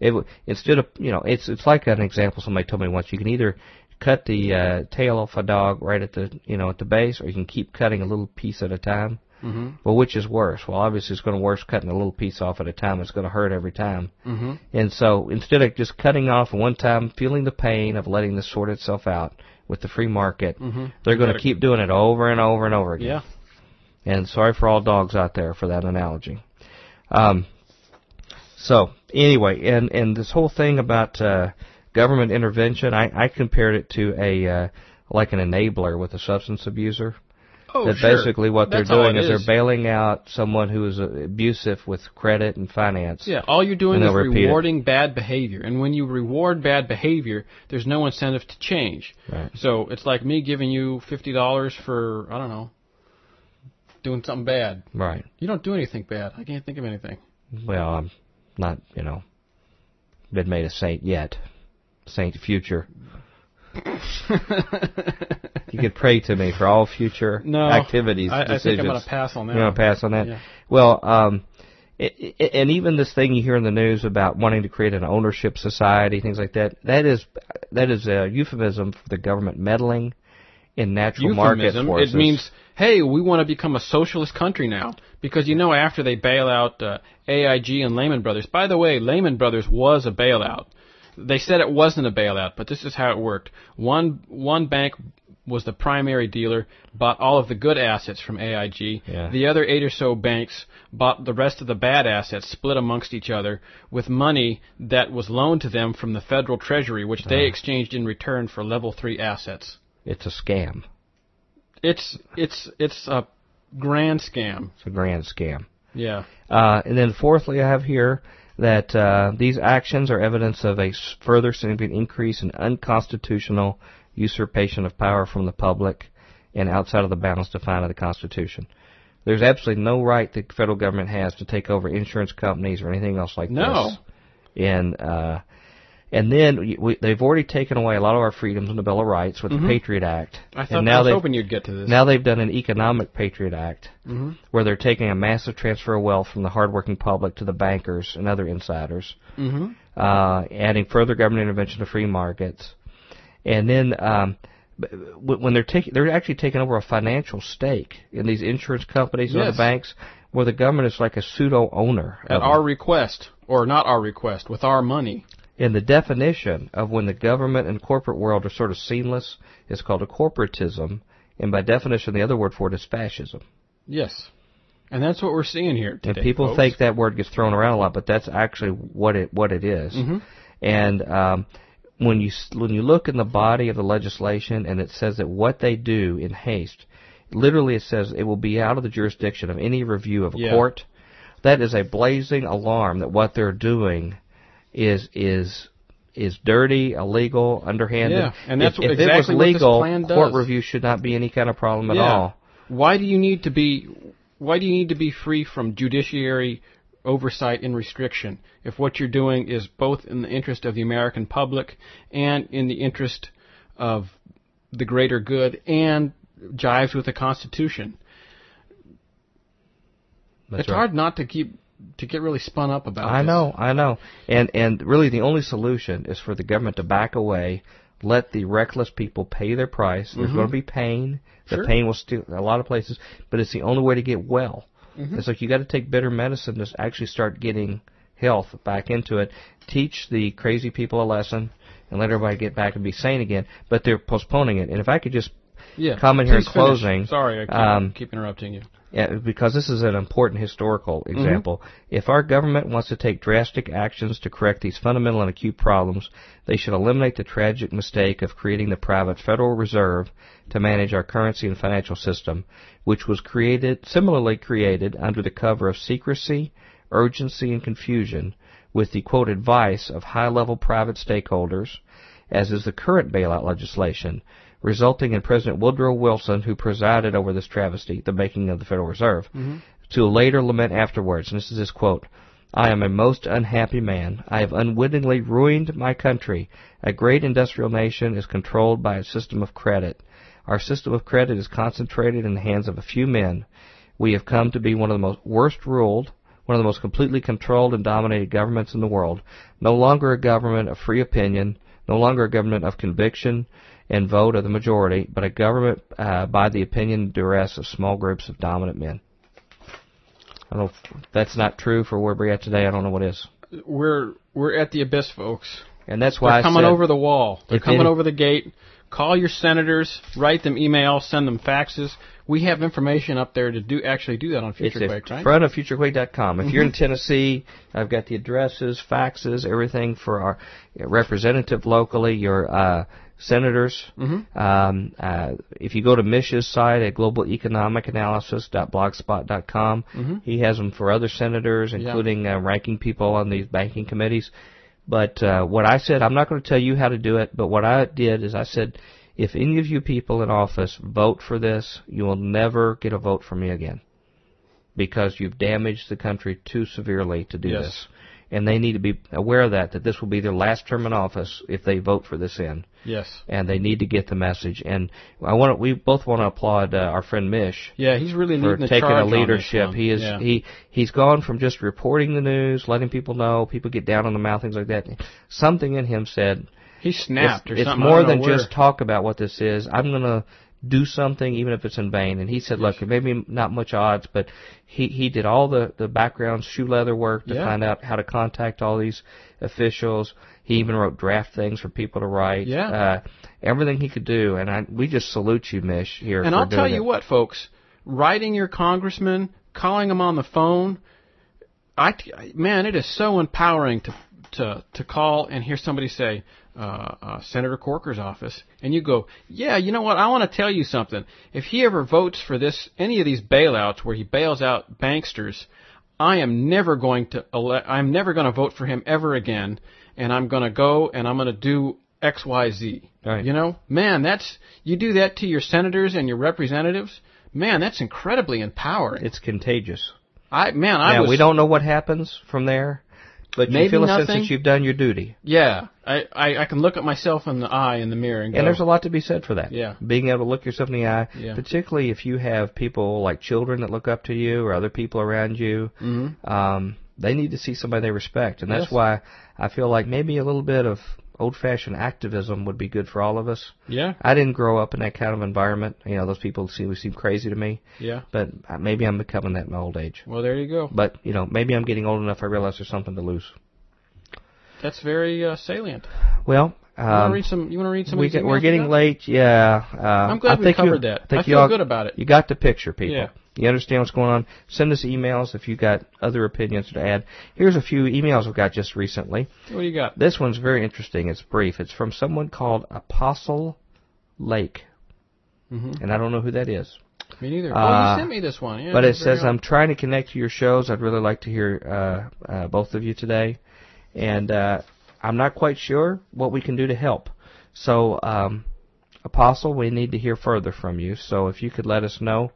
It instead of you know it's it's like an example somebody told me once. You can either cut the uh, tail off a dog right at the you know at the base, or you can keep cutting a little piece at a time. Mm-hmm. Well, which is worse? Well, obviously it's going to worse cutting a little piece off at a time. It's going to hurt every time. Mm-hmm. And so instead of just cutting off one time, feeling the pain of letting this sort itself out with the free market, Mm-hmm. they're going to keep doing it over and over and over again. Yeah. And sorry for all dogs out there for that analogy. Um, so anyway, and and this whole thing about uh, government intervention, I, I compared it to a uh, like an enabler with a substance abuser. Oh, that sure. basically what That's they're doing is, is they're bailing out someone who is uh, abusive with credit and finance. Yeah, all you're doing is they'll it. rewarding bad behavior. And when you reward bad behavior, there's no incentive to change. Right. So it's like me giving you $50 for, I don't know, doing something bad. Right. You don't do anything bad. I can't think of anything. Well, I'm not, you know, been made a saint yet. Saint future. You could pray to me for all future No, activities, I, I decisions. think I'm going to pass on that. You're going to pass on that? Yeah. Well, um, i i and even this thing you hear in the news about wanting to create an ownership society, things like that, that is that is a euphemism for the government meddling in natural market Euphemism. forces. It means, hey, we want to become a socialist country now. Because you know, after they bail out uh, AIG and Lehman Brothers. By the way, Lehman Brothers was a bailout. They said it wasn't a bailout, but this is how it worked. One one bank was the primary dealer, bought all of the good assets from AIG. Yeah. The other eight or so banks bought the rest of the bad assets, split amongst each other, with money that was loaned to them from the federal treasury, which they exchanged in return for level three assets. it's a scam. It's it's it's a grand scam. It's a grand scam. Yeah. Uh, and then fourthly, I have here that uh, these actions are evidence of a further significant increase in unconstitutional usurpation of power from the public and outside of the bounds defined in the Constitution. There's absolutely no right the federal government has to take over insurance companies or anything else like No. this. And uh, and then we- they've already taken away a lot of our freedoms in the Bill of Rights with the Patriot Act. Mm-hmm. I thought and now I was hoping you'd get to this. now they've done an economic patriot act Mhm. where they're taking a massive transfer of wealth from the hardworking public to the bankers and other insiders, hmm uh, adding further government intervention to free markets, and then um, when they're taking, they're actually taking over a financial stake in these insurance companies and Yes. other banks, where the government is like a pseudo owner. At our request, or not our request, with our money. And the definition of when the government and corporate world are sort of seamless is called a corporatism, and by definition, the other word for it is fascism. Yes. And that's what we're seeing here today. and people folks. think that word gets thrown around a lot, but that's actually what it what it is. Mhm. And um, when you when you look in the body of the legislation and it says that what they do in haste, literally it says it will be out of the jurisdiction of any review of a Yeah. court. That is a blazing alarm that what they're doing is is is dirty, illegal, underhanded. Yeah, and that's if, if exactly it was what this legal, plan court review should not be any kind of problem at Yeah. all. Why do you need to be why do you need to be free from judiciary oversight and restriction if what you're doing is both in the interest of the American public and in the interest of the greater good and jives with the Constitution? That's it's right. hard not to keep to get really spun up about I this. know, I know. And and really the only solution is for the government to back away, let the reckless people pay their price. There's going to be pain. The Sure. pain will still a lot of places, but it's the only way to get well. Mhm. It's like you got to take bitter medicine to actually start getting health back into it. Teach the crazy people a lesson and let everybody get back and be sane again. But they're postponing it. And if I could just Yeah. comment here in please finish. closing. Sorry, I keep, um, keep interrupting you. Because this is an important historical mm-hmm. example. If our government wants to take drastic actions to correct these fundamental and acute problems, they should eliminate the tragic mistake of creating the private Federal Reserve to manage our currency and financial system, which was created, similarly created under the cover of secrecy, urgency, and confusion with the quote advice of high-level private stakeholders, as is the current bailout legislation, resulting in President Woodrow Wilson, who presided over this travesty, the making of the Federal Reserve, mm-hmm. to later lament afterwards. And this is his quote. I am a most unhappy man. I have unwittingly ruined my country. A great industrial nation is controlled by a system of credit. Our system of credit is concentrated in the hands of a few men. We have come to be one of the most worst ruled, one of the most completely controlled and dominated governments in the world. No longer a government of free opinion, no longer a government of conviction and vote of the majority, but a government uh, by the opinion and duress of small groups of dominant men. I don't know if that's not true for where we're at today. I don't know what is. We're we're at the abyss, folks. And that's why They're coming over the wall. They're coming any- over the gate. Call your senators, write them emails, send them faxes. We have information up there to do actually do that on FutureQuake, at right? Mm-hmm. front of futurequake.com. If you're in Tennessee, I've got the addresses, faxes, everything for our representative locally, your uh, senators. Mm-hmm. Um, uh, if you go to Mish's site at globaleconomicanalysis.blogspot.com, he has them for other senators, Mm-hmm. Yeah. including uh, ranking people on these banking committees. But uh, what I said, I'm not going to tell you how to do it, but what I did is I said, if any of you people in office vote for this, you will never get a vote from me again. Because you've damaged the country too severely to do Yes. this. And they need to be aware of that, that this will be their last term in office if they vote for this in. Yes. And they need to get the message. And I want to, we both want to applaud uh, our friend Mish Yeah, he's really for leading taking a leadership. He is Yeah. he he's gone from just reporting the news, letting people know, people get down on the mouth, things like that. Something in him said, he snapped it's, or it's something. I more than where. just talk about what this is. I'm going to do something, even if it's in vain. And he said, look, maybe not much odds, but he, he did all the, the background shoe leather work to Yeah. find out how to contact all these officials. He even wrote draft things for people to write. Yeah. Uh, everything he could do. And I, we just salute you, Mish, here. And for I'll tell you it. what, folks, writing your congressman, calling him on the phone, I man, it is so empowering to to to call and hear somebody say uh, uh, Senator Corker's office, and you go, yeah, you know what? I want to tell you something. If he ever votes for this, any of these bailouts where he bails out banksters, I am never going to elect. I'm never going to vote for him ever again, and I'm going to go and I'm going to do X Y Z. Right. You know, man, that's you do that to your senators and your representatives. Man, that's incredibly empowering. It's contagious. I man, I now, was we don't know what happens from there, but you Maybe feel a sense that you've done your duty. Yeah, I, I I can look at myself in the eye in the mirror and, And go, there's a lot to be said for that. Yeah. Being able to look yourself in the eye, Yeah. particularly if you have people like children that look up to you or other people around you, Mhm. um, they need to see somebody they respect. And that's Yes. why I feel like maybe a little bit of old fashioned activism would be good for all of us. yeah, I didn't grow up in that kind of environment. You know, those people seem, seem crazy to me, yeah. but maybe I'm becoming that in my old age. Well, there you go. But, you know, maybe I'm getting old enough I realize there's something to lose. That's very uh, salient. Well, You want to um, read some? You want to read some? We get, we're getting late. Yeah. Uh, I'm glad I we covered you, that. I you feel all- good about it. You got the picture, people. Yeah. You understand what's going on? Send us emails if you got other opinions to add. Here's a few emails we got just recently. What do you got? This one's very interesting. It's brief. It's from someone called Apostle Lake. Mm-hmm. And I don't know who that is. Me neither. Uh, oh, you sent me this one. Yeah, but it says. I'm trying to connect to your shows. I'd really like to hear uh, uh, both of you today. And uh, I'm not quite sure what we can do to help. So, um, Apostle, we need to hear further from you. So if you could let us know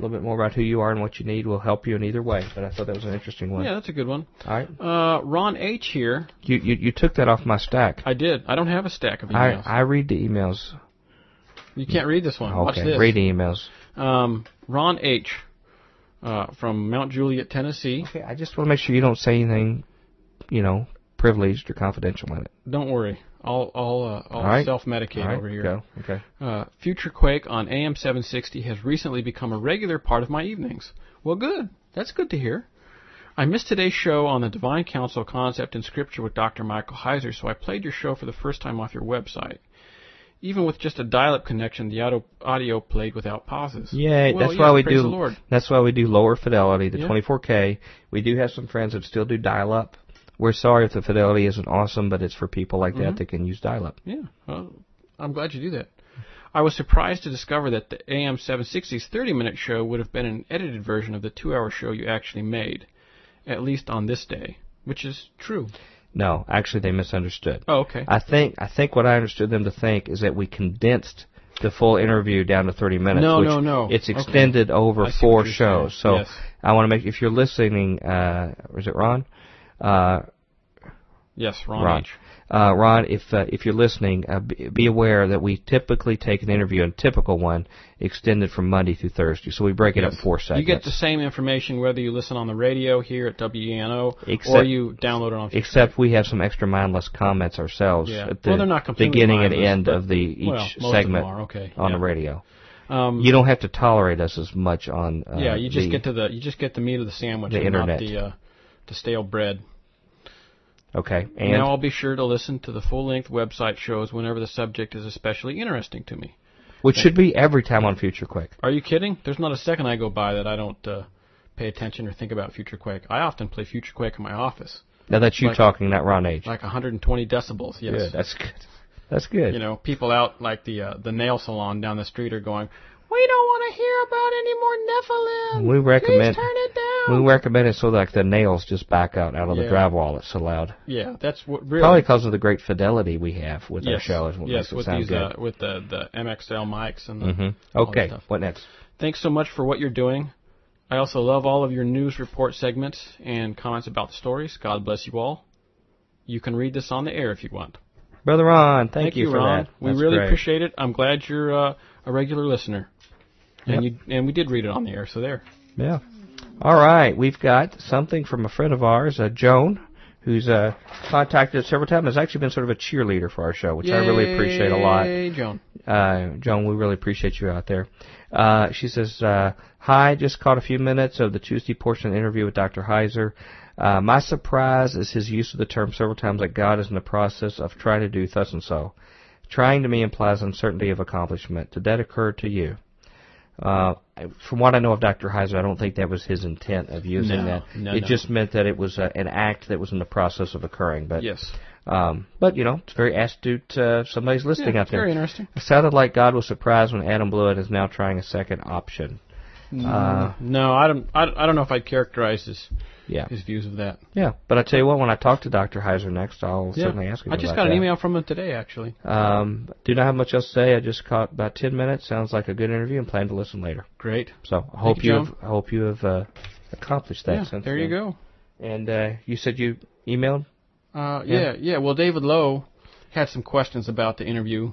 a little bit more about who you are and what you need, we'll help you in either way. But I thought that was an interesting one. Yeah, that's a good one. All right. Uh, Ron H here. You, you you took that off my stack. I did. I don't have a stack of emails. I I read the emails. you can't read this one. Watch Okay, this. read the emails. Um, Ron H. Uh, from Mount Juliet, Tennessee. Okay, I just want to make sure you don't say anything, you know, privileged or confidential in it. Don't worry. I'll I'll uh, I'll All right. self-medicate All right, over here. go. Okay. Uh, Future Quake on AM 760 has recently become a regular part of my evenings. Well, good. That's good to hear. I missed today's show on the Divine Council concept in Scripture with Dr. Michael Heiser, so I played your show for the first time off your website. Even with just a dial-up connection, the audio, audio played without pauses. Yeah, Well, that's yes, why we do. That's why we do lower fidelity, the Yeah. 24K. We do have some friends that still do dial up. We're sorry if the fidelity isn't awesome, but it's for people like Mm-hmm. that that can use dial up. Yeah, well, I'm glad you do that. I was surprised to discover that the AM 760's 30 minute show would have been an edited version of the two hour show you actually made, at least on this day, which is true. No, actually, they misunderstood. Oh, okay. I think I think what I understood them to think is that we condensed the full interview down to 30 minutes. No, no, no. It's Okay. extended over I four shows. saying. So Yes. I want to make if you're listening, uh, is it Ron? Uh, yes, Ron, Ron. Uh, Ron, if uh, if you're listening, uh, be, be aware that we typically take an interview, a typical one, extended from Monday through Thursday. So we break it up Yes. four segments. You get the same information whether you listen on the radio here at WENO or you download it on. Except we have some extra mindless comments ourselves Yeah. at the Well, they're not mindless, beginning and end of the each well, most of them segment okay, on yeah. the radio. Um, You don't have to tolerate us as much on. Uh, yeah, you just the- get to the you just get the meat of the sandwich, the and internet. not the uh, the stale bread. Okay, and now I'll be sure to listen to the full-length website shows whenever the subject is especially interesting to me. which should be every time on Future Quake. Are you kidding? There's not a second I go by that I don't uh, pay attention or think about Future Quake. I often play Future Quake in my office, Now that's you Like- talking, not Ron H. like 120 decibels. Yes. Good. That's good. That's good. you know, people out like the uh, the nail salon down the street are going, "We don't want to hear about any more Nephilim. We recommend- Please turn it down." we recommend it so like the nails just back out out of the Yeah. drywall. It's so loud. yeah, that's what really. Probably because of the great fidelity we have with our yes, show. Is what yes, makes it with sound these good. uh, with the the MXL mics and the, hmm all Okay. stuff. What next? Thanks so much for what you're doing. I also love all of your news report segments and comments about the stories. God bless you all. You can read this on the air if you want. Brother Ron, thank, you, for Ron. that. We That's really great. appreciate it. I'm glad you're uh, a regular listener. And you and we did read it on the air, so there. Yeah. All right, we've got something from a friend of ours, uh, Joan, who's uh, contacted us several times. Has actually been sort of a cheerleader for our show, which I really appreciate a lot. Yay, Joan. Uh, Joan, we really appreciate you out there. Uh, she says, uh, Hi, just caught a few minutes of the Tuesday portion of the interview with Dr. Heiser. Uh, my surprise is his use of the term several times that God is in the process of trying to do thus and so. Trying to me implies uncertainty of accomplishment. Did that occur to you? Uh, from what I know of Dr. Heiser, I don't think that was his intent of using No, that. no, it no. just meant that it was uh, an act that was in the process of occurring. But Yes. um, but you know, it's very astute. Uh, somebody's listening Yeah, out there. very interesting. It sounded like God was surprised when Adam blew it and is now trying a second option. Uh, No, I don't. I, I don't know if I'd characterize his yeah, his views of that. yeah. But I tell you what, when I talk to Dr. Heiser next, I'll certainly ask him I just got an that. email from him today, actually. Um, do not have much else to say. I just caught about ten minutes. Sounds like a good interview, and plan to listen later. Great. So I hope you, you have, I hope you have uh, accomplished that. Yeah, since there you then. go. And uh, you said you emailed. Uh, Yeah. yeah, yeah. Well, David Lowe had some questions about the interview,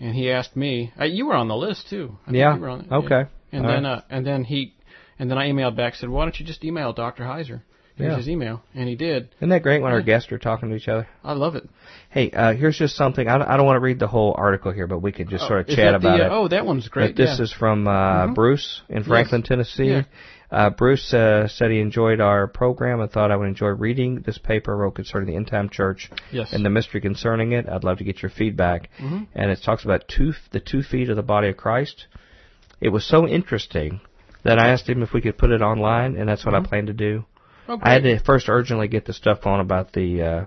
and he asked me. Uh, you were on the list too. I think Yeah. You were on it, Okay. And All then, right. uh, and then he, and then I emailed back said, "Why don't you just email Dr. Heiser?" Here's Yeah. his email, and he did. Isn't that great when our guests are talking to each other? I love it. Hey, uh, here's just something. I don't, I don't want to read the whole article here, but we could just Oh, sort of chat that the, about uh, it. Oh, that one's great. But this yeah. is from uh, Mhm. Bruce in Franklin, Tennessee. Yeah. Uh, Bruce uh, said he enjoyed our program and thought I would enjoy reading this paper I wrote concerning the end time church yes. and the mystery concerning it. I'd love to get your feedback. Mhm. And it talks about two the two feet of the body of Christ. It was so interesting that I asked him if we could put it online, and that's what Mhm. I plan to do. Oh, I had to first urgently get the stuff on about the uh,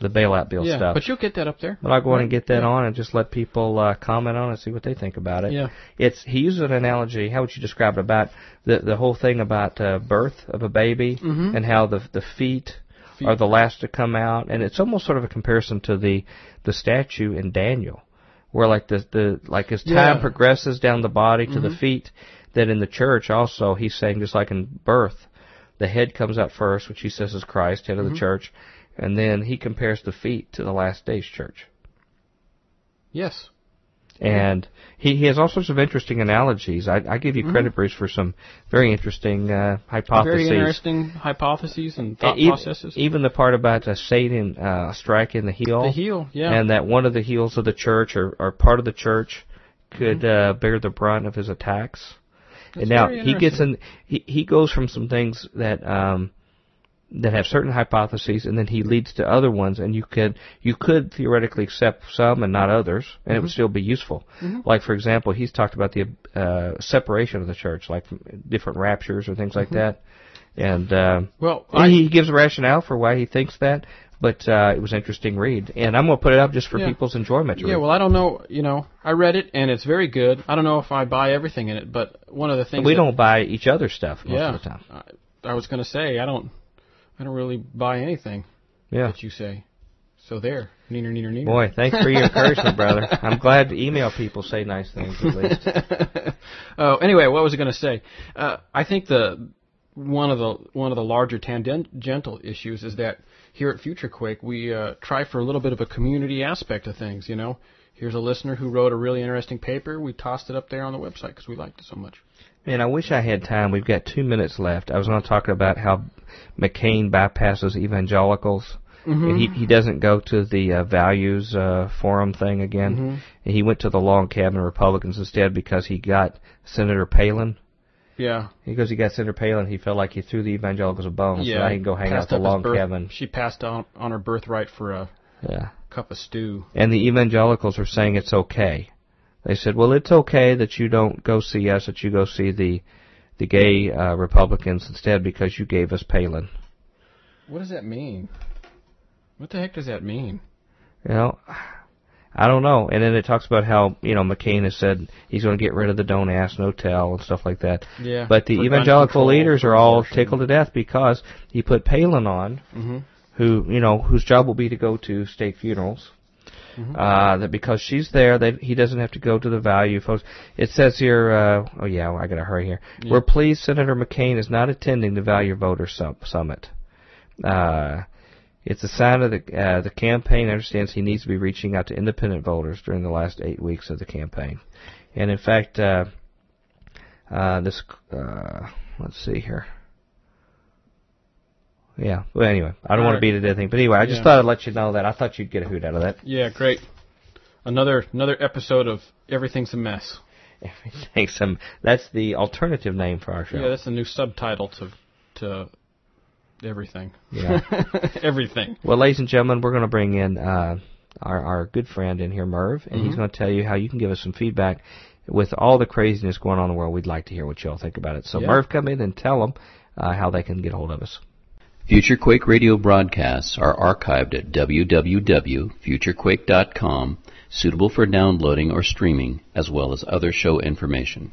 the bailout bill yeah, stuff. but you'll get that up there. But I'll go in and get that Yeah. on and just let people uh, comment on it and see what they think about it. Yeah. It's he uses an analogy. How would you describe it about the the whole thing about uh, birth of a baby Mhm. and how the the feet, Feet. are the last to come out, and it's almost sort of a comparison to the the statue in Daniel, where like the the like as time Yeah. progresses down the body to the Mhm. feet, that in the church also he's saying just like in birth, the head comes out first, which he says is Christ, head of Mhm. the church, and then he compares the feet to the last days church. Yes. And he, he has all sorts of interesting analogies. I, I give you credit, Bruce, for some very interesting uh, hypotheses. Very interesting hypotheses and thought And even, processes. even the part about uh, Satan uh, striking the heel, the heel, yeah. and that one of the heels of the church or, or part of the church could Mm-hmm. uh, bear the brunt of his attacks. That's and now he gets interesting. in. He he goes from some things that um, that have certain hypotheses, and then he leads to other ones, and you could you could theoretically accept some and not others, and it would still be useful. Mhm. Like for example, he's talked about the uh, separation of the church, like different raptures or things like that, and. Um, Well, I, he gives a rationale for why he thinks that, but uh, it was an interesting read, and I'm going to put it up just for Yeah. people's enjoyment yeah, read. well, I don't know. You know, I read it and it's very good. I don't know if I buy everything in it, but one of the things we don't buy each other's stuff most yeah, of the time. I, I was going to say I don't. I don't really buy anything Yeah. that you say. So there, neener, neener, neener. Boy, thanks for your encouragement, brother. I'm glad to email people say nice things at least. oh, anyway, what was I going to say? Uh, I think the one of the one of the larger tangential issues is that here at Future FutureQuake we uh, try for a little bit of a community aspect of things. You know, here's a listener who wrote a really interesting paper. We tossed it up there on the website because we liked it so much. Man, I wish I had time. We've got two minutes left. I was going to talk about how McCain bypasses evangelicals. And he he doesn't go to the uh, values uh, forum thing again. Mhm. And he went to the long cabin Republicans instead because he got Senator Palin. Yeah, He goes, he got Senator Palin. He felt like he threw the evangelicals a bone. yeah. So now he can go hang out the long birth- cabin. She passed on on her birthright for a Yeah. cup of stew. And the evangelicals are saying it's okay. They said, well, it's okay that you don't go see us, that you go see the the gay uh, Republicans instead because you gave us Palin. What does that mean? What the heck does that mean? You know, I don't know. And then it talks about how you know McCain has said he's going to get rid of the don't ask, no tell, and stuff like that. Yeah. But the evangelical leaders are all tickled to death because he put Palin on, hmm who you know whose job will be to go to state funerals. Mhm. Uh, that because she's there, that he doesn't have to go to the value folks. It says here, uh, oh yeah, I gotta hurry here. Yeah. We're pleased Senator McCain is not attending the Value Voter Sum- Summit. Uh, it's a sign of the uh, the campaign understands he needs to be reaching out to independent voters during the last eight weeks of the campaign, and in fact, uh, uh, this uh, let's see here. Yeah. Well, anyway, I don't want to beat it anything, but anyway, I just Yeah. thought I'd let you know that. I thought you'd get a hoot out of that. Yeah, great. Another another episode of Everything's a Mess. Everything. Some. That's the alternative name for our show. Yeah, that's the new subtitle to to everything. Yeah. everything. Well, ladies and gentlemen, we're going to bring in uh, our our good friend in here, Merv, and he's Mhm. going to tell you how you can give us some feedback. With all the craziness going on in the world, we'd like to hear what y'all think about it. So, Yeah. Merv, come in and tell them uh, how they can get a hold of us. Future Quake radio broadcasts are archived at www.futurequake.com, suitable for downloading or streaming, as well as other show information.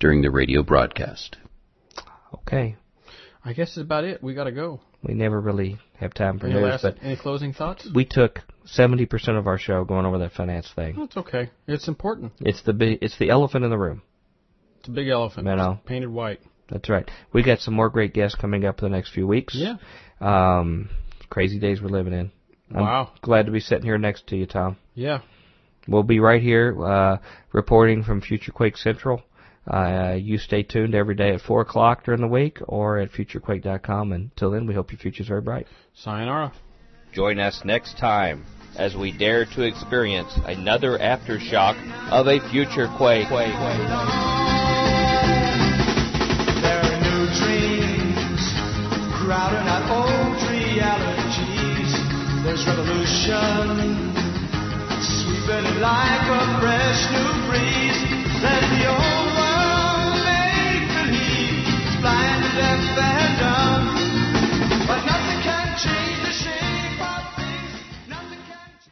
during the radio broadcast. Okay. I guess that's about it. We got to go. We never really have time for Any news, last but any closing thoughts? we took 70% of our show going over that finance thing. That's okay. It's important. It's the big, it's the elephant in the room. It's a big elephant. I know. Painted white. That's right. We got some more great guests coming up in the next few weeks. Yeah. Um, crazy days we're living in. I'm Wow. glad to be sitting here next to you, Tom. Yeah. We'll be right here uh, reporting from Future Quake Central. Uh, you stay tuned every day at 4 o'clock during the week or at futurequake.com. Until then, we hope your future is very bright. Sayonara. Join us next time as we dare to experience another aftershock of a future quake. There are new dreams crowding out old realities. There's revolution sweeping like a fresh new